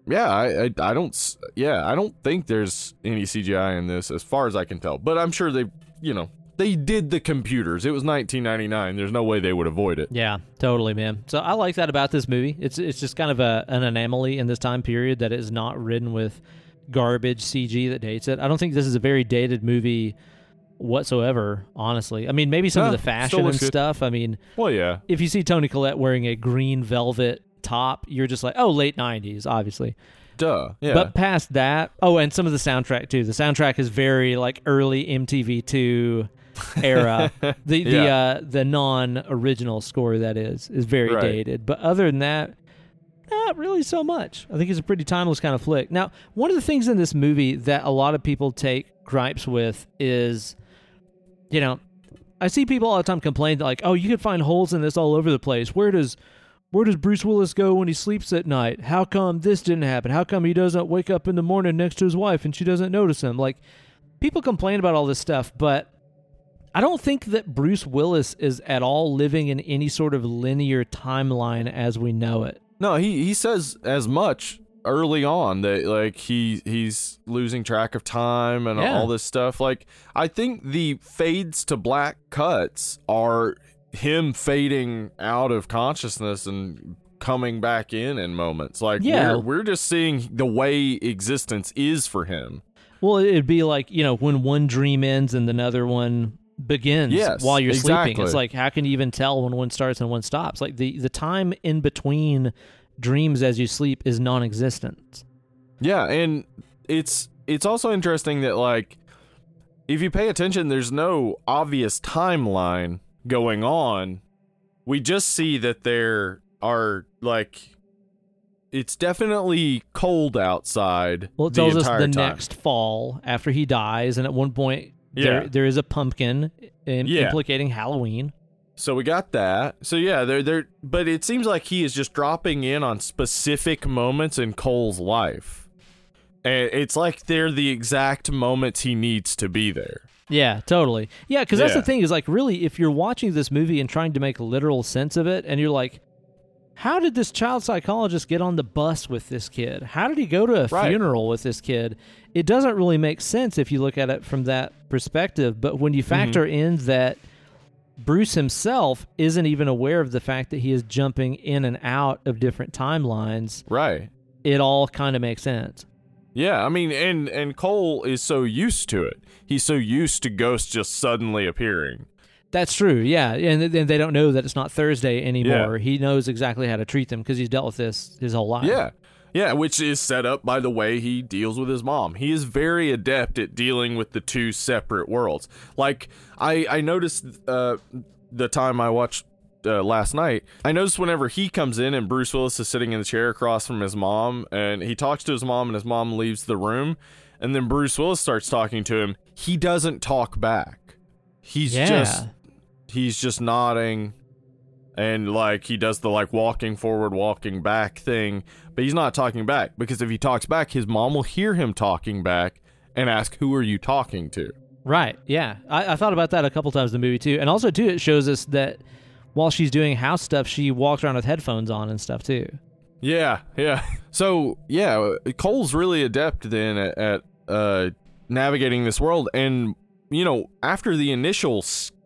yeah, I, I, I don't, yeah, I don't think there's any CGI in this, as far as I can tell. But I'm sure they, you know, they did the computers. It was 1999. There's no way they would avoid it. Yeah, totally, man. So I like that about this movie. It's it's just kind of a an anomaly in this time period that it is not ridden with garbage CG that dates it. I don't think this is a very dated movie whatsoever, honestly. I mean, maybe some No, of the fashion and good. stuff. I mean, Well, yeah, if you see Toni Collette wearing a green velvet top, you're just like, "Oh, late 90s, obviously." duh, yeah, But past that, oh, and some of the soundtrack too. The soundtrack is very like early MTV2 era. the the Yeah. uh, the non original score that is is very Right. dated. But other than that, not really so much. I think it's a pretty timeless kind of flick. Now, one of the things in this movie that a lot of people take gripes with is, you know, I see people all the time complain that like, oh, you could find holes in this all over the place. Where does where does Bruce Willis go when he sleeps at night? How come this didn't happen? How come he doesn't wake up in the morning next to his wife and she doesn't notice him? Like, people complain about all this stuff, but I don't think that Bruce Willis is at all living in any sort of linear timeline as we know it. no, he he says as much early on that like he he's losing track of time and Yeah. all this stuff. Like I think the fades to black cuts are him fading out of consciousness and coming back in in moments. Like Yeah. we're we're just seeing the way existence is for him. Well, it'd be like you know when one dream ends and another one begins Yes, while you're sleeping. It's like how can you even tell when one starts and one stops? Like the the time in between dreams as you sleep is non-existent. Yeah, and it's it's also interesting that like if you pay attention, there's no obvious timeline going on. We just see that there are like it's definitely cold outside. Well, it the tells us the time. next fall after he dies, and at one point Yeah. there there is a pumpkin im- Yeah. implicating Halloween. So we got that. So yeah, they're they're but it seems like he is just dropping in on specific moments in Cole's life. And it's like they're the exact moments he needs to be there. Yeah, totally. Yeah, because that's Yeah. the thing is like really, if you're watching this movie and trying to make literal sense of it, and you're like, how did this child psychologist get on the bus with this kid? How did he go to a Right. funeral with this kid? It doesn't really make sense if you look at it from that perspective. But when you Mm-hmm. factor in that Bruce himself isn't even aware of the fact that he is jumping in and out of different timelines, Right. it all kind of makes sense. Yeah, I mean, and and Cole is so used to it. He's so used to ghosts just suddenly appearing. That's true, yeah, and then they don't know that it's not Thursday anymore. He knows exactly how to treat them because he's dealt with this his whole life. Yeah, yeah, which is set up by the way he deals with his mom. He is very adept at dealing with the two separate worlds. Like I, I noticed uh, the time I watched uh, last night. I noticed whenever he comes in and Bruce Willis is sitting in the chair across from his mom, and he talks to his mom, and his mom leaves the room, and then Bruce Willis starts talking to him. He doesn't talk back. He's Yeah. just he's just nodding and like he does the like walking forward walking back thing but he's not talking back because if he talks back his mom will hear him talking back and ask who are you talking to Right. Yeah. I, I thought about that a couple times in the movie too, and also too, it shows us that while she's doing house stuff, she walks around with headphones on and stuff too. yeah yeah so yeah cole's really adept then at, at uh navigating this world and you know after the initial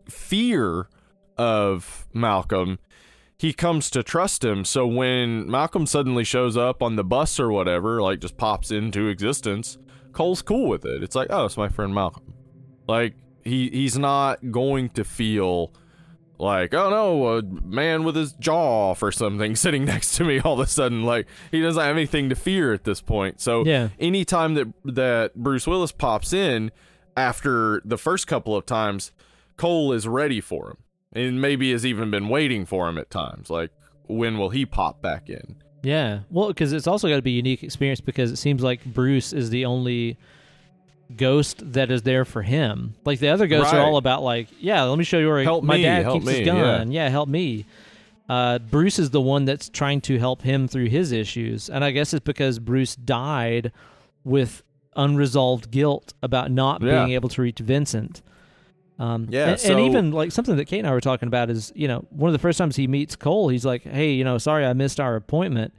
fear of malcolm he comes to trust him. So when Malcolm suddenly shows up on the bus or whatever, like just pops into existence, Cole's cool with it. It's like, oh, it's my friend Malcolm. Like he he's not going to feel like, oh no, a man with his jaw off or something sitting next to me all of a sudden. Like he doesn't have anything to fear at this point. So Yeah. anytime that that Bruce Willis pops in after the first couple of times, Cole is ready for him. And maybe has even been waiting for him at times. Like, when will he pop back in? Yeah. Well, because it's also got to be a unique experience because it seems like Bruce is the only ghost that is there for him. Like the other ghosts are all about like, yeah, let me show you where Help my me, dad keeps me, his gun. Yeah. help me. Uh, Bruce is the one that's trying to help him through his issues, and I guess it's because Bruce died with unresolved guilt about not Yeah. being able to reach Vincent. Um, Yeah, and, so- and even like something that Kate and I were talking about is, you know, one of the first times he meets Cole, he's like, "Hey, you know, sorry I missed our appointment."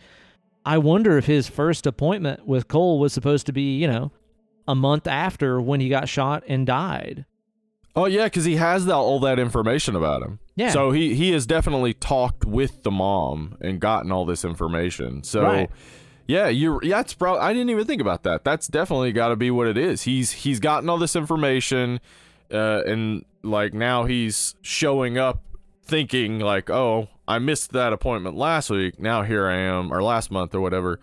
I wonder if his first appointment with Cole was supposed to be, you know, a month after when he got shot and died. Oh yeah, because he has that, all that information about him. Yeah. So he he has definitely talked with the mom and gotten all this information. So Right. yeah, you yeah, it's probably I didn't even think about that. That's definitely got to be what it is. He's he's gotten all this information, uh, and like now he's showing up thinking like, oh, I missed that appointment last week. Now here I am, or last month or whatever.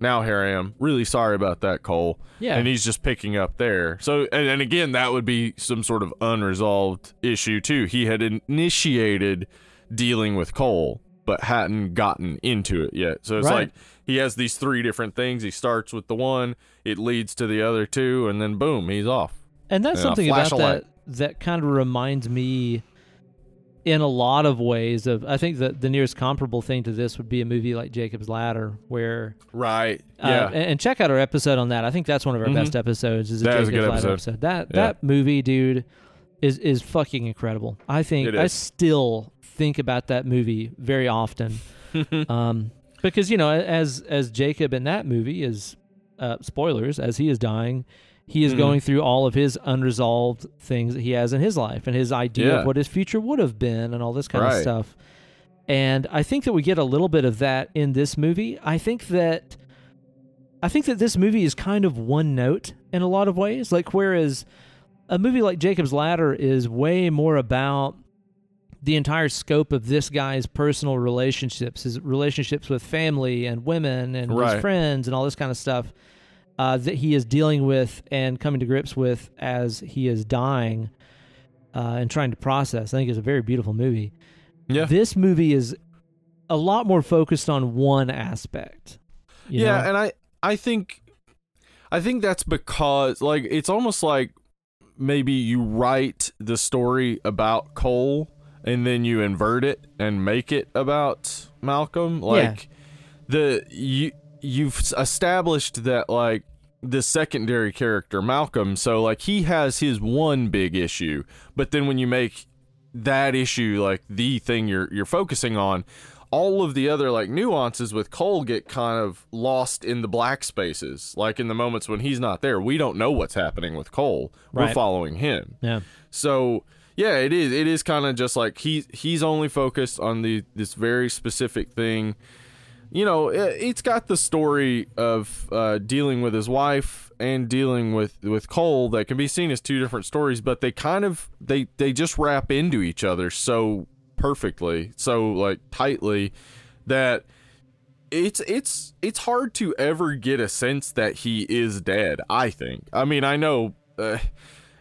Now here I am. Really sorry about that, Cole. Yeah. And he's just picking up there. So, and, and again, that would be some sort of unresolved issue, too. He had initiated dealing with Cole, but hadn't gotten into it yet. So it's Right. like he has these three different things. He starts with the one, it leads to the other two, and then boom, he's off. And that's Yeah, something about that that kind of reminds me in a lot of ways of I think that the nearest comparable thing to this would be a movie like Jacob's Ladder where Right. uh, Yeah. and, and check out our episode on that. I think that's one of our Mhm. best episodes is a That Jacob's is a good Ladder episode. That Yeah. that movie, dude, is is fucking incredible. I think I still think about that movie very often. um, because you know, as as Jacob in that movie is uh, spoilers, as he is dying, he is Mhm. going through all of his unresolved things that he has in his life and his idea Yeah. of what his future would have been and all this kind of stuff. And I think that we get a little bit of that in this movie. I think that I think that this movie is kind of one note in a lot of ways. Like whereas a movie like Jacob's Ladder is way more about the entire scope of this guy's personal relationships, his relationships with family and women and his friends and all this kind of stuff uh, that he is dealing with and coming to grips with as he is dying uh, and trying to process. I think it's a very beautiful movie. Yeah. This movie is a lot more focused on one aspect. you yeah, know? and I I think I think that's because like it's almost like maybe you write the story about Cole and then you invert it and make it about Malcolm like the you you've established that like the secondary character Malcolm so like he has his one big issue but then when you make that issue like the thing you're you're focusing on all of the other like nuances with Cole get kind of lost in the black spaces like in the moments when he's not there we don't know what's happening with Cole we're following him yeah. so yeah, it is. It is kind of just like he's he's only focused on the this very specific thing. You know, it, it's got the story of uh, dealing with his wife and dealing with with Cole that can be seen as two different stories, but they kind of they they just wrap into each other so perfectly, so like tightly that it's it's it's hard to ever get a sense that he is dead. I think. I mean, I know. Uh,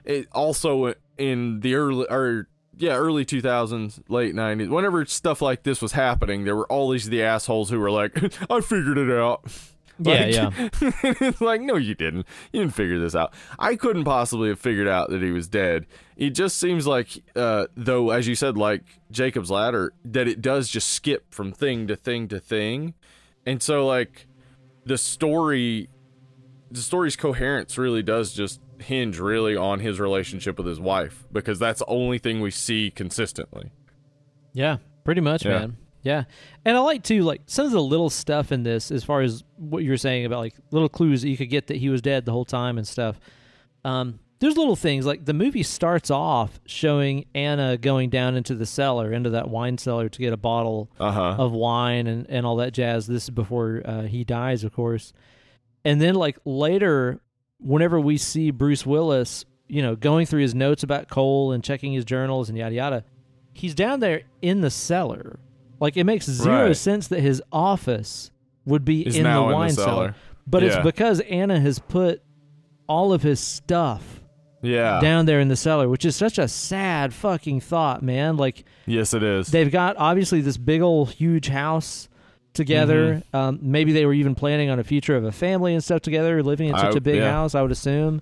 it also in the early or yeah early 2000s late 90s whenever stuff like this was happening there were always the assholes who were like i figured it out. Yeah, Like- it's like no you didn't. You didn't figure this out. I couldn't possibly have figured out that he was dead. It just seems like uh though as you said like jacob's ladder that it does just skip from thing to thing to thing. And so like the story the story's coherence really does just hinge really on his relationship with his wife because that's the only thing we see consistently. Yeah, pretty much, Yeah. man. Yeah. And I like too, like some of the little stuff in this, as far as what you're saying about like little clues that you could get that he was dead the whole time and stuff. Um, there's little things like the movie starts off showing Anna going down into the cellar, into that wine cellar to get a bottle Uh huh. of wine and, and all that jazz. This is before uh, he dies, of course. And then, like, later, whenever we see Bruce Willis, you know, going through his notes about Cole and checking his journals and yada yada, he's down there in the cellar. Like, it makes zero Right. sense that his office would be Is in the in the wine cellar. cellar. But it's because Anna has put all of his stuff Yeah. down there in the cellar, which is such a sad fucking thought, man. Like, yes, it is. they've got obviously this big old huge house together. Mm-hmm. Um, maybe they were even planning on a future of a family and stuff together, living in such I- a big yeah. house. I would assume.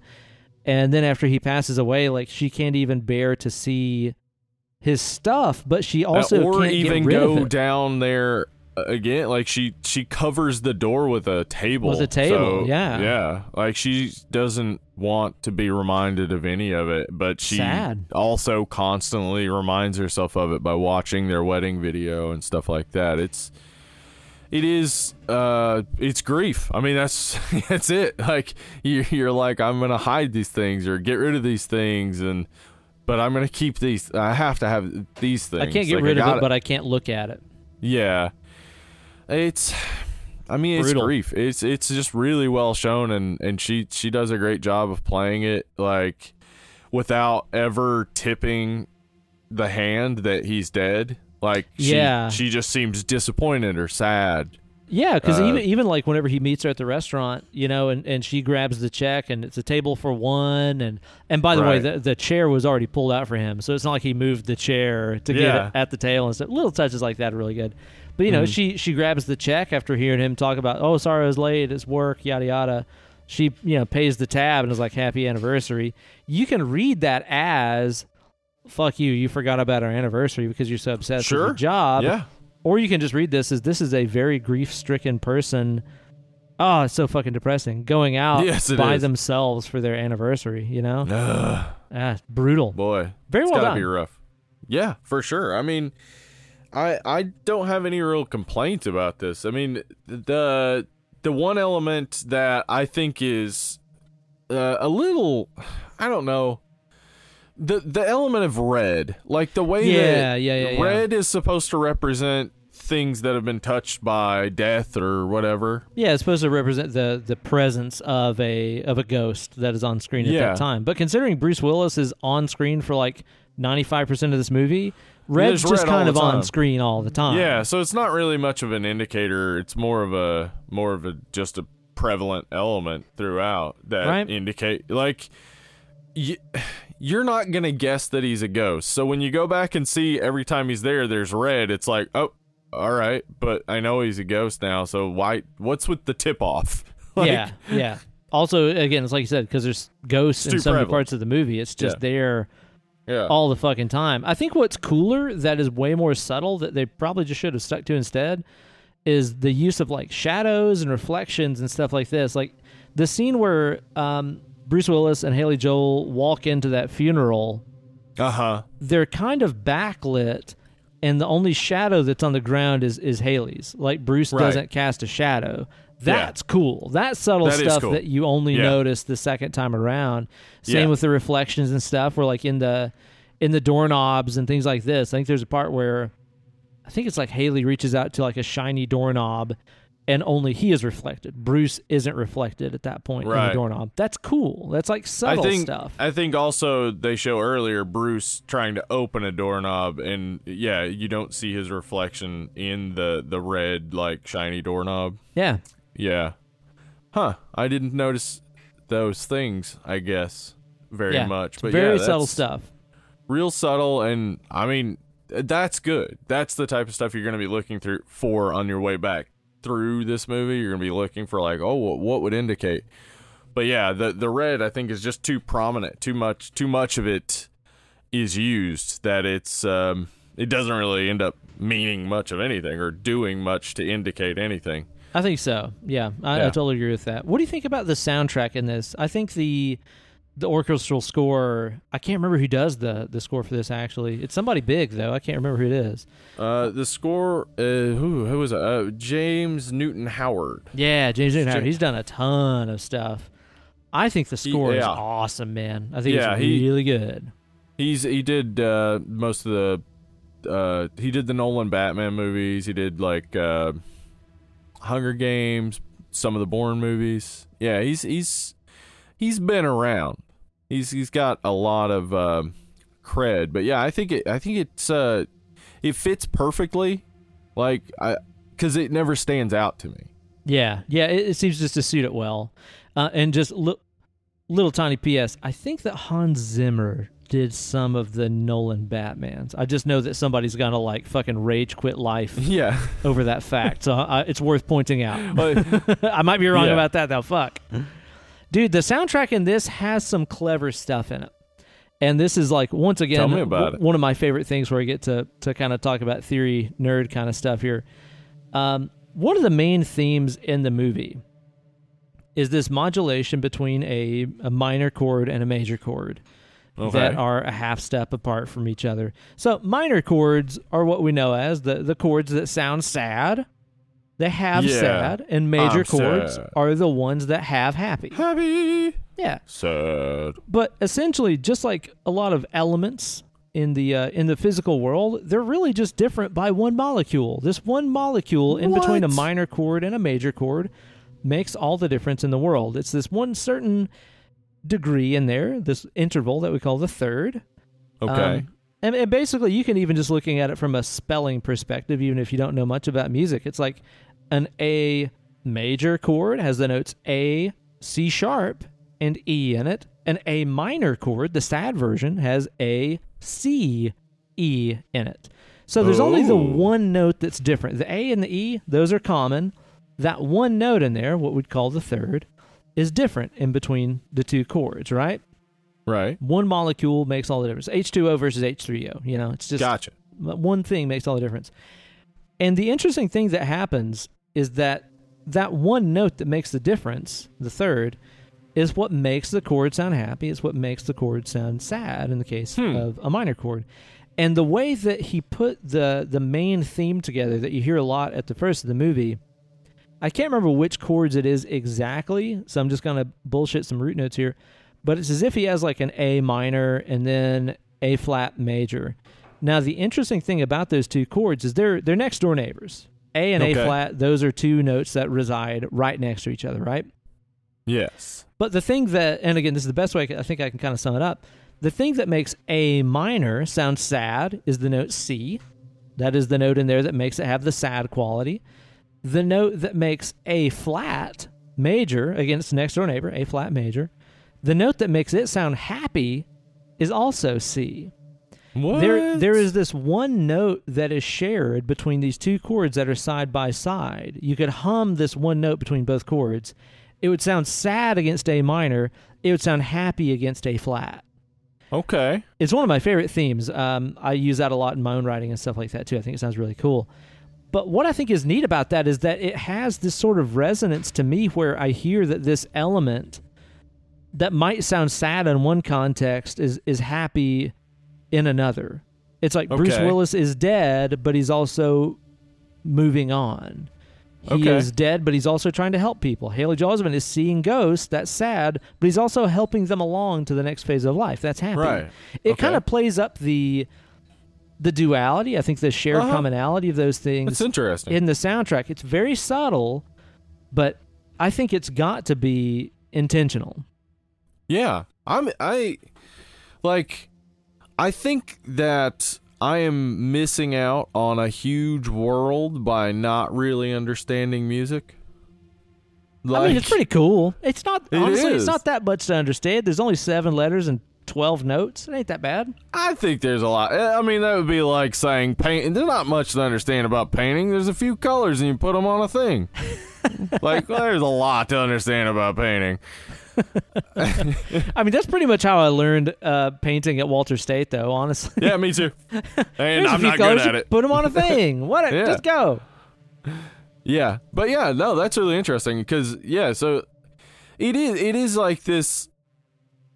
And then after he passes away, like she can't even bear to see his stuff, but she also Uh, or can't even go down there uh, again. Like she she covers the door with a table. With a table, So, yeah. Yeah. Like she doesn't want to be reminded of any of it, but she Sad. also constantly reminds herself of it by watching their wedding video and stuff like that. It's it is uh it's grief. I mean that's that's it. Like you, you're like i'm gonna hide these things or get rid of these things and but i'm gonna keep these i have to have these things I can't get Like, rid of gotta- it, but I can't look at it. yeah. It's i mean it's Brutal. grief. It's it's just really well shown and and she she does a great job of playing it like without ever tipping the hand that he's dead like she, Yeah. she just seems disappointed or sad Yeah, because Uh, even even like whenever he meets her at the restaurant, you know, and, and she grabs the check and it's a table for one, and and by the way, the the chair was already pulled out for him, so it's not like he moved the chair to get it at the table and stuff. Little touches like that are really good. But you know, Mhm. she she grabs the check after hearing him talk about, oh, sorry I was late, it's work, yada yada. She you know pays the tab and is like, happy anniversary. You can read that as. Fuck you! You forgot about our anniversary because you're so obsessed with Sure. your job. yeah Or you can just read this as this is a very grief stricken person. Oh, it's so fucking depressing. Going out Yes, by is. themselves for their anniversary, you know? Ugh, Ah, brutal. boy Very it's well gotta done. be rough yeah for sure i mean i i don't have any real complaints about this i mean the the one element that i think is uh, a little i don't know the the element of red like the way Yeah, that yeah, yeah, red is supposed to represent things that have been touched by death or whatever. Yeah, it's supposed to represent the the presence of a of a ghost that is on screen at that time. But considering Bruce Willis is on screen for like ninety five percent of this movie, Red's just Red kind of on screen all the time. Yeah, so it's not really much of an indicator. It's more of a more of a just a prevalent element throughout that Right. indicate like you're not going to guess that he's a ghost. So when you go back and see every time he's there there's red, it's like, "Oh, all right, but I know he's a ghost now, so why what's with the tip off?" Like, yeah, yeah. Also, again, it's like you said because there's ghosts in some of the parts of the movie. It's just Yeah. there Yeah. all the fucking time. I think what's cooler that is way more subtle that they probably just should have stuck to instead is the use of like shadows and reflections and stuff like this. Like the scene where um, Bruce Willis and Haley Joel walk into that funeral, uh-huh. they're kind of backlit and the only shadow that's on the ground is is Haley's. Like Bruce Right. doesn't cast a shadow. That's cool. That subtle That stuff cool. that you only Yeah. notice the second time around. Same Yeah. with the reflections and stuff. Where like in the in the doorknobs and things like this. I think there's a part where I think it's like Haley reaches out to like a shiny doorknob and only he is reflected. Bruce isn't reflected at that point in the doorknob. That's cool. That's like subtle I think stuff. I think also they show earlier Bruce trying to open a doorknob and yeah, you don't see his reflection in the the red like shiny doorknob. yeah. Yeah. Huh. I didn't notice those things, I guess, very Yeah. much. But very yeah, subtle stuff. Real subtle and I mean that's good. That's the type of stuff you're going to be looking through for on your way back through this movie. You're going to be looking for like, "Oh, what, what would indicate?" But yeah, the the red I think is just too prominent. Too much too much of it is used that it's um it doesn't really end up meaning much of anything or doing much to indicate anything. I think so. Yeah, I, I totally agree with that. What do you think about the soundtrack in this? I think the the orchestral score. I can't remember who does the the score for this. Actually, it's somebody big though. I can't remember who it is. Uh, the score, uh, who who was it? Uh, James Newton Howard. Yeah, James Newton. Howard. He's done a ton of stuff. I think the score is yeah. awesome, man. I think Yeah, it's he- really good. He's he did uh, most of the, uh, he did the Nolan Batman movies. He did like uh, Hunger Games, some of the Bourne movies. Yeah, he's he's he's been around. He's he's got a lot of uh, cred. But yeah, I think it I think it's uh, it fits perfectly. Like I, because it never stands out to me. Yeah, yeah. It, it seems just to suit it well. Uh, and just li- little tiny P.S. I think that Hans Zimmer did some of the Nolan Batmans. I just know that somebody's gonna like fucking rage quit life Yeah, over that fact. So uh, it's worth pointing out. but I might be wrong Yeah. about that though. Fuck. Dude, the soundtrack in this has some clever stuff in it. And this is like once again Tell me about w- one of my favorite things where I get to to kind of talk about theory nerd kind of stuff here. Um, one of the main themes in the movie is this modulation between a, a minor chord and a major chord okay. that are a half step apart from each other. So minor chords are what we know as the, the chords that sound sad. They have Yeah. sad, and major I'm chords sad. are the ones that have happy. happy, Yeah, sad. but essentially, just like a lot of elements in the uh, in the physical world, they're really just different by one molecule. This one molecule in between a minor chord and a major chord makes all the difference in the world. It's this one certain degree in there, this interval that we call the third. Okay. Um, and, and basically, you can even just looking at it from a spelling perspective, even if you don't know much about music, it's like an A major chord has the notes A, C sharp, and E in it. An A minor chord, the sad version, has A, C, E in it. So there's only the Oh. one note that's different. The A and the E, those are common. That one note in there, what we'd call the third, is different in between the two chords, right? right. one molecule makes all the difference. H2O versus H3O. You know, it's just Gotcha. one thing makes all the difference. And the interesting thing that happens is that that one note that makes the difference, the third, is what makes the chord sound happy. It's what makes the chord sound sad in the case Hmm. of a minor chord. And the way that he put the the main theme together that you hear a lot at the first of the movie, I can't remember which chords it is exactly, so I'm just gonna bullshit some root notes here. But it's as if he has like an A minor and then A flat major. Now, the interesting thing about those two chords is they're they're next door neighbors. A and Okay. A flat, those are two notes that reside right next to each other, right? Yes. But the thing that, and again, this is the best way I, can- I think I can kind of sum it up. The thing that makes A minor sound sad is the note C. That is the note in there that makes it have the sad quality. The note that makes A flat major, again, it's next door neighbor, A flat major. The note that makes it sound happy is also C. What? There, there is this one note that is shared between these two chords that are side by side. You could hum this one note between both chords. It would sound sad against A minor. It would sound happy against A flat. Okay. It's one of my favorite themes. Um, I use that a lot in my own writing and stuff like that too. I think it sounds really cool. But what I think is neat about that is that it has this sort of resonance to me where I hear that this element that might sound sad in one context is is happy in another. It's like Bruce Willis is dead, but he's also moving on. He Okay. is dead, but he's also trying to help people. Haley Joel Osment is seeing ghosts. That's sad, but he's also helping them along to the next phase of life. That's happy. Right. It Okay. kind of plays up the the duality. I think the shared Uh-huh. commonality of those things It's interesting. in the soundtrack. It's very subtle, but I think it's got to be intentional. Yeah, I'm. I like. I think that I am missing out on a huge world by not really understanding music. I mean, it's pretty cool. It's not It honestly, is. it's not that much to understand. There's only seven letters and twelve notes. It ain't that bad. I think there's a lot. Eh, I mean, that would be like saying paint. There's not much to understand about painting. There's a few colors and you put them on a thing. like, well, there's a lot to understand about painting. I mean, that's pretty much how I learned uh, painting at Walter State, though. Honestly, Yeah, me too. And I'm not colors, good at it. Put them on a thing. What? Yeah. Just go. Yeah, but yeah, no, that's really interesting because yeah, so it is it is like this.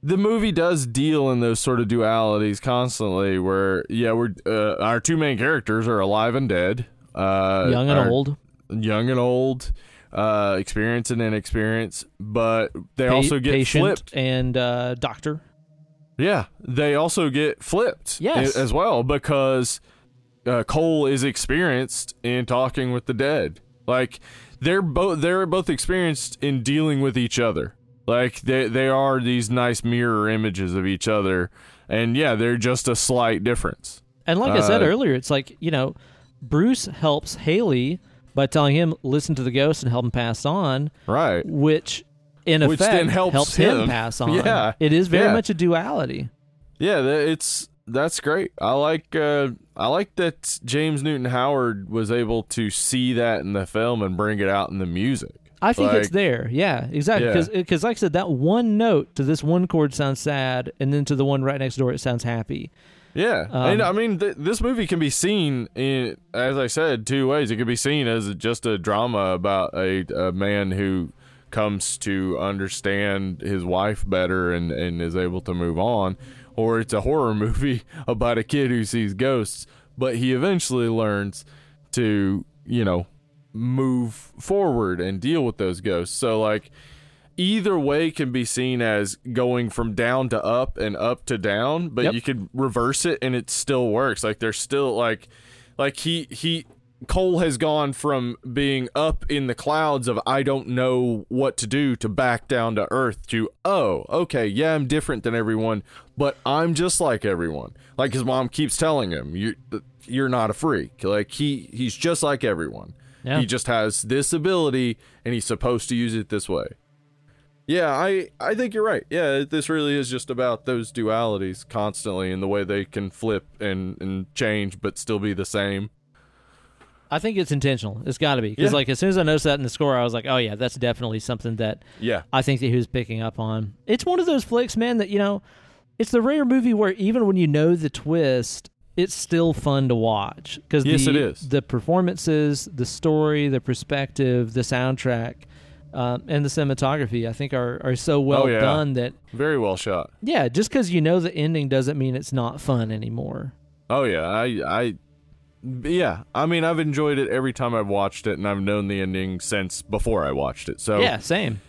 The movie does deal in those sort of dualities constantly, where yeah, we're uh, our two main characters are alive and dead, uh, Young and old. young and old, uh, experience and inexperience, but they Pa- also get flipped. and uh, doctor. Yeah, they also get flipped Yes. as well because uh, Cole is experienced in talking with the dead. Like they're both they're both experienced in dealing with each other. Like they they are these nice mirror images of each other, and yeah, they're just a slight difference. And like I said Uh, earlier, it's like you know, Bruce helps Haley by telling him listen to the ghost and help him pass on, Right. which in Which effect then helps him. him. pass on. Yeah. it is very Yeah. much a duality. Yeah, it's that's great. I like uh, I like that James Newton Howard was able to see that in the film and bring it out in the music. I think it's there. Yeah, exactly. Yeah. Because, like I said, that one note to this one chord sounds sad, and then to the one right next door it sounds happy. Yeah, Um, and I mean, th- this movie can be seen in, as I said, two ways. It could be seen as just a drama about a, a man who comes to understand his wife better and, and is able to move on, or it's a horror movie about a kid who sees ghosts, but he eventually learns to, you know, move forward and deal with those ghosts. So, like, either way can be seen as going from down to up and up to down but Yep. you could reverse it and it still works. Like there's still like like he he Cole has gone from being up in the clouds of I don't know what to do to back down to earth to oh okay yeah I'm different than everyone but I'm just like everyone. Like his mom keeps telling him you you're not a freak. Like he he's just like everyone. Yeah. he just has this ability and he's supposed to use it this way yeah, I I think you're right. Yeah, this really is just about those dualities constantly and the way they can flip and and change but still be the same. I think it's intentional. It's got to be because, Yeah. like, as soon as I noticed that in the score, I was like, "Oh yeah, that's definitely something that Yeah. I think that he was picking up on." It's one of those flicks, man. That you know, it's the rare movie where even when you know the twist, it's still fun to watch because Yes, the, it is. the performances, the story, the perspective, the soundtrack, um, and the cinematography. I think are are so well Oh, yeah. done that Very well shot. yeah, just because you know the ending doesn't mean it's not fun anymore. Oh yeah, I I yeah, I mean I've enjoyed it every time I've watched it and I've known the ending since before I watched it. So Yeah, same.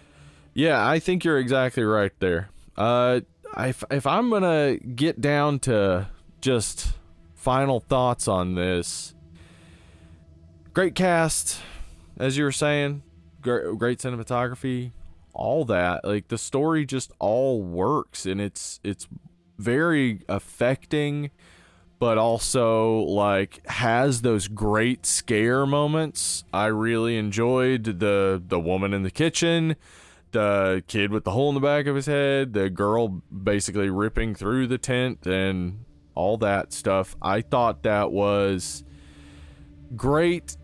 Yeah, I think you're exactly right there. Uh, if if I'm gonna get down to just final thoughts on this. Great cast, as you were saying. Great, cinematography, all that. Like the story just all works, and it's it's very affecting, but also like has those great scare moments. I really enjoyed the the woman in the kitchen the kid with the hole in the back of his head, the girl basically ripping through the tent, and all that stuff. I thought that was great.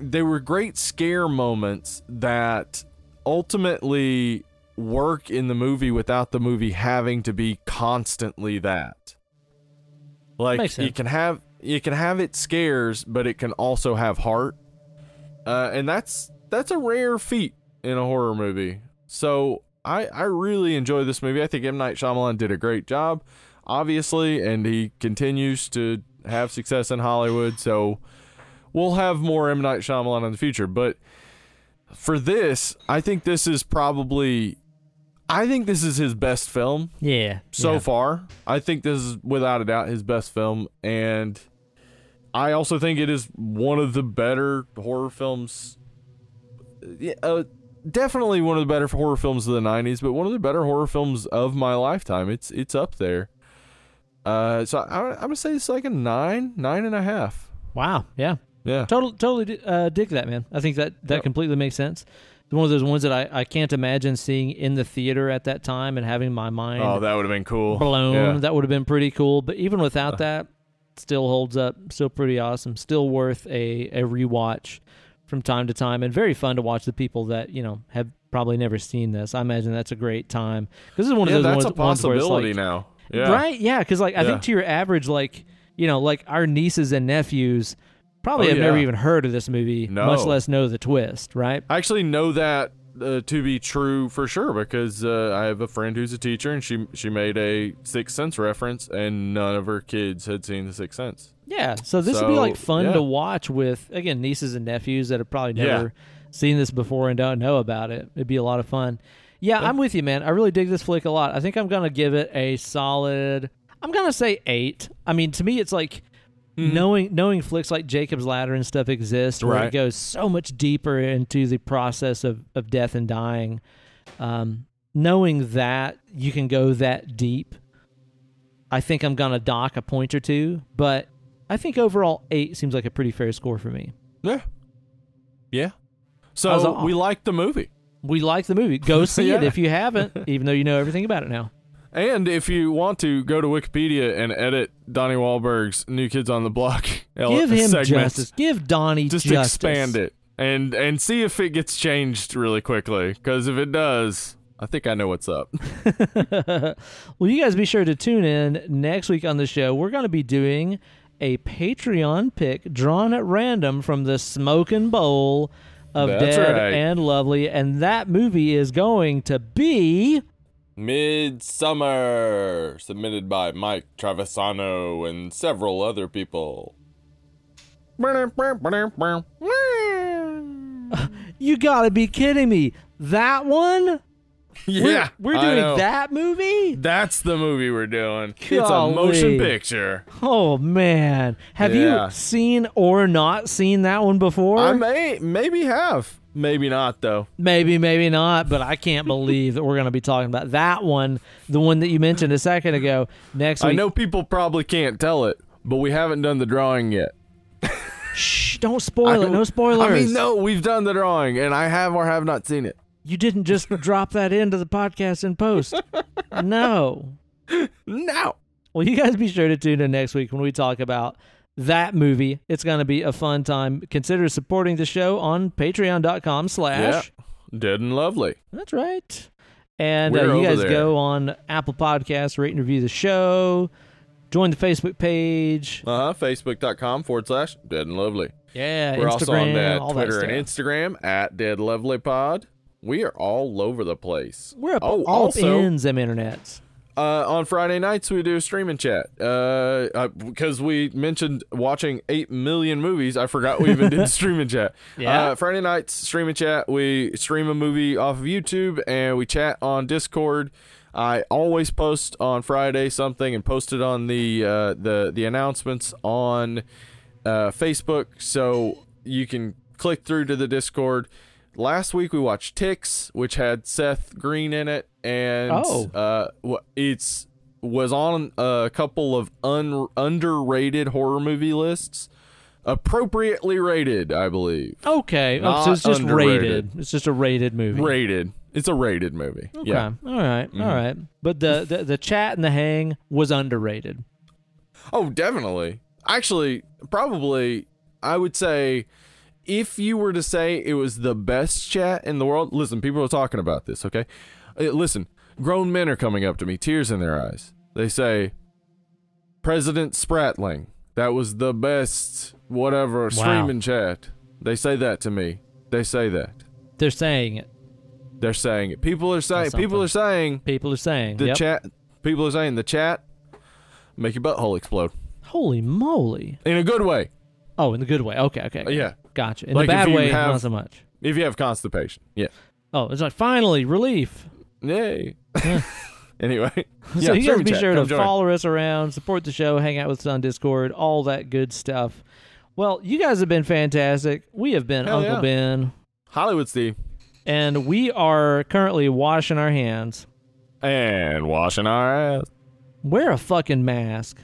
They were great scare moments that ultimately work in the movie without the movie having to be constantly that. Like you can have you can have it scares, but it can also have heart, uh, and that's that's a rare feat in a horror movie. So I I really enjoy this movie. I think M Night Shyamalan did a great job, obviously, and he continues to have success in Hollywood. So we'll have more M Night Shyamalan in the future. But for this, I think this is probably, I think this is his best film Yeah. so yeah. far. I think this is without a doubt his best film, and I also think it is one of the better horror films. Yeah, uh, definitely one of the better horror films of the '90s, but one of the better horror films of my lifetime. It's it's up there. Uh, so I, I'm gonna say it's like a nine, nine and a half. Wow. Yeah. Yeah, Total, totally uh, dig that, man. I think that that Yep. completely makes sense. It's one of those ones that I, I can't imagine seeing in the theater at that time and having my mind Oh, that would have been cool. blown. Yeah. That would have been pretty cool. But even without Uh. that, still holds up. Still pretty awesome. Still worth a, a rewatch from time to time, and very fun to watch the people that you know have probably never seen this. I imagine that's a great time because this is one yeah, of those that's ones, a ones where it's possibility like, now. Yeah, Right? Yeah, because like I think to your average, like you know, like our nieces and nephews probably Oh, have never even heard of this movie, No. much less know the twist. Right? I actually know that uh, to be true for sure because uh, I have a friend who's a teacher and she she made a Sixth Sense reference and none of her kids had seen the Sixth Sense. Yeah. So this would be like fun yeah. to watch with again nieces and nephews that have probably Yeah. never seen this before and don't know about it. It'd be a lot of fun. Yeah, Yeah. I'm with you, man. I really dig this flick a lot. I think I'm gonna give it a solid. I'm gonna say eight. I mean, to me, it's like Mhm. knowing knowing flicks like Jacob's Ladder and stuff exist, where it goes so much deeper into the process of of death and dying. Um, knowing that you can go that deep, I think I'm gonna dock a point or two, but I think overall eight seems like a pretty fair score for me. Yeah, yeah. So we like the movie, We like the movie. Go see it if you haven't, even though you know everything about it now. And if you want to go to Wikipedia and edit Donnie Wahlberg's New Kids on the Block Give him segments, justice. Give Donnie just justice. expand it and and see if it gets changed really quickly. Because if it does, I think I know what's up. well, you guys be sure to tune in next week on the show. We're going to be doing a Patreon pick drawn at random from the Smoking Bowl of That's Dead right. and Lovely, and that movie is going to be. Midsommar, submitted by Mike Travisano and several other people. You got to be kidding me! That one? Yeah, we're, we're I doing know. that movie. That's the movie we're doing. It's a Golly. motion picture. Oh man, have Yeah. you seen or not seen that one before? I may maybe have, maybe not though. Maybe, maybe not, but I can't believe that we're going to be talking about that one, the one that you mentioned a second ago. Next week, I know people probably can't tell it, but we haven't done the drawing yet. Shh, don't spoil I- it. No spoilers. I mean, no, we've done the drawing, and I have or have not seen it. You didn't just drop that into the podcast in post. no. No. Well, you guys be sure to tune in next week when we talk about that movie. It's going to be a fun time. Consider supporting the show on patreon.com slash. yeah. Dead and lovely. That's right. And uh, you guys there. go on Apple Podcasts, rate and review the show, join the Facebook page. Uh huh. Facebook.com forward slash Dead and Lovely. Yeah, We're Instagram, also on that Twitter and. Instagram at Dead Lovely Pod. We are all over the place. We're up Oh, all also- ends them internets. Uh, on Friday nights we do a streaming chat. Uh, uh, because we mentioned watching eight million movies, I forgot we even did streaming chat. Yeah. Uh, Friday nights streaming chat. We stream a movie off of YouTube and we chat on Discord. I always post on Friday something and post it on the uh, the the announcements on uh, Facebook, so you can click through to the Discord. Last week we watched Ticks, which had Seth Green in it, and Oh. uh, it's was on a couple of un- underrated horror movie lists, appropriately rated, I believe. Okay. Oh, so it's just underrated. rated. It's just a rated movie. Rated. It's a rated movie. Okay. Yeah. All right, Mhm. all right. But the, the the chat and the hang was underrated. Oh, definitely. Actually, probably, I would say if you were to say it was the best chat in the world, listen, people are talking about this, okay? Listen, grown men are coming up to me, tears in their eyes. They say, President Spratling, that was the best, whatever, streaming chat. They say that to me. They say that. They're saying it. They're saying it. People are saying, people are saying, People are saying the yep. chat, people are saying the chat make your butthole explode. Holy moly! In a good way. Oh, in the good way. Okay, okay. Uh, Yeah. Gotcha. In Like the bad way, have- not so much. If you have constipation. Yeah. Oh, it's like finally relief. Yay. anyway. so Yeah, you guys be chat, sure to join. follow us around, support the show, hang out with us on Discord, all that good stuff. Well, you guys have been fantastic. We have been Hell Uncle yeah. Ben, Hollywood Steve. and we are currently washing our hands. And washing our ass. Wear a fucking mask.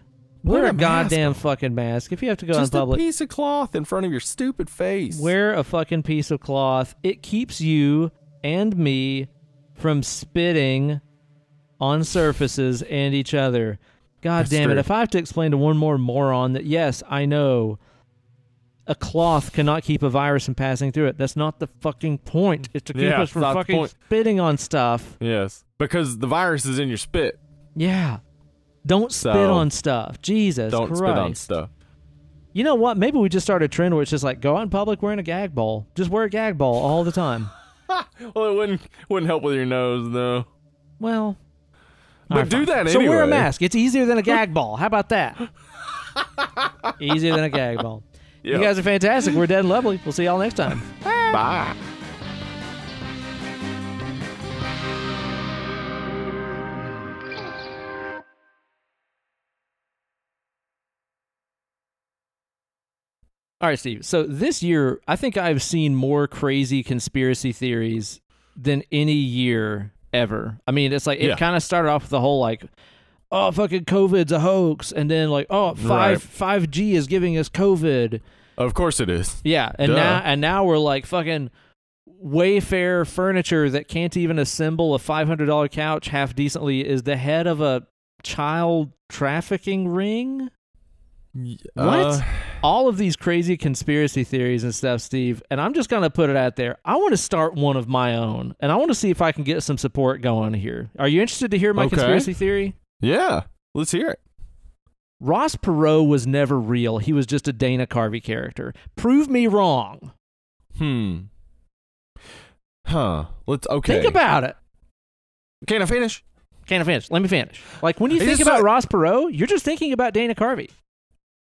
Wear, Wear a, a mask. goddamn fucking mask. If you have to go Just in a public, piece of cloth in front of your stupid face. wear a fucking piece of cloth. It keeps you and me from spitting on surfaces and each other. God That's damn it. true. If I have to explain to one more moron that, yes, I know a cloth cannot keep a virus from passing through it, that's not the fucking point. It's to keep Yeah, us from fucking spitting on stuff. Yes. Because the virus is in your spit. Yeah. Don't spit So, on stuff. Jesus Don't Christ. spit on stuff. You know what? Maybe we just start a trend where it's just like go out in public wearing a gag ball. Just wear a gag ball all the time. Well, it wouldn't wouldn't help with your nose though. Well, But right, do fine. that So wear a mask. It's easier than a gag ball. How about that? easier than a gag ball. Yeah. You guys are fantastic. We're dead and lovely. We'll see y'all next time. Bye. All right, Steve. So this year, I think I've seen more crazy conspiracy theories than any year ever. I mean, it's like it Yeah. kind of started off with the whole like, oh, fucking COVID's a hoax, and then like, oh, five Right. five G is giving us COVID. Of course it is. Yeah, and Duh. now and now we're like fucking Wayfair furniture that can't even assemble a five hundred dollar couch half decently is the head of a child trafficking ring. What? Uh, All of these crazy conspiracy theories and stuff, Steve. And I'm just gonna put it out there. I want to start one of my own, and I want to see if I can get some support going here. Are you interested to hear my Okay. conspiracy theory? yeah. Let's hear it. Ross Perot was never real. He was just a Dana Carvey character. Prove me wrong. Hmm. Huh. Let's okay. Think about it. Can I finish? Can I finish? Let me finish. Like when you think about Ross Perot, you're just thinking about Dana Carvey.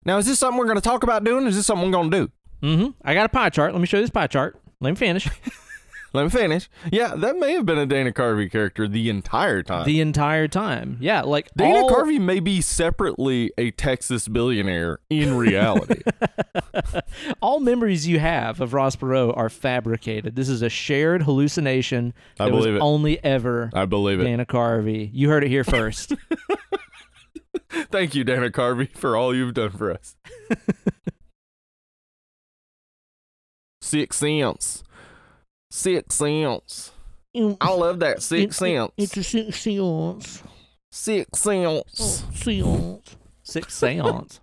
Now, is this something we're going to talk about doing? Is this something we're going to do? Mm-hmm. I got a pie chart. Let me show you this pie chart. Let me finish. Let me finish. Yeah, that may have been a Dana Carvey character the entire time. the entire time. Yeah, like Dana all, Carvey may be separately a Texas billionaire in reality. all memories you have of Ross Perot are fabricated. This is a shared hallucination. I that was believe it. only ever I believe it. Dana Carvey. You heard it here first. Thank you, Dana Carvey, for all you've done for us. Six cents. Six cents. I love that six cents. It's a six seance. Six cents. Oh, seance. Six seance.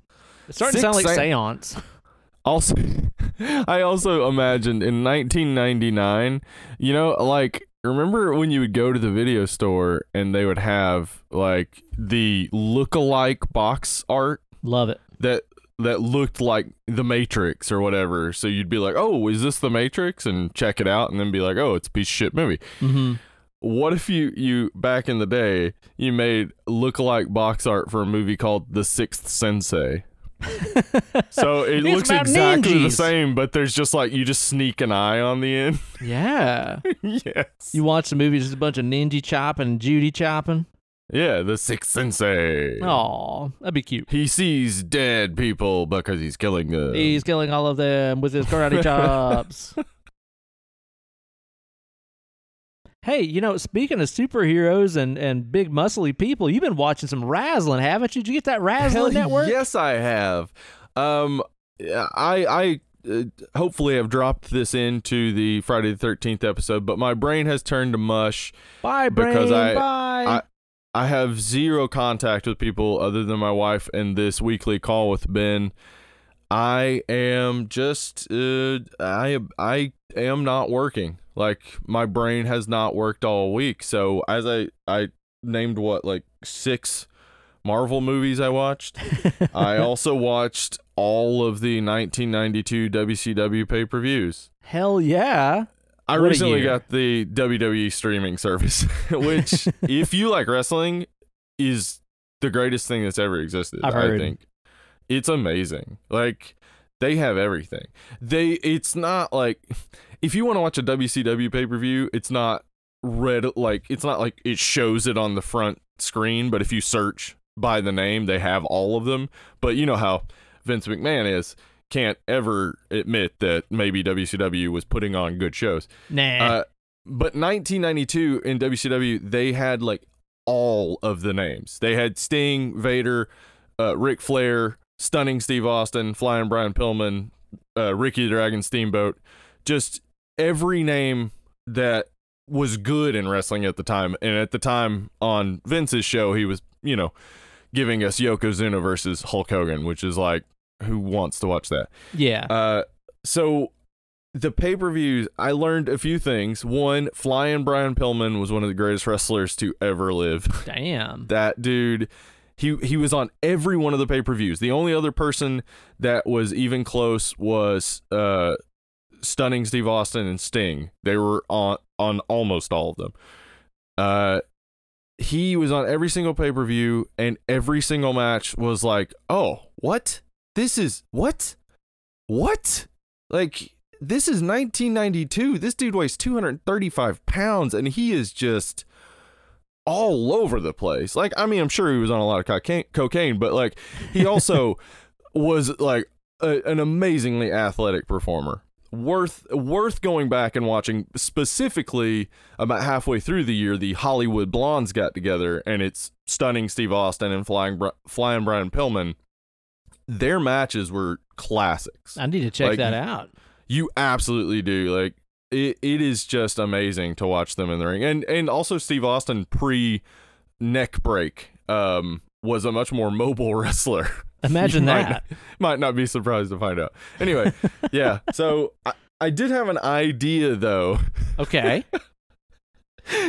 It's starting to sound like se- seance. Also, I also imagined in 1999, you know, like remember when you would go to the video store and they would have like the look-alike box art Love it. that that looked like the Matrix or whatever. So you'd be like, "Oh, is this the Matrix?" and check it out, and then be like, "Oh, it's a piece of shit movie." Mm-hmm. what if you you back in the day you made look-alike box art for a movie called The Sixth Sensei? So it looks exactly the same, but there's just like you just sneak an eye on the end. yeah. yes. You watch the movie, just a bunch of ninja chopping Judy chopping. yeah, the Sixth Sensei. Aw, that'd be cute. He sees dead people because he's killing them. He's killing all of them with his karate chops. Hey, you know, speaking of superheroes and, and big muscly people, you've been watching some Razzling, haven't you? Did you get that Hell Razzling network? Yes, I have. Um, I I uh, hopefully have dropped this into the Friday the Thirteenth episode, but my brain has turned to mush. Bye, brain. Because I- bye. I- I have zero contact with people other than my wife and this weekly call with Ben. I am just uh, I I am not working. Like my brain has not worked all week. So as I I named what like six Marvel movies I watched. I also watched all of the 1992 WCW pay-per-views. Hell yeah. I What recently got the WWE streaming service, which, if you like wrestling, is the greatest thing that's ever existed. I've I heard. think it's amazing. Like they have everything. They it's not like if you want to watch a WCW pay per view, it's not red like it's not like it shows it on the front screen. But if you search by the name, they have all of them. But you know how Vince McMahon is. Can't ever admit that maybe WCW was putting on good shows. Nah. Uh, but 1992 in WCW, they had like all of the names. They had Sting, Vader, uh, Ric Flair, Stunning Steve Austin, Flying Brian Pillman, uh, Ricky the Dragon Steamboat. Just every name that was good in wrestling at the time. And at the time on Vince's show, he was, you know, giving us Yokozuna versus Hulk Hogan, which is like, who wants to watch that? yeah. Uh, so the pay per views, I learned a few things. One, Flying Brian Pillman was one of the greatest wrestlers to ever live. Damn. that dude, he he was on every one of the pay per views. The only other person that was even close was uh, Stunning Steve Austin and Sting. They were on on almost all of them. Uh, he was on every single pay per view, and every single match was like, oh, what? This is what? What? Like, this is 1992. This dude weighs 235 pounds, and he is just all over the place. Like, I mean, I'm sure he was on a lot of cocaine, cocaine but like, he also was like a, an amazingly athletic performer. Worth worth going back and watching. Specifically, about halfway through the year, the Hollywood Blondes got together, and it's stunning Steve Austin and flying flying Brian Pillman. Their matches were classics. I need to check Like, that out. You absolutely do. Like it, it is just amazing to watch them in the ring. And and also Steve Austin pre neck break um was a much more mobile wrestler. Imagine You might that. not- might not be surprised to find out. Anyway, yeah. So I, I did have an idea though. Okay.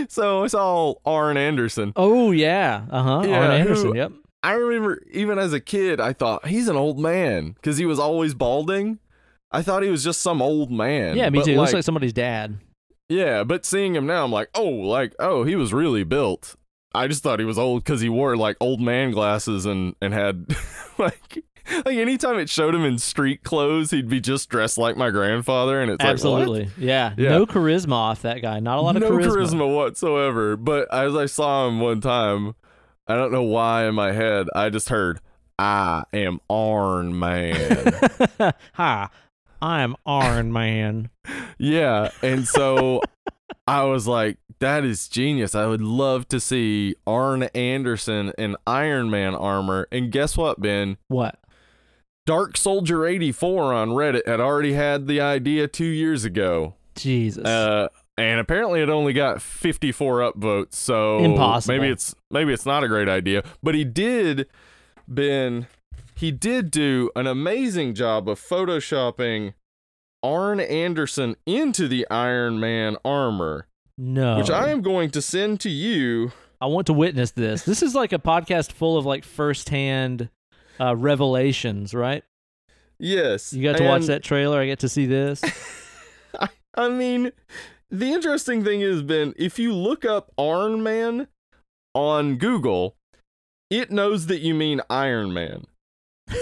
So I saw Arn Anderson. Oh yeah. Uh huh. Yeah, Arn who- Anderson. Yep. I remember even as a kid, I thought he's an old man because he was always balding. I thought he was just some old man. Yeah, me too. Looks like- like somebody's dad. Yeah, but seeing him now, I'm like, oh, like, oh, he was really built. I just thought he was old because he wore like old man glasses and and had like like anytime it showed him in street clothes, he'd be just dressed like my grandfather, and it's Absolutely. yeah. Yeah. No charisma off that guy. Not a lot of no charisma. whatsoever. But as I saw him one time, I don't know why in my head I just heard, "I am Arn Man." Hi. I'm Arn Man. Yeah, and so I was like, that is genius. I would love to see Arn Anderson in Iron Man armor. And guess what, Ben? What? Dark Soldier 84 on Reddit had already had the idea 2 years ago. Jesus. Uh and apparently it only got 54 upvotes, so Impossible. maybe it's maybe it's not a great idea, but he did Ben he did do an amazing job of photoshopping Arn Anderson into the Iron Man armor, no. which I am going to send to you. I want to witness this. This is like a podcast full of like firsthand uh, revelations, right? Yes. You got to watch that trailer. I get to see this. I mean, the interesting thing has been if you look up Iron Man on Google, it knows that you mean Iron Man.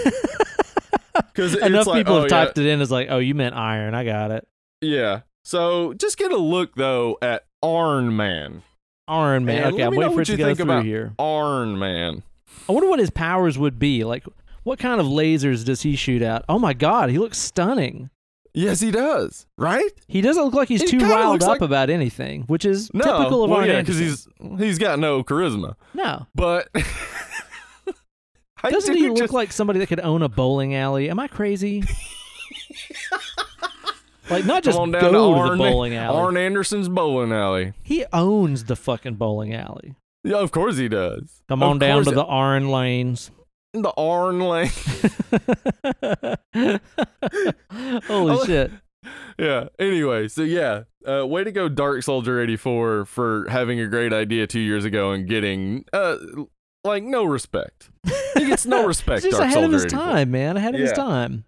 Because Enough like, people oh, have yeah, typed it in as like, oh, you meant iron. I got it. Yeah. So just get a look though at Iron Man. Iron Man. And okay, I'm waiting for it to go through about- here. Iron Man. I wonder what his powers would be. Like, what kind of lasers does he shoot out? Oh my god, he looks stunning. Yes, he does. Right? He doesn't look like he's He too riled up like- about anything, which is No. typical of well, Arn yeah, because he's he's got no charisma. no. But Doesn't do he look just- like somebody that could own a bowling alley? Am I crazy? like not just go to, the bowling alley. Arn Anderson's bowling alley. He owns the fucking bowling alley. Yeah, of course he does. Come Of on down to it- the Arn lanes. the Arn lane. Holy Oh, shit. yeah. Anyway, so yeah, uh, way to go, Dark Soldier eighty four, for having a great idea two years ago and getting uh like no respect. He gets no respect. He's just Dark ahead of his 84. time, man. Ahead of his Yeah. time.